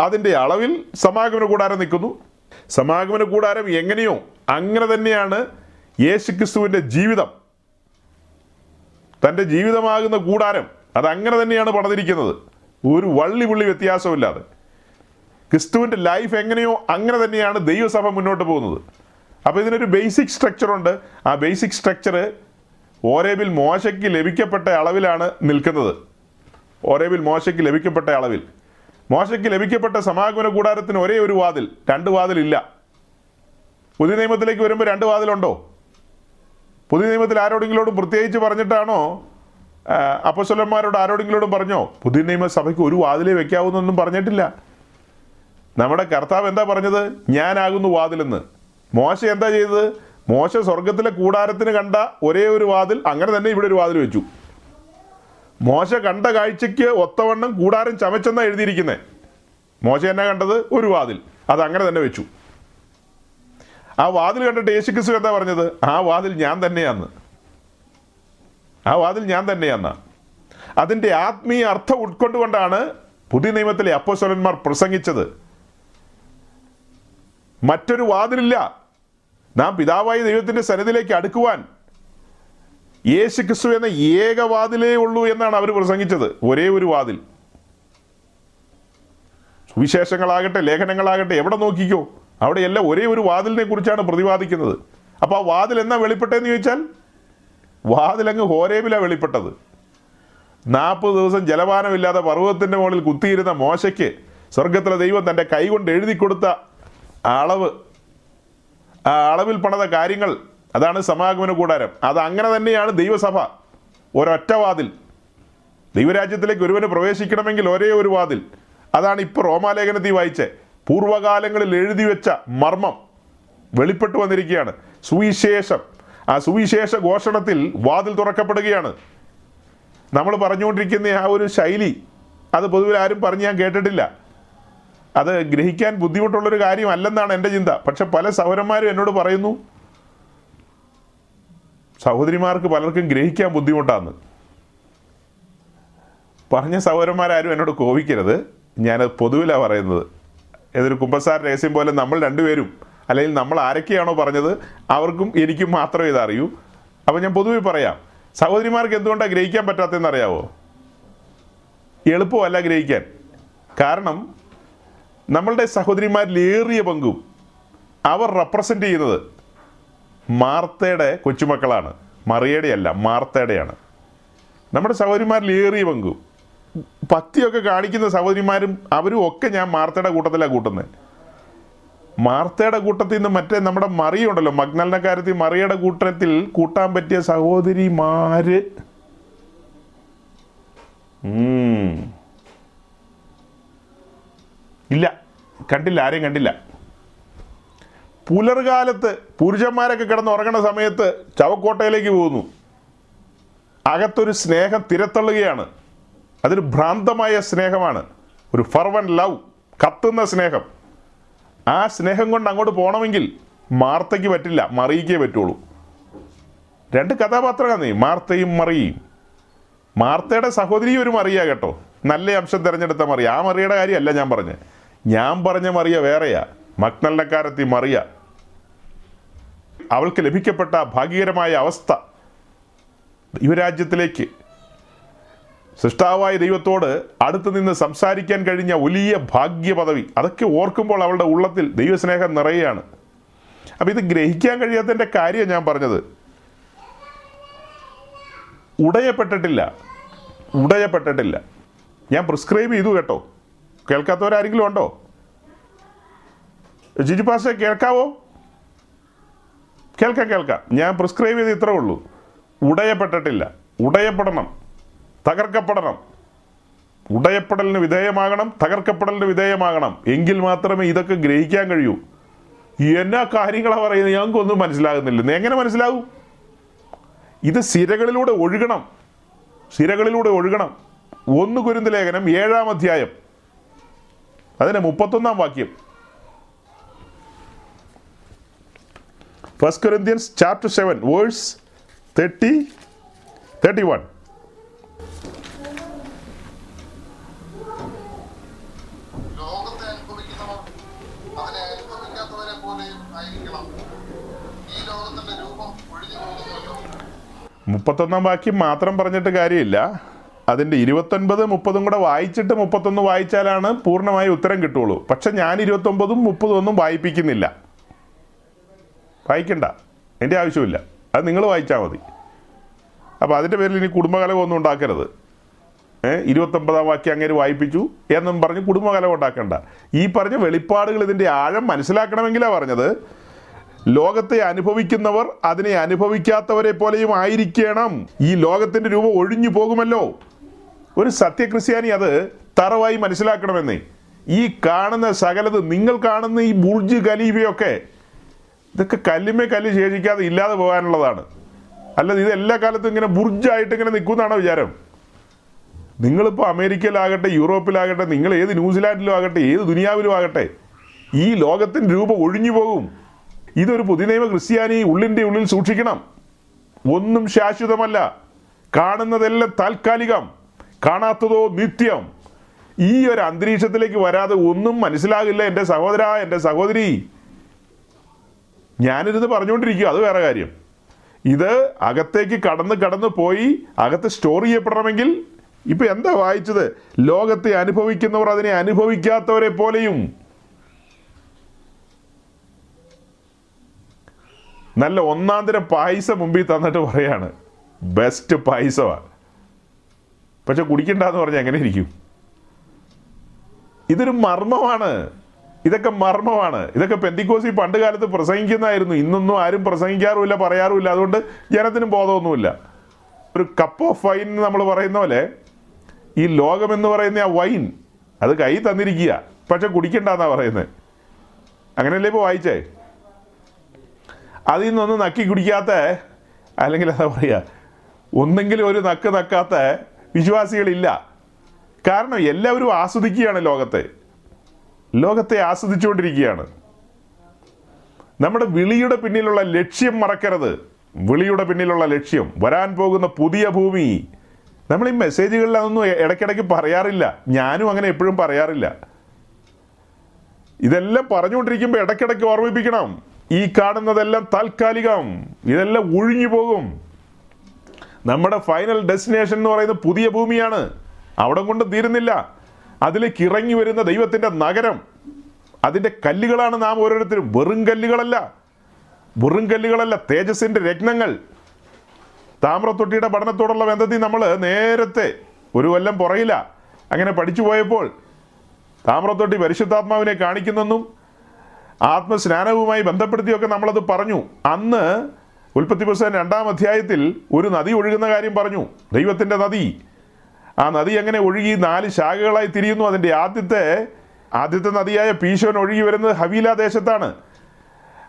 അതിന്റെ അളവിൽ സമാഗമന കൂടാരം നിൽക്കുന്നു. സമാഗമന കൂടാരം എങ്ങനെയോ അങ്ങനെ തന്നെയാണ് യേശുക്രിസ്തുവിന്റെ ജീവിതം തന്റെ ജീവിതമാകുന്ന കൂടാരം അതങ്ങനെ തന്നെയാണ് പണിതിരിക്കുന്നത് ഒരു വള്ളി പുള്ളി വ്യത്യാസമില്ലാതെ. ക്രിസ്തുവിന്റെ ലൈഫ് എങ്ങനെയോ അങ്ങനെ തന്നെയാണ് ദൈവസഭ മുന്നോട്ട് പോകുന്നത്. അപ്പോൾ ഇതിനൊരു ബേസിക് സ്ട്രക്ചറുണ്ട് ആ ബേസിക് സ്ട്രക്ചർ ഓരേബിൽ മോശയ്ക്ക് ലഭിക്കപ്പെട്ട അളവിലാണ് നിൽക്കുന്നത്. ഓരേബിൽ മോശയ്ക്ക് ലഭിക്കപ്പെട്ട അളവിൽ. മോശയ്ക്ക് ലഭിക്കപ്പെട്ട സമാഗമന കൂടാരത്തിന് ഒരേ ഒരു വാതിൽ രണ്ട് വാതിലില്ല. പുതിയ നിയമത്തിലേക്ക് വരുമ്പോൾ രണ്ട് വാതിലുണ്ടോ? പുതിയ നിയമത്തിൽ ആരോടെങ്കിലോടും പ്രത്യേകിച്ച് പറഞ്ഞിട്ടാണോ? അപ്പസ്വലന്മാരോട് ആരോടെങ്കിലോടും പറഞ്ഞോ? പുതിയ നിയമസഭയ്ക്ക് ഒരു വാതിലേ വെക്കാവുന്നൊന്നും പറഞ്ഞിട്ടില്ല. നമ്മുടെ കർത്താവ് എന്താ പറഞ്ഞത്? ഞാനാകുന്നു വാതിലെന്ന്. മോശ എന്താ ചെയ്തത്? മോശ സ്വർഗത്തിലെ കൂടാരത്തിന് കണ്ട ഒരേ ഒരു വാതിൽ അങ്ങനെ തന്നെ ഇവിടെ ഒരു വാതിൽ വെച്ചു. മോശ കണ്ട കാഴ്ചയ്ക്ക് ഒത്തവണ്ണം കൂടാരം ചമച്ചെന്നാണ് എഴുതിയിരിക്കുന്നത് മോശ എന്നാ കണ്ടത്? ഒരു വാതിൽ. അത് അങ്ങനെ തന്നെ വെച്ചു. ആ വാതിൽ കണ്ടിട്ട് യേശു ക്രിസ്തു എന്താ പറഞ്ഞത്? ആ വാതിൽ ഞാൻ തന്നെയാന്ന്. ആ വാതിൽ ഞാൻ തന്നെയാന്ന. അതിന്റെ ആത്മീയ അർത്ഥം ഉൾക്കൊണ്ടുകൊണ്ടാണ് പുതിയ നിയമത്തിലെ അപ്പോസ്വലന്മാർ പ്രസംഗിച്ചത്. മറ്റൊരു വാതിലില്ല. നാം പിതാവായ ദൈവത്തിന്റെ സന്നിധിയിലേക്ക് അടുക്കുവാൻ യേശു ക്രിസ്തു എന്ന ഏക വാതിലേ ഉള്ളൂ എന്നാണ് അവർ പ്രസംഗിച്ചത്. ഒരേ ഒരു വാതിൽ. സുവിശേഷങ്ങളാകട്ടെ ലേഖനങ്ങളാകട്ടെ എവിടെ നോക്കിക്കോ? അവിടെയെല്ലാം ഒരേ ഒരു വാതിലിനെ കുറിച്ചാണ് പ്രതിപാദിക്കുന്നത്. അപ്പോൾ ആ വാതിൽ എന്നാ വെളിപ്പെട്ടതെന്ന് ചോദിച്ചാൽ? വാതിലങ്ങ് ഹോരേബിലാണ് വെളിപ്പെട്ടത്. നാൽപ്പത് ദിവസം ജലപാനമില്ലാതെ പർവതത്തിന്റെ മുകളിൽ കുത്തിയിരുന്ന മോശയ്ക്ക് സ്വർഗത്തിലെ ദൈവം തന്റെ കൈകൊണ്ട് എഴുതി കൊടുത്ത അളവ് ആ അളവിൽ പണിത കാര്യങ്ങൾ അതാണ് സമാഗമന കൂടാരം. അത് അങ്ങനെ തന്നെയാണ് ദൈവസഭ. ഒരൊറ്റ വാതിൽ. ദൈവരാജ്യത്തിലേക്ക് ഒരുവന് പ്രവേശിക്കണമെങ്കിൽ ഒരേ ഒരു വാതിൽ. അതാണ് ഇപ്പോൾ റോമാലേഖനത്തിൽ വായിച്ചേ പൂർവകാലങ്ങളിൽ എഴുതി വെച്ച മർമ്മം വെളിപ്പെട്ടു വന്നിരിക്കുകയാണ്. സുവിശേഷം. ആ സുവിശേഷ ഘോഷണത്തിൽ വാതിൽ തുറക്കപ്പെടുകയാണ്. നമ്മൾ പറഞ്ഞുകൊണ്ടിരിക്കുന്ന ആ ഒരു ശൈലി അത് പൊതുവിൽ ആരും പറഞ്ഞ് ഞാൻ കേട്ടിട്ടില്ല. അത് ഗ്രഹിക്കാൻ ബുദ്ധിമുട്ടുള്ളൊരു കാര്യമല്ലെന്നാണ് എന്റെ ചിന്ത. പക്ഷെ പല സഹോദരന്മാരും എന്നോട് പറയുന്നു സഹോദരിമാർക്ക് പലർക്കും ഗ്രഹിക്കാൻ ബുദ്ധിമുട്ടാണ് പറഞ്ഞ സഹോദരന്മാരാരും എന്നോട് കോപിക്കരുത്. ഞാനത് പൊതുവിലാണ് പറയുന്നത്. ഏതൊരു കുമ്പസാര രഹസ്യം പോലെ നമ്മൾ രണ്ടുപേരും അല്ലെങ്കിൽ നമ്മൾ ആരൊക്കെയാണോ പറഞ്ഞത് അവർക്കും എനിക്കും മാത്രമേ ഇതറിയൂ. അപ്പം ഞാൻ പൊതുവെ പറയാം സഹോദരിമാർക്ക് എന്തുകൊണ്ടാണ് ഗ്രഹിക്കാൻ പറ്റാത്തതെന്ന് അറിയാവോ? എളുപ്പമല്ല ഗ്രഹിക്കാൻ. കാരണം നമ്മളുടെ സഹോദരിമാരിൽ ഏറിയ പങ്കും അവർ റെപ്രസെന്റ് ചെയ്യുന്നത് മാർത്തയുടെ കൊച്ചുമക്കളാണ്. മറിയയുടെ അല്ല മാർത്തയുടെയാണ്. നമ്മുടെ സഹോദരിമാരിൽ ഏറിയ പങ്കും ഭക്തിയൊക്കെ കാണിക്കുന്ന സഹോദരിമാരും അവരും ഒക്കെ ഞാൻ മാർത്തയുടെ കൂട്ടത്തിലാണ് കൂട്ടുന്നത് മാർത്തയുടെ കൂട്ടത്തിൽ നിന്ന് മറ്റേ നമ്മുടെ മറിയുണ്ടല്ലോ മഗ്നലിന്റെ കാര്യത്തിൽ മറിയുടെ കൂട്ടത്തിൽ കൂട്ടാൻ പറ്റിയ സഹോദരിമാര്. ഇല്ല കണ്ടില്ല ആരെയും കണ്ടില്ല. പുലർകാലത്ത് പുരുഷന്മാരൊക്കെ കിടന്ന് ഉറങ്ങണ സമയത്ത് ചവക്കോട്ടയിലേക്ക് പോകുന്നു. അകത്തൊരു സ്നേഹം തിരത്തള്ളുകയാണ്. അതൊരു ഭ്രാന്തമായ സ്നേഹമാണ്. ഒരു ഫർവൻ ലവ് കത്തുന്ന സ്നേഹം. ആ സ്നേഹം കൊണ്ട് അങ്ങോട്ട് പോകണമെങ്കിൽ മാർത്തയ്ക്ക് പറ്റില്ല മറിയിക്കേ പറ്റുള്ളൂ. രണ്ട് കഥാപാത്രമാണ് നീ മാർത്തയും മറിയും. മാർത്തയുടെ സഹോദരി ഒരു മറിയ കേട്ടോ. നല്ല അംശം തിരഞ്ഞെടുത്ത മറിയ. ആ മറിയുടെ കാര്യമല്ല ഞാൻ പറഞ്ഞത് ഞാൻ പറഞ്ഞ മറിയ വേറെയാ. മക്നല്ലക്കാരത്തി മറിയ. അവൾക്ക് ലഭിക്കപ്പെട്ട ഭാഗ്യകരമായ അവസ്ഥ ദൈവരാജ്യത്തിലേക്ക് സൃഷ്ടാവായ ദൈവത്തോട് അടുത്ത് നിന്ന് സംസാരിക്കാൻ കഴിഞ്ഞ വലിയ ഭാഗ്യ പദവി അതൊക്കെ ഓർക്കുമ്പോൾ അവളുടെ ഉള്ളത്തിൽ ദൈവസ്നേഹം നിറയുകയാണ്. അപ്പം ഇത് ഗ്രഹിക്കാൻ കഴിയാത്തതിന്റെ കാര്യം ഞാൻ പറഞ്ഞത്. ഉടയപ്പെട്ടിട്ടില്ല. ഉടയപ്പെട്ടിട്ടില്ല. ഞാൻ പ്രിസ്ക്രൈബ് ചെയ്തു കേട്ടോ. കേൾക്കാത്തവരാരെങ്കിലും ഉണ്ടോ? ജിജു പാസ കേൾക്കാവോ? കേൾക്കാം കേൾക്കാം. ഞാൻ പ്രിസ്ക്രൈബ് ചെയ്ത് ഇത്രേ ഉള്ളൂ. ഉടയപ്പെട്ടിട്ടില്ല. ഉടയപ്പെടണം. തകർക്കപ്പെടണം. ഉടയപ്പെടലിന് വിധേയമാകണം തകർക്കപ്പെടലിന് വിധേയമാകണം. എങ്കിൽ മാത്രമേ ഇതൊക്കെ ഗ്രഹിക്കാൻ കഴിയൂ. എന്നാ കാര്യങ്ങളാണ് പറയുന്നത്? ഞങ്ങൾക്കൊന്നും മനസ്സിലാകുന്നില്ല. നീ എങ്ങനെ മനസ്സിലാവും ഇത് സിരകളിലൂടെ ഒഴുകണം. സിരകളിലൂടെ ഒഴുകണം. ഒന്ന് കുരുന്ത് ലേഖനം ഏഴാം അധ്യായം. അതിന് മുപ്പത്തൊന്നാം വാക്യം. First Corinthians chapter seven verse thirty thirty one ലോകത്തെ അനുഭവിക്കുന്നവർ അവനെ അനുഭവിക്കാത്തവരെ പോലെയും ആയിരിക്കണം. ഈ ലോകത്തിന്റെ രൂപം ഒഴിഞ്ഞു പോകുന്നുവല്ലോ മുപ്പത്തൊന്നാം വാക്യം മാത്രം പറഞ്ഞിട്ട് കാര്യമില്ല. അതിന്റെ ഇരുപത്തൊൻപത് മുപ്പതും കൂടെ വായിച്ചിട്ട് മുപ്പത്തൊന്ന് വായിച്ചാലാണ് പൂർണമായി ഉത്തരം കിട്ടുള്ളൂ പക്ഷെ ഞാൻ ഇരുപത്തൊമ്പതും മുപ്പതും ഒന്നും വായിപ്പിക്കുന്നില്ല. വായിക്കണ്ട. എന്റെ ആവശ്യമില്ല. അത് നിങ്ങൾ വായിച്ചാൽ മതി. അപ്പോൾ അതിന്റെ പേരിൽ ഇനി കുടുംബകലകം ഒന്നും ഉണ്ടാക്കരുത്. ഇരുപത്തൊമ്പതാം വാക്യം അങ്ങനെ വായിപ്പിച്ചു എന്നും പറഞ്ഞ് കുടുംബകലകം ഉണ്ടാക്കണ്ട. ഈ പറഞ്ഞ വെളിപ്പാടുകൾ ഇതിന്റെ ആഴം മനസ്സിലാക്കണമെങ്കിലാണ് പറഞ്ഞത്. ലോകത്തെ അനുഭവിക്കുന്നവർ അതിനെ അനുഭവിക്കാത്തവരെ പോലെയും ആയിരിക്കണം. ഈ ലോകത്തിന്റെ രൂപം ഒഴിഞ്ഞു പോകുമല്ലോ. ഒരു സത്യക്രിസ്ത്യാനി അത് തറവായി മനസ്സിലാക്കണമെന്നേ. ഈ കാണുന്ന സകലത് നിങ്ങൾ കാണുന്ന ഈ ബുർജ് ഖലീഫയൊക്കെ ഇതൊക്കെ കല്ലുമേ കല്ല് ശേഷിക്കാതെ ഇല്ലാതെ പോകാനുള്ളതാണ്. അല്ലാതെ ഇത് എല്ലാ കാലത്തും ഇങ്ങനെ ബുർജായിട്ട് ഇങ്ങനെ നിൽക്കുന്നതാണോ വിചാരം? നിങ്ങളിപ്പോൾ അമേരിക്കയിലാകട്ടെ യൂറോപ്പിലാകട്ടെ നിങ്ങൾ ഏത് ന്യൂസിലാൻഡിലും ആകട്ടെ ഏത് ദുനിയാവിലും ആകട്ടെ ഈ ലോകത്തിന്റെ രൂപം ഒഴിഞ്ഞു പോകും. ഇതൊരു പുതിയനിയമ ക്രിസ്ത്യാനി ഉള്ളിന്റെ ഉള്ളിൽ സൂക്ഷിക്കണം. ഒന്നും ശാശ്വതമല്ല. കാണുന്നതെല്ലാം താൽക്കാലികം. കാണാത്തതോ നിത്യം. ഈ ഒരു അന്തരീക്ഷത്തിലേക്ക് വരാതെ ഒന്നും മനസ്സിലാകില്ല എന്റെ സഹോദര എന്റെ സഹോദരി. ഞാനിരുന്ന് പറഞ്ഞുകൊണ്ടിരിക്കുക അത് വേറെ കാര്യം. ഇത് അകത്തേക്ക് കടന്ന് കടന്ന് പോയി അകത്ത് സ്റ്റോർ ചെയ്യപ്പെടണമെങ്കിൽ ഇപ്പൊ എന്താ വായിച്ചത്? ലോകത്തെ അനുഭവിക്കുന്നവർ അതിനെ അനുഭവിക്കാത്തവരെ പോലെയും. നല്ല ഒന്നാം തരം പായസം മുമ്പിൽ തന്നിട്ട് പറയാണ്. ബെസ്റ്റ് പായസമാണ്. പക്ഷെ കുടിക്കണ്ടെന്ന് പറഞ്ഞാൽ എങ്ങനെ ഇരിക്കും ഇതൊരു മർമ്മമാണ്. ഇതൊക്കെ മർമ്മമാണ്. ഇതൊക്കെ പെന്തിക്കോസി പണ്ട് കാലത്ത് പ്രസംഗിക്കുന്നതായിരുന്നു. ഇന്നൊന്നും ആരും പ്രസംഗിക്കാറുമില്ല പറയാറുമില്ല. അതുകൊണ്ട് ജനത്തിനും ബോധമൊന്നുമില്ല. ഒരു കപ്പ് ഓഫ് വൈൻ എന്ന് നമ്മൾ പറയുന്ന പോലെ ഈ ലോകം എന്ന് പറയുന്ന ആ വൈൻ അത് കൈ തന്നിരിക്കുക. പക്ഷെ കുടിക്കണ്ടെന്നാ പറയുന്നത് അങ്ങനെയല്ലേ ഇപ്പോൾ വായിച്ചേ? അതിൽ നിന്നൊന്നും നക്കി കുടിക്കാത്ത അല്ലെങ്കിൽ എന്താ പറയുക ഒന്നെങ്കിലും ഒരു നക്ക് നക്കാത്ത വിശ്വാസികളില്ല. കാരണം എല്ലാവരും ആസ്വദിക്കുകയാണ് ലോകത്തെ. ലോകത്തെ ആസ്വദിച്ചുകൊണ്ടിരിക്കുകയാണ്. നമ്മുടെ വിളിയുടെ പിന്നിലുള്ള ലക്ഷ്യം മറക്കരുത്. വിളിയുടെ പിന്നിലുള്ള ലക്ഷ്യം വരാൻ പോകുന്ന പുതിയ ഭൂമി. നമ്മൾ ഈ മെസ്സേജുകളിൽ അതൊന്നും ഇടയ്ക്കിടയ്ക്ക് പറയാറില്ല. ഞാനും അങ്ങനെ എപ്പോഴും പറയാറില്ല. ഇതെല്ലാം പറഞ്ഞുകൊണ്ടിരിക്കുമ്പോൾ ഇടയ്ക്കിടയ്ക്ക് ഓർമ്മിപ്പിക്കണം. ഈ കാണുന്നതെല്ലാം താൽക്കാലികം. ഇതെല്ലാം ഒഴിഞ്ഞു പോകും. നമ്മുടെ ഫൈനൽ ഡെസ്റ്റിനേഷൻ എന്ന് പറയുന്നത് പുതിയ ഭൂമിയാണ്. അവിടെ കൊണ്ട് തീരുന്നില്ല. അതിലേക്ക് ഇറങ്ങി വരുന്ന ദൈവത്തിന്റെ നഗരം അതിന്റെ കല്ലുകളാണ് നാം ഓരോരുത്തരും. വെറും കല്ലുകളല്ല വെറും കല്ലുകളല്ല തേജസ്സിന്റെ രത്നങ്ങൾ. താമ്രത്തൊട്ടിയുടെ പഠനത്തോടുള്ള ബന്ധത്തിൽ നമ്മൾ നേരത്തെ ഒരു കൊല്ലം പുറയില്ല. അങ്ങനെ പഠിച്ചു പോയപ്പോൾ താമ്രത്തൊട്ടി പരിശുദ്ധാത്മാവിനെ കാണിക്കുന്നെന്നും ആത്മസ്നാനവുമായി ബന്ധപ്പെടുത്തിയൊക്കെ നമ്മളത് പറഞ്ഞു. അന്ന് ഉൽപ്പത്തി പുസ്തകം രണ്ടാം അധ്യായത്തിൽ ഒരു നദി ഒഴുകുന്ന കാര്യം പറഞ്ഞു. ദൈവത്തിന്റെ നദി. ആ നദി എങ്ങനെ ഒഴുകി നാല് ശാഖകളായി തിരിയുന്നു? അതിന്റെ ആദ്യത്തെ ആദ്യത്തെ നദിയായ പീശോൻ ഒഴുകി വരുന്നത് ഹവീല ദേശത്താണ്.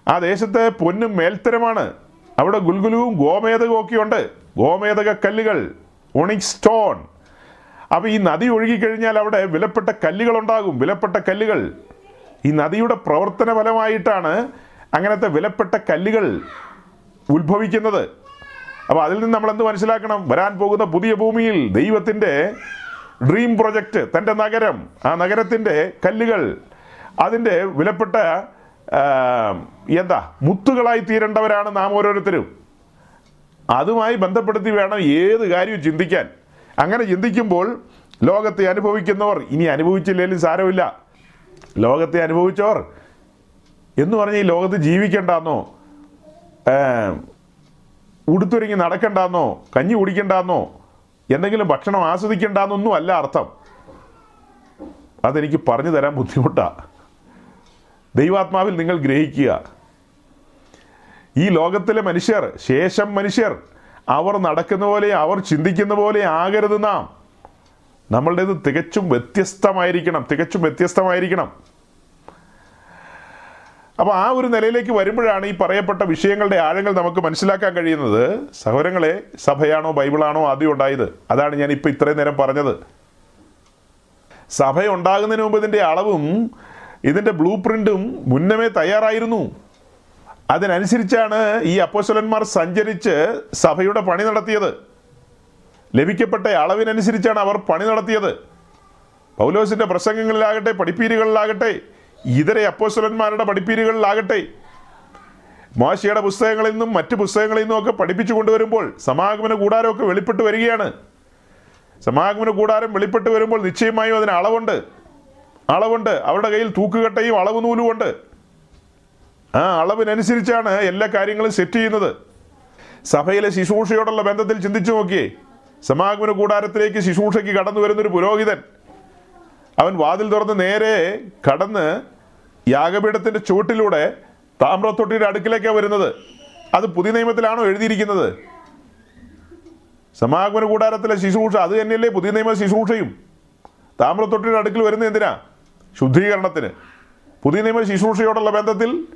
ആ ദേശത്തെ പൊന്നും മേൽത്തരമാണ്. അവിടെ ഗുൽഗുലുവും ഗോമേതകവും ഒക്കെ ഉണ്ട് ഗോമേതക കല്ലുകൾ ഒണിക് സ്റ്റോൺ. അപ്പോൾ ഈ നദി ഒഴുകിക്കഴിഞ്ഞാൽ അവിടെ വിലപ്പെട്ട കല്ലുകൾ ഉണ്ടാകും. വിലപ്പെട്ട കല്ലുകൾ. ഈ നദിയുടെ പ്രവർത്തന ഫലമായിട്ടാണ് അങ്ങനത്തെ വിലപ്പെട്ട കല്ലുകൾ ഉത്ഭവിക്കുന്നത്. അപ്പോൾ അതിൽ നിന്ന് നമ്മൾ എന്ത് മനസ്സിലാക്കണം? വരാൻ പോകുന്ന പുതിയ ഭൂമിയിൽ ദൈവത്തിന്റെ ഡ്രീം പ്രൊജക്റ്റ് തന്റെ നഗരം ആ നഗരത്തിന്റെ കല്ലുകൾ അതിന്റെ വിലപ്പെട്ട എന്താ മുത്തുകളായി തീരേണ്ടവരാണ് നാം ഓരോരുത്തരും. അതുമായി ബന്ധപ്പെടുത്തി വേണം ഏത് കാര്യവും ചിന്തിക്കാൻ. അങ്ങനെ ചിന്തിക്കുമ്പോൾ ലോകത്തെ അനുഭവിക്കുന്നവർ ഇനി അനുഭവിച്ചില്ലെങ്കിലും സാരമില്ല. ലോകത്തെ അനുഭവിച്ചവർ എന്ന് പറഞ്ഞ് ഈ ലോകത്ത് ജീവിക്കണ്ടെന്നോ ഉടുത്തൊരുങ്ങി നടക്കണ്ടെന്നോ? കഞ്ഞി കുടിക്കണ്ടെന്നോ? എന്തെങ്കിലും ഭക്ഷണം ആസ്വദിക്കണ്ടെന്നൊന്നും അല്ല അർത്ഥം. അതെനിക്ക് പറഞ്ഞു തരാൻ ബുദ്ധിമുട്ടാണ് ദൈവാത്മാവിൽ നിങ്ങൾ ഗ്രഹിക്കുക. ഈ ലോകത്തിലെ മനുഷ്യർ ശേഷം മനുഷ്യർ അവർ നടക്കുന്ന പോലെ അവർ ചിന്തിക്കുന്ന പോലെ ആകരുത് നാം. നമ്മളുടേത് തികച്ചും വ്യത്യസ്തമായിരിക്കണം തികച്ചും വ്യത്യസ്തമായിരിക്കണം. അപ്പോൾ ആ ഒരു നിലയിലേക്ക് വരുമ്പോഴാണ് ഈ പറയപ്പെട്ട വിഷയങ്ങളുടെ ആഴങ്ങൾ നമുക്ക് മനസ്സിലാക്കാൻ കഴിയുന്നത്. സഹോദരങ്ങളെ സഭയാണോ ബൈബിളാണോ ആദ്യം ഉണ്ടായത്? അതാണ് ഞാൻ ഇപ്പോൾ ഇത്രയും നേരം പറഞ്ഞത്. സഭ ഉണ്ടാകുന്നതിന് മുമ്പ് ഇതിന്റെ അളവും ഇതിന്റെ ബ്ലൂ പ്രിന്റും മുന്നമേ തയ്യാറായിരുന്നു. അതിനനുസരിച്ചാണ് ഈ അപ്പോസ്വലന്മാർ സഞ്ചരിച്ച് സഭയുടെ പണി നടത്തിയത്. ലഭിക്കപ്പെട്ട അളവിനനുസരിച്ചാണ് അവർ പണി നടത്തിയത്. പൗലോസിന്റെ പ്രസംഗങ്ങളിലാകട്ടെ പഠിപ്പീരുകളിലാകട്ടെ ഇതര അപ്പോസ്വലന്മാരുടെ പഠിപ്പീരുകളിലാകട്ടെ. മോശയുടെ പുസ്തകങ്ങളിൽ നിന്നും മറ്റ് പുസ്തകങ്ങളിൽ നിന്നും ഒക്കെ പഠിപ്പിച്ചു കൊണ്ടുവരുമ്പോൾ സമാഗമന കൂടാരമൊക്കെ വെളിപ്പെട്ട് വരികയാണ്. സമാഗമന കൂടാരം വെളിപ്പെട്ട് വരുമ്പോൾ നിശ്ചയമായും അതിന് അളവുണ്ട്. അളവുണ്ട്. അവരുടെ കയ്യിൽ തൂക്കുകട്ടയും അളവ് നൂലുമുണ്ട് ആ അളവിനനുസരിച്ചാണ് എല്ലാ കാര്യങ്ങളും സെറ്റ് ചെയ്യുന്നത്. സഭയിലെ ശുശ്രൂഷയോടുള്ള ബന്ധത്തിൽ ചിന്തിച്ചു നോക്കിയേ. സമാഗമന കൂടാരത്തിലേക്ക് ശുശ്രൂഷയ്ക്ക് കടന്നു വരുന്നൊരു പുരോഹിതൻ അവൻ വാതിൽ തുറന്ന് നേരെ കടന്ന് യാഗപീഠത്തിന്റെ ചുവട്ടിലൂടെ താമ്രത്തൊട്ടിയുടെ അടുക്കിലേക്കാണ് വരുന്നത്. അത് പുതിയ നിയമത്തിലാണോ എഴുതിയിരിക്കുന്നത്? സമാഗമന കൂടാരത്തിലെ ശുശ്രൂഷ അത് തന്നെയല്ലേ പുതിയ നിയമ ശുശ്രൂഷയും? താമ്രത്തൊട്ടിയുടെ അടുക്കിൽ വരുന്നത് എന്തിനാ? ശുദ്ധീകരണത്തിന്. പുതിയ നിയമ ശുശ്രൂഷയോടുള്ള ബന്ധത്തിൽ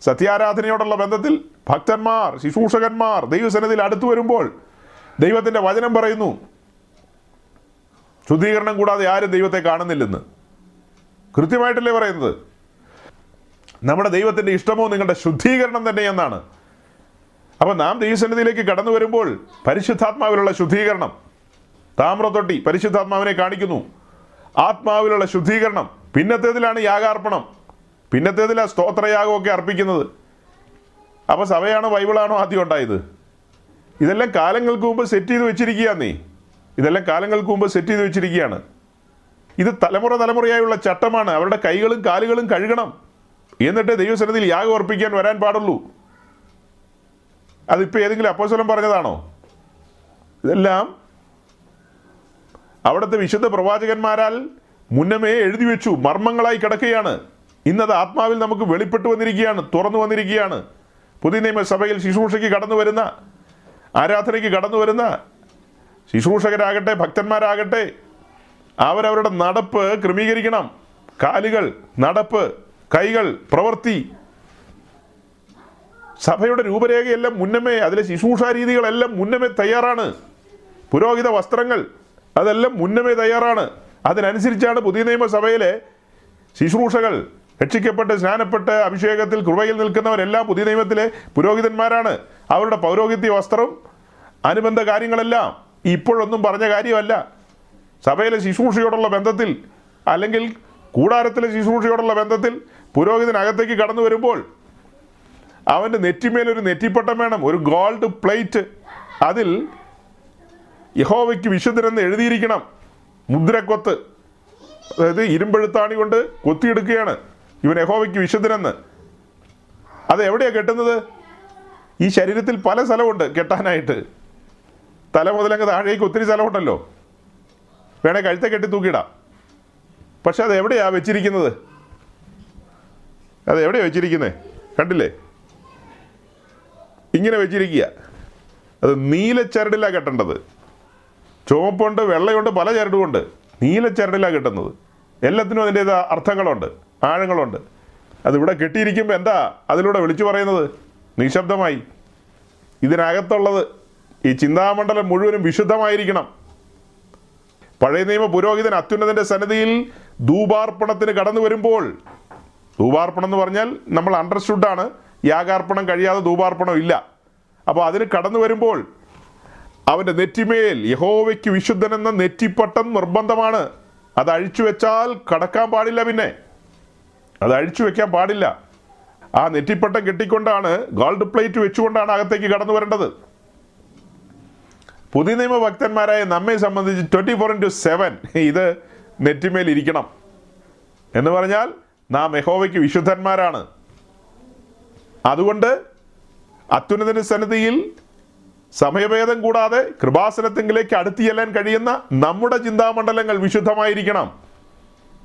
സത്യാരാധനയോടുള്ള ബന്ധത്തിൽ ഭക്തന്മാർ ശുശ്രൂഷകന്മാർ ദൈവസനത്തിൽ അടുത്തു വരുമ്പോൾ ദൈവത്തിന്റെ വചനം പറയുന്നു. ശുദ്ധീകരണം കൂടാതെ ആരും ദൈവത്തെ കാണുന്നില്ലെന്ന്. കൃത്യമായിട്ടല്ലേ പറയുന്നത്? നമ്മുടെ ദൈവത്തിന്റെ ഇഷ്ടമോ നിങ്ങളുടെ ശുദ്ധീകരണം തന്നെ എന്നാണ്. അപ്പം നാം ദൈവസന്നിധിയിലേക്ക് കടന്നു വരുമ്പോൾ പരിശുദ്ധാത്മാവിലുള്ള ശുദ്ധീകരണം താമ്രത്തൊട്ടി പരിശുദ്ധാത്മാവിനെ കാണിക്കുന്നു. ആത്മാവിലുള്ള ശുദ്ധീകരണം പിന്നത്തേതിലാണ് യാഗാർപ്പണം പിന്നത്തേതിലാ സ്തോത്രയാഗമൊക്കെ അർപ്പിക്കുന്നത്. അപ്പോൾ സഭയാണോ ബൈബിളാണോ ആദ്യം ഉണ്ടായത്? ഇതെല്ലാം കാലങ്ങൾക്ക് മുമ്പ് സെറ്റ് ചെയ്ത് വെച്ചിരിക്കുകയാന്നേ ഇതെല്ലാം കാലങ്ങൾക്ക് മുമ്പ് സെറ്റ് ചെയ്ത് വെച്ചിരിക്കുകയാണ്. ഇത് തലമുറ തലമുറയായുള്ള ചട്ടമാണ്. അവരുടെ കൈകളും കാലുകളും കഴുകണം. എന്നിട്ട് ദൈവസനത്തിൽ യാഗം അർപ്പിക്കാൻ വരാൻ പാടുള്ളൂ. അതിപ്പോൾ ഏതെങ്കിലും അപ്പോസ്വലം പറഞ്ഞതാണോ? ഇതെല്ലാം അവിടുത്തെ വിശുദ്ധ പ്രവാചകന്മാരാൽ മുന്നമേ എഴുതി വെച്ചു. മർമ്മങ്ങളായി കിടക്കുകയാണ്. ഇന്നത് ആത്മാവിൽ നമുക്ക് വെളിപ്പെട്ടു വന്നിരിക്കുകയാണ് തുറന്നു വന്നിരിക്കുകയാണ്. പുതിയ നിയമസഭയിൽ ശുശ്രൂഷയ്ക്ക് കടന്നു വരുന്ന ആരാധനയ്ക്ക് കടന്നു വരുന്ന ശുശ്രൂഷകരാകട്ടെ ഭക്തന്മാരാകട്ടെ അവരവരുടെ നടപ്പ് ക്രമീകരിക്കണം. കാലുകൾ നടപ്പ് കൈകൾ പ്രവൃത്തി. സഭയുടെ രൂപരേഖയെല്ലാം മുന്നമേ അതിലെ ശുശ്രൂഷ രീതികളെല്ലാം മുന്നമേ തയ്യാറാണ്. പുരോഹിത വസ്ത്രങ്ങൾ അതെല്ലാം മുന്നമേ തയ്യാറാണ്. അതിനനുസരിച്ചാണ് പുതിയ നിയമസഭയിലെ ശുശ്രൂഷകൾ രക്ഷിക്കപ്പെട്ട് സ്നാനപ്പെട്ട് അഭിഷേകത്തിൽ കൃപയിൽ നിൽക്കുന്നവരെല്ലാം പുതിയ നിയമത്തിലെ പുരോഹിതന്മാരാണ്. അവരുടെ പൗരോഹിത്യ വസ്ത്രം അനുബന്ധ കാര്യങ്ങളെല്ലാം ഇപ്പോഴൊന്നും പറഞ്ഞ കാര്യമല്ല. സഭയിലെ ശുശ്രൂഷയോടുള്ള ബന്ധത്തിൽ അല്ലെങ്കിൽ കൂടാരത്തിലെ ശുശ്രൂഷയോടുള്ള ബന്ധത്തിൽ പുരോഹിതനകത്തേക്ക് കടന്നു വരുമ്പോൾ അവന്റെ നെറ്റിമേലൊരു നെറ്റിപ്പട്ടം വേണം ഒരു ഗോൾഡ് പ്ലേറ്റ്. അതിൽ യഹോവയ്ക്ക് വിശുദ്ധനെന്ന് എഴുതിയിരിക്കണം. മുദ്രക്കൊത്ത്. അതായത് ഇരുമ്പെഴുത്താണി കൊണ്ട് കൊത്തിയെടുക്കുകയാണ് ഇവൻ യഹോവയ്ക്ക് വിശുദ്ധനെന്ന്. അത് എവിടെയാണ് കെട്ടുന്നത്? ഈ ശരീരത്തിൽ പല സ്ഥലമുണ്ട് കെട്ടാനായിട്ട്. തല മുതലങ്ങ് താഴേക്ക് ഒത്തിരി സ്ഥലമുണ്ടല്ലോ. വേണേ കഴുത്തെ കെട്ടി തൂക്കിയിടാം. പക്ഷെ അത് എവിടെയാ വെച്ചിരിക്കുന്നത്? അത് എവിടെയാ വെച്ചിരിക്കുന്നത് കണ്ടില്ലേ? ഇങ്ങനെ വെച്ചിരിക്കുക. അത് നീല ചരടിലാണ് കെട്ടേണ്ടത്. ചുവപ്പുണ്ട് വെള്ളയുണ്ട് പല ചരടുമുണ്ട്. നീല ചരടിലാണ് കെട്ടുന്നത്. എല്ലാത്തിനും അതിന്റെതാ അർത്ഥങ്ങളുണ്ട് ആഴങ്ങളുണ്ട്. അതിവിടെ കെട്ടിയിരിക്കുമ്പോൾ എന്താ അതിലൂടെ വിളിച്ചു പറയുന്നത്? നിശബ്ദമായി. ഇതിനകത്തുള്ളത് ഈ ചിന്താമണ്ഡലം മുഴുവനും വിശുദ്ധമായിരിക്കണം. പഴയ നിയമ പുരോഹിതൻ അത്യുന്നതന്റെ സന്നിധിയിൽ ധൂപാർപ്പണത്തിന് കടന്നു വരുമ്പോൾ ധൂപാർപ്പണം എന്ന് പറഞ്ഞാൽ നമ്മൾ അണ്ടർസ്റ്റുഡാണ് യാഗാർപ്പണം കഴിയാതെ ധൂപാർപ്പണം ഇല്ല. അപ്പോൾ അതിന് കടന്നു വരുമ്പോൾ അവന്റെ നെറ്റിമേൽ യഹോവയ്ക്ക് വിശുദ്ധൻ എന്ന നെറ്റിപ്പട്ടം നിർബന്ധമാണ്. അത് അഴിച്ചു വെച്ചാൽ കടക്കാൻ പാടില്ല പിന്നെ. അത് അഴിച്ചു വെക്കാൻ പാടില്ല. ആ നെറ്റിപ്പട്ടം കെട്ടിക്കൊണ്ടാണ് ഗോൾഡ് പ്ലേറ്റ് വെച്ചുകൊണ്ടാണ് അകത്തേക്ക് കടന്നു വരേണ്ടത്. പുതിയ നിയമ ഭക്തന്മാരായ നമ്മെ സംബന്ധിച്ച് ട്വന്റി ഫോർ ഇന്റു സെവൻ ഇത് നെറ്റിമേൽ ഇരിക്കണം. എന്ന് പറഞ്ഞാൽ നാം യഹോവയ്ക്ക് വിശുദ്ധന്മാരാണ്. അതുകൊണ്ട് അത്യുന്നതിന് സന്നിധിയിൽ സമയഭേദം കൂടാതെ കൃപാസനത്തെങ്കിലേക്ക് അടുത്തു ചെല്ലാൻ കഴിയുന്ന നമ്മുടെ ചിന്താമണ്ഡലങ്ങൾ വിശുദ്ധമായിരിക്കണം.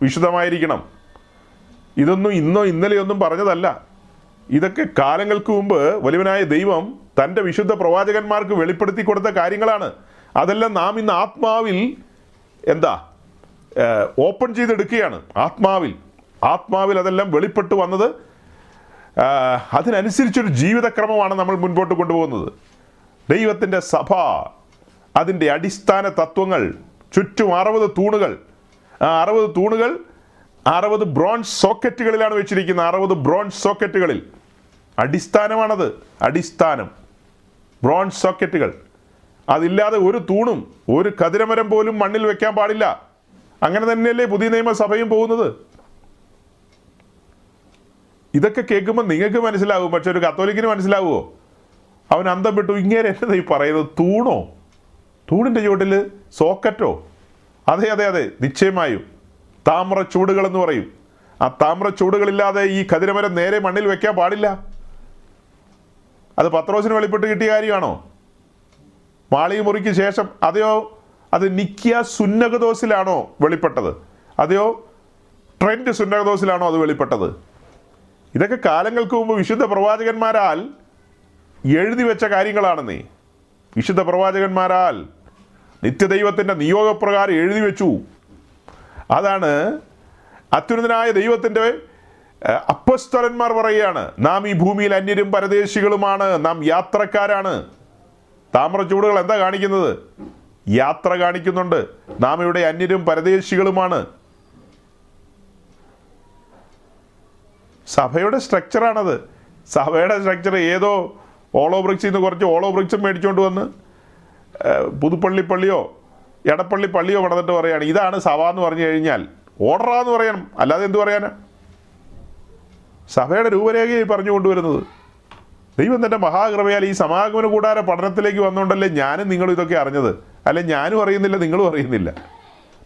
വിശുദ്ധമായിരിക്കണം. ഇതൊന്നും ഇന്നോ ഇന്നലെയൊന്നും പറഞ്ഞതല്ല. ഇതൊക്കെ കാലങ്ങൾക്ക് മുമ്പ് വലുവനായ ദൈവം തന്റെ വിശുദ്ധ പ്രവാചകന്മാർക്ക് വെളിപ്പെടുത്തി കൊടുത്ത കാര്യങ്ങളാണ്. അതെല്ലാം നാം ഇന്ന് ആത്മാവിൽ എന്താ ഓപ്പൺ ചെയ്തെടുക്കുകയാണ്. ആത്മാവിൽ. ആത്മാവിൽ അതെല്ലാം വെളിപ്പെട്ട് വന്നത് അതിനനുസരിച്ചൊരു ജീവിതക്രമമാണ് നമ്മൾ മുൻപോട്ട് കൊണ്ടുപോകുന്നത്. ദൈവത്തിന്റെ സഭ അതിന്റെ അടിസ്ഥാന തത്വങ്ങൾ ചുറ്റും അറുപത് തൂണുകൾ. ആ അറുപത് തൂണുകൾ അറുപത് ബ്രോൺസ് സോക്കറ്റുകളിലാണ് വെച്ചിരിക്കുന്നത്. അറുപത് ബ്രോൺസ് സോക്കറ്റുകളിൽ. അടിസ്ഥാനമാണത്. അടിസ്ഥാനം. ബ്രോൺസ് സോക്കറ്റുകൾ. അതില്ലാതെ ഒരു തൂണും ഒരു കതിരമരം പോലും മണ്ണിൽ വെക്കാൻ പാടില്ല. അങ്ങനെ തന്നെയല്ലേ പുതിയ നിയമസഭയും പോകുന്നത്? ഇതൊക്കെ കേൾക്കുമ്പോൾ നിങ്ങൾക്ക് മനസ്സിലാവും. പക്ഷെ ഒരു കത്തോലിക്കിന് മനസ്സിലാവുമോ അവൻ അന്തം വിട്ടു ഇങ്ങനെ എന്നതായി പറയുന്നത്? തൂണോ? തൂണിന്റെ ചുവട്ടിൽ സോക്കറ്റോ? അതെ അതെ അതെ. നിശ്ചയമായും. താമ്ര ചൂടുകൾ എന്ന് പറയും. ആ താമ്ര ചൂടുകളില്ലാതെ ഈ കതിരമരം നേരെ മണ്ണിൽ വെക്കാൻ പാടില്ല. അത് പത്രോസിന് വെളിപ്പെട്ട് കിട്ടിയ കാര്യമാണോ? മാളി മുറിക്ക് ശേഷം അതെയോ അത് നിക്കിയ സുന്നകദോസിലാണോ വെളിപ്പെട്ടത്? അതെയോ ട്രെൻഡ് സുന്നകദോസിലാണോ അത് വെളിപ്പെട്ടത്? ഇതൊക്കെ കാലങ്ങൾക്ക് മുമ്പ് വിശുദ്ധ പ്രവാചകന്മാരാൽ എഴുതി വെച്ച കാര്യങ്ങളാണെന്നേ വിശുദ്ധ പ്രവാചകന്മാരാൽ നിത്യദൈവത്തിന്റെ നിയോഗപ്രകാരം എഴുതി വെച്ചു. അതാണ് അത്യുന്നതനായ ദൈവത്തിന്റെ അപ്പസ്തലന്മാർ പറയുകയാണ് നാം ഈ ഭൂമിയിൽ അന്യരും പരദേശികളുമാണ് നാം യാത്രക്കാരാണ്. താമ്രച്ചൂടുകൾ എന്താ കാണിക്കുന്നത്? യാത്ര കാണിക്കുന്നുണ്ട് നാം ഇവിടെ അന്യരും പരദേശികളുമാണ്. സഭയുടെ സ്ട്രക്ചറാണത്. സഭയുടെ സ്ട്രക്ചർ ഏതോ ഓളോ ബ്രിക്സിൽ നിന്ന് കുറച്ച് ഓളോ ബ്രിക്സും മേടിച്ചുകൊണ്ട് വന്ന് പുതുപ്പള്ളിപ്പള്ളിയോ പള്ളിയോ എടപ്പള്ളി പള്ളിയോ കടന്നിട്ട് പറയാണ് ഇതാണ് സഭ എന്ന് പറഞ്ഞു കഴിഞ്ഞാൽ ഓർഡറാന്ന് പറയണം. അല്ലാതെ എന്തു പറയാനാ? സഭയുടെ രൂപരേഖയായി പറഞ്ഞു കൊണ്ടുവരുന്നത് ദൈവം തന്റെ മഹാകൃപയാൽ ഈ സമാഗമന കൂടാര പഠനത്തിലേക്ക് വന്നുകൊണ്ടല്ലേ ഞാനും നിങ്ങളും ഇതൊക്കെ അറിഞ്ഞത്? അല്ലെ ഞാനും അറിയുന്നില്ല നിങ്ങളും അറിയുന്നില്ല.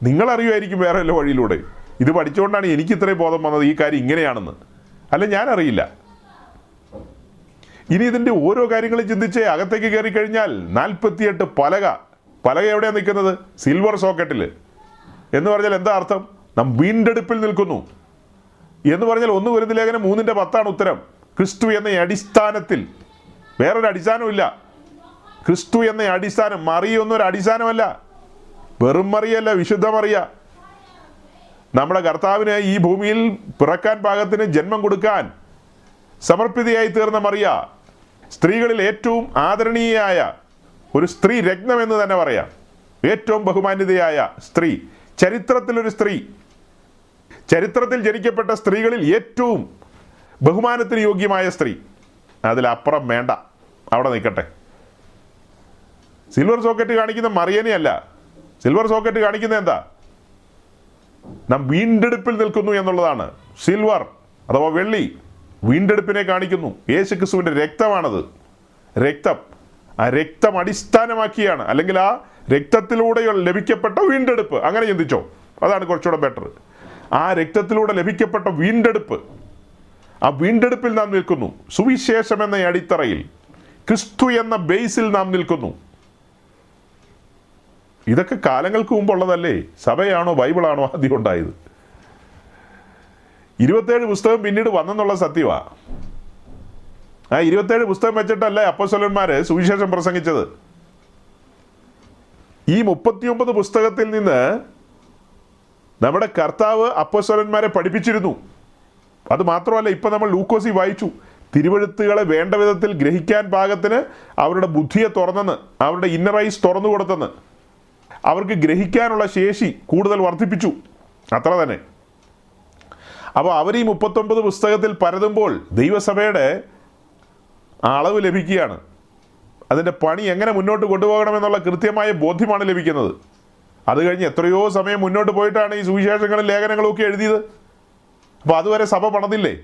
നിങ്ങൾ അറിയുമായിരിക്കും വേറെ വല്ല വഴിയിലൂടെ. ഇത് പഠിച്ചുകൊണ്ടാണ് എനിക്ക് ഇത്രയും ബോധം വന്നത് ഈ കാര്യം ഇങ്ങനെയാണെന്ന്. അല്ല ഞാൻ അറിയില്ല ഇനി ഇതിന്റെ ഓരോ കാര്യങ്ങളും ചിന്തിച്ച് അകത്തേക്ക് കയറി കഴിഞ്ഞാൽ നാൽപ്പത്തിയെട്ട് പലക പലക എവിടെയാണ് നിൽക്കുന്നത്? സിൽവർ സോക്കറ്റിൽ എന്ന് പറഞ്ഞാൽ എന്താ അർത്ഥം? നാം വീണ്ടെടുപ്പിൽ നിൽക്കുന്നു. എന്ന് പറഞ്ഞാൽ ഒന്ന് വരുന്ന ലേഖനം മൂന്നിന്റെ പത്താണ് ഉത്തരം. ക്രിസ്തു എന്ന അടിസ്ഥാനത്തിൽ. വേറൊരു അടിസ്ഥാനമില്ല ക്രിസ്തു എന്ന അടിസ്ഥാനം മറിയൊന്നും ഒരു അടിസ്ഥാനമല്ല. വെറും മറിയല്ല വിശുദ്ധ മറിയ. നമ്മുടെ കർത്താവിനെ ഈ ഭൂമിയിൽ പിറക്കാൻ പാകത്തിന് ജന്മം കൊടുക്കാൻ സമർപ്പിതയായി തീർന്ന മറിയ. സ്ത്രീകളിൽ ഏറ്റവും ആദരണീയയായ ഒരു സ്ത്രീ രത്നം എന്ന് തന്നെ പറയാം. ഏറ്റവും ബഹുമാന്യതയായ സ്ത്രീ. ചരിത്രത്തിലൊരു സ്ത്രീ. ചരിത്രത്തിൽ ജനിക്കപ്പെട്ട സ്ത്രീകളിൽ ഏറ്റവും ബഹുമാനത്തിന് യോഗ്യമായ സ്ത്രീ. അതിലപ്പുറം വേണ്ട. അവിടെ നിൽക്കട്ടെ. സിൽവർ സോക്കറ്റ് കാണിക്കുന്ന മറിയനെയല്ല സിൽവർ സോക്കറ്റ് കാണിക്കുന്ന എന്താ? നാം വീണ്ടെടുപ്പിൽ നിൽക്കുന്നു എന്നുള്ളതാണ്. സിൽവർ അഥവാ വെള്ളി വീണ്ടെടുപ്പിനെ കാണിക്കുന്നു. യേശു ക്രിസ്തുവിന്റെ രക്തമാണത്. രക്തം. ആ രക്തം അടിസ്ഥാനമാക്കിയാണ്. അല്ലെങ്കിൽ ആ രക്തത്തിലൂടെ ലഭിക്കപ്പെട്ട വീണ്ടെടുപ്പ്. അങ്ങനെ ചിന്തിച്ചോ? അതാണ് കുറച്ചുകൂടെ ബെറ്റർ ആ രക്തത്തിലൂടെ ലഭിക്കപ്പെട്ട വീണ്ടെടുപ്പ്. ആ വീണ്ടെടുപ്പിൽ നാം നിൽക്കുന്നു. സുവിശേഷം എന്ന അടിത്തറയിൽ ക്രിസ്തു എന്ന ബേസിൽ നാം നിൽക്കുന്നു. ഇതൊക്കെ കാലങ്ങൾക്ക് മുമ്പുള്ളതല്ലേ? സഭയാണോ ബൈബിളാണോ ആദ്യം ഉണ്ടായത്? ഇരുപത്തേഴ് പുസ്തകം പിന്നീട് വന്നെന്നുള്ള സത്യമാ ആ ഇരുപത്തേഴ് പുസ്തകം വെച്ചിട്ടല്ലേ അപ്പസ്വലന്മാരെ സുവിശേഷം പ്രസംഗിച്ചത്. ഈ മുപ്പത്തിയൊമ്പത് പുസ്തകത്തിൽ നിന്ന് നമ്മുടെ കർത്താവ് അപ്പസ്വലന്മാരെ പഠിപ്പിച്ചിരുന്നു. അത് മാത്രമല്ല ഇപ്പം നമ്മൾ ലൂക്കോസി വായിച്ചു. തിരുവഴുത്തുകളെ വേണ്ട വിധത്തിൽ ഗ്രഹിക്കാൻ പാകത്തിന് അവരുടെ ബുദ്ധിയെ തുറന്നെന്ന് അവരുടെ ഇന്നറൈസ് തുറന്നു കൊടുത്തെന്ന്. അവർക്ക് ഗ്രഹിക്കാനുള്ള ശേഷി കൂടുതൽ വർദ്ധിപ്പിച്ചു. അത്ര തന്നെ. അപ്പോൾ അവർ ഈ മുപ്പത്തൊമ്പത് പുസ്തകത്തിൽ പരതുമ്പോൾ ദൈവസഭയുടെ അളവ് ലഭിക്കുകയാണ്. അതിന്റെ പണി എങ്ങനെ മുന്നോട്ട് കൊണ്ടുപോകണം എന്നുള്ള കൃത്യമായ ബോധ്യമാണ് ലഭിക്കുന്നത്. അത് കഴിഞ്ഞ് എത്രയോ സമയം മുന്നോട്ട് പോയിട്ടാണ് ഈ സുവിശേഷങ്ങളും ലേഖനങ്ങളും ഒക്കെ എഴുതിയത്. അപ്പോൾ അതുവരെ സഭ പണതില്ലേ?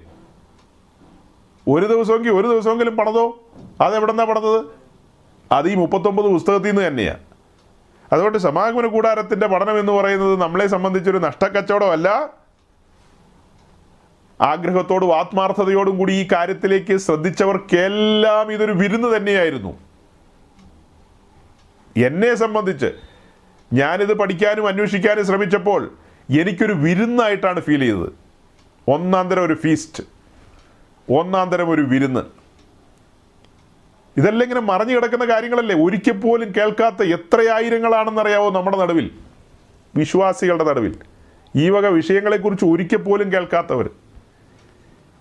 ഒരു ദിവസമെങ്കിൽ ഒരു ദിവസമെങ്കിലും പണതോ? അതെവിടെന്നാ പണത് അത് ഈ മുപ്പത്തൊമ്പത് പുസ്തകത്തിൽ നിന്ന് തന്നെയാണ് അതുകൊണ്ട് സമാഗമന കൂടാരത്തിന്റെ പഠനം എന്ന് പറയുന്നത് നമ്മളെ സംബന്ധിച്ചൊരു നഷ്ടക്കച്ചവടമല്ല. ആഗ്രഹത്തോടും ആത്മാർത്ഥതയോടും കൂടി ഈ കാര്യത്തിലേക്ക് ശ്രദ്ധിച്ചവർക്കെല്ലാം ഇതൊരു വിരുന്ന് തന്നെയായിരുന്നു. എന്നെ സംബന്ധിച്ച് ഞാനിത് പഠിക്കാനും അന്വേഷിക്കാനും ശ്രമിച്ചപ്പോൾ എനിക്കൊരു വിരുന്നായിട്ടാണ് ഫീൽ ചെയ്തത്. ഒന്നാം തരം ഒരു ഫീസ്റ്റ് ഒന്നാം തരം ഒരു വിരുന്ന്. ഇതെല്ലാം ഇങ്ങനെ മറഞ്ഞു കിടക്കുന്ന കാര്യങ്ങളല്ലേ? ഒരിക്കൽ പോലും കേൾക്കാത്ത എത്രയായിരങ്ങളാണെന്നറിയാവോ നമ്മുടെ നടുവിൽ? വിശ്വാസികളുടെ നടുവിൽ. ഈ വക വിഷയങ്ങളെക്കുറിച്ച് ഒരിക്കൽ പോലും കേൾക്കാത്തവർ.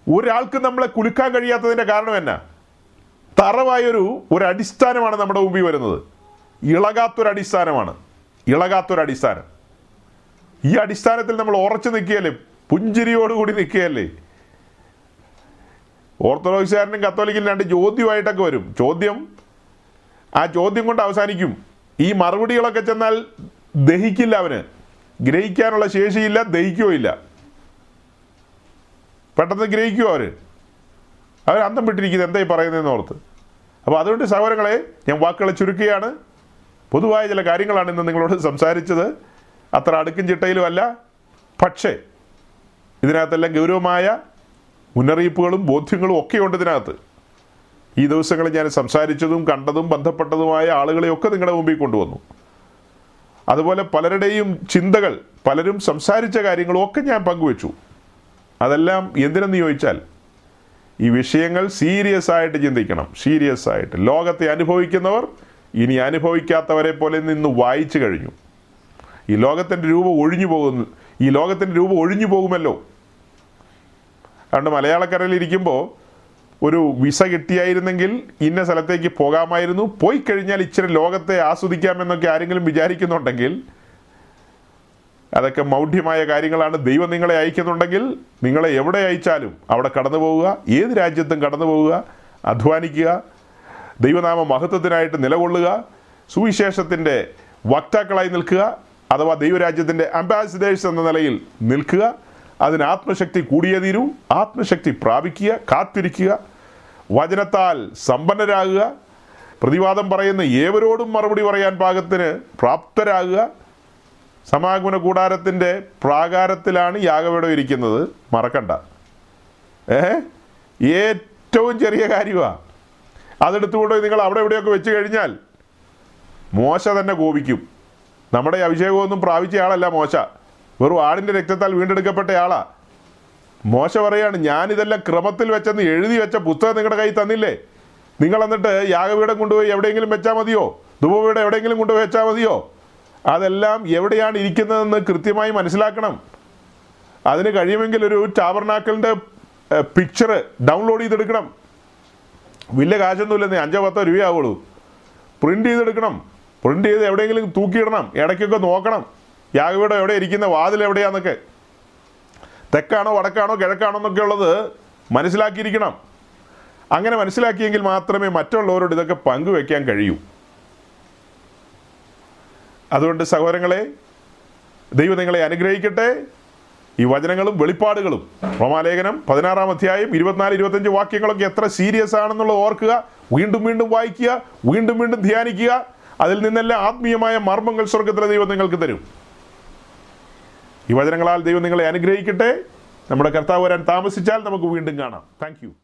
ഒരാൾക്ക് നമ്മളെ കുലുക്കാൻ കഴിയാത്തതിന്റെ കാരണം എന്നാ? തറവായൊരു ഒരു അടിസ്ഥാനമാണ് നമ്മുടെ മുമ്പിൽ വരുന്നത്. ഇളകാത്തൊരു അടിസ്ഥാനമാണ് ഇളകാത്തൊരു അടിസ്ഥാനം ഈ അടിസ്ഥാനത്തിൽ നമ്മൾ ഉറച്ചു നിൽക്കുകയല്ലേ? പുഞ്ചിരിയോടുകൂടി നിൽക്കുകയല്ലേ? ഓർത്തഡോക്സുകാരനും കത്തോലിക്കലും രണ്ട് ചോദ്യമായിട്ടൊക്കെ വരും. ചോദ്യം ആ ചോദ്യം കൊണ്ട് അവസാനിക്കും. ഈ മറുപടികളൊക്കെ ചെന്നാൽ ദഹിക്കില്ല അവന്. ഗ്രഹിക്കാനുള്ള ശേഷിയില്ല ദഹിക്കുകയോ ഇല്ല പെട്ടെന്ന് ഗ്രഹിക്കുമോ അവർ അവർ അന്തം വിട്ടിരിക്കുന്നത് എന്തായി പറയുന്നതെന്ന് ഓർത്ത്. അപ്പോൾ അതുകൊണ്ട് സഹോദരങ്ങളെ ഞാൻ വാക്കുകളെ ചുരുക്കുകയാണ്. പൊതുവായ ചില കാര്യങ്ങളാണ് ഇന്ന് നിങ്ങളോട് സംസാരിച്ചത്. അത്ര അടുക്കും ചിട്ടയിലും അല്ല. പക്ഷേ ഇതിനകത്തെല്ലാം ഗൗരവമായ മുന്നറിയിപ്പുകളും ബോധ്യങ്ങളും ഒക്കെ ഉണ്ട് ഇതിനകത്ത്. ഈ ദിവസങ്ങളിൽ ഞാൻ സംസാരിച്ചതും കണ്ടതും ബന്ധപ്പെട്ടതുമായ ആളുകളെയൊക്കെ നിങ്ങളുടെ മുമ്പിൽ കൊണ്ടുവന്നു. അതുപോലെ പലരുടെയും ചിന്തകൾ പലരും സംസാരിച്ച കാര്യങ്ങളും ഒക്കെ ഞാൻ പങ്കുവച്ചു. അതെല്ലാം എന്തിനെന്ന് ചോദിച്ചാൽ ഈ വിഷയങ്ങൾ സീരിയസ് ആയിട്ട് ചിന്തിക്കണം സീരിയസ് ആയിട്ട്. ലോകത്തെ അനുഭവിക്കുന്നവർ ഇനി അനുഭവിക്കാത്തവരെ പോലെ നിന്ന് വായിച്ചു കഴിഞ്ഞു. ഈ ലോകത്തിന്റെ രൂപം ഒഴിഞ്ഞു പോകുന്നു ഈ ലോകത്തിന്റെ രൂപം ഒഴിഞ്ഞു പോകുമല്ലോ. അതുകൊണ്ട് മലയാളക്കരയിൽ ഇരിക്കുമ്പോൾ ഒരു വിസ കിട്ടിയായിരുന്നെങ്കിൽ ഇന്ന സ്ഥലത്തേക്ക് പോകാമായിരുന്നു. പോയി കഴിഞ്ഞാൽ ഇച്ചിരി ലോകത്തെ ആസ്വദിക്കാമെന്നൊക്കെ ആരെങ്കിലും വിചാരിക്കുന്നുണ്ടെങ്കിൽ അതൊക്കെ മൗഢ്യമായ കാര്യങ്ങളാണ്. ദൈവം നിങ്ങളെ അയക്കുന്നുണ്ടെങ്കിൽ നിങ്ങളെ എവിടെ അയച്ചാലും അവിടെ കടന്നു പോവുക. ഏത് രാജ്യത്തും കടന്നു പോവുക അധ്വാനിക്കുക ദൈവനാമ മഹത്വത്തിനായിട്ട് നിലകൊള്ളുക സുവിശേഷത്തിന്റെ വക്താക്കളായി നിൽക്കുക അഥവാ ദൈവരാജ്യത്തിന്റെ അംബാസിഡേഴ്സ് എന്ന നിലയിൽ നിൽക്കുക. അതിന് ആത്മശക്തി കൂടിയേ തീരൂ. ആത്മശക്തി പ്രാപിക്കുക കാത്തിരിക്കുക വചനത്താൽ സമ്പന്നരാകുക. പ്രതിവാദം പറയുന്ന ഏവരോടും മറുപടി പറയാൻ പാകത്തിന് പ്രാപ്തരാകുക. സമാഗമന കൂടാരത്തിന്റെ പ്രാകാരത്തിലാണ് യാഗവേടം ഇരിക്കുന്നത്. മറക്കണ്ട. ഏ? ഏറ്റവും ചെറിയ കാര്യമാണ് അതെടുത്തുകൊണ്ട് നിങ്ങൾ അവിടെ എവിടെയൊക്കെ വെച്ച് കഴിഞ്ഞാൽ മോശ തന്നെ കോപിക്കും. നമ്മുടെ അഭിഷേകമൊന്നും പ്രാപിച്ച ആളല്ല മോശ. വെറും ആടിന്റെ രക്തത്താൽ വീണ്ടെടുക്കപ്പെട്ട ആളാ. മോശ പറയാണ് ഞാനിതെല്ലാം ക്രമത്തിൽ വെച്ചെന്ന് എഴുതി വെച്ച പുസ്തകം നിങ്ങളുടെ കയ്യിൽ തന്നില്ലേ? നിങ്ങൾ എന്നിട്ട് യാഗപീഠം കൊണ്ടുപോയി എവിടെയെങ്കിലും വെച്ചാൽ മതിയോ? ധൂപപീഠം എവിടെയെങ്കിലും കൊണ്ടുപോയി വെച്ചാൽ മതിയോ? അതെല്ലാം എവിടെയാണ് ഇരിക്കുന്നതെന്ന് കൃത്യമായി മനസ്സിലാക്കണം. അതിന് കഴിയുമെങ്കിൽ ഒരു ടാബർനാക്കലിന്റെ പിക്ചർ ഡൗൺലോഡ് ചെയ്തെടുക്കണം. വലിയ കാശൊന്നുമില്ലെന്നേ അഞ്ചോ പത്തോ രൂപയാവുള്ളൂ. പ്രിന്റ് ചെയ്തെടുക്കണം. പ്രിന്റ് ചെയ്ത് എവിടെയെങ്കിലും തൂക്കിയിടണം. ഇടയ്ക്കൊക്കെ നോക്കണം. യാഗവീടം എവിടെ ഇരിക്കുന്ന വാതിൽ എവിടെയാണെന്നൊക്കെ തെക്കാണോ വടക്കാണോ കിഴക്കാണോ എന്നൊക്കെ ഉള്ളത് മനസ്സിലാക്കിയിരിക്കണം. അങ്ങനെ മനസ്സിലാക്കിയെങ്കിൽ മാത്രമേ മറ്റുള്ളവരോട് ഇതൊക്കെ പങ്കുവെക്കാൻ കഴിയൂ. അതുകൊണ്ട് സഹോദരങ്ങളെ ദൈവം നിങ്ങളെ അനുഗ്രഹിക്കട്ടെ. ഈ വചനങ്ങളും വെളിപ്പാടുകളും. റോമാലേഖനം പതിനാറാം അധ്യായം ഇരുപത്തിനാല് ഇരുപത്തഞ്ച് വാക്യങ്ങളൊക്കെ എത്ര സീരിയസ് ആണെന്നുള്ളത് ഓർക്കുക വീണ്ടും വീണ്ടും വായിക്കുക വീണ്ടും വീണ്ടും ധ്യാനിക്കുക. അതിൽ നിന്നെല്ലാം ആത്മീയമായ മർമ്മങ്ങൾ സ്വർഗത്തിലെ ദൈവം നിങ്ങൾക്ക് തരും. ഈ വചനങ്ങളാൽ ദൈവം നിങ്ങളെ അനുഗ്രഹിക്കട്ടെ. നമ്മുടെ കർത്താവ് വരാൻ താമസിച്ചാൽ നമുക്ക് വീണ്ടും കാണാം. താങ്ക്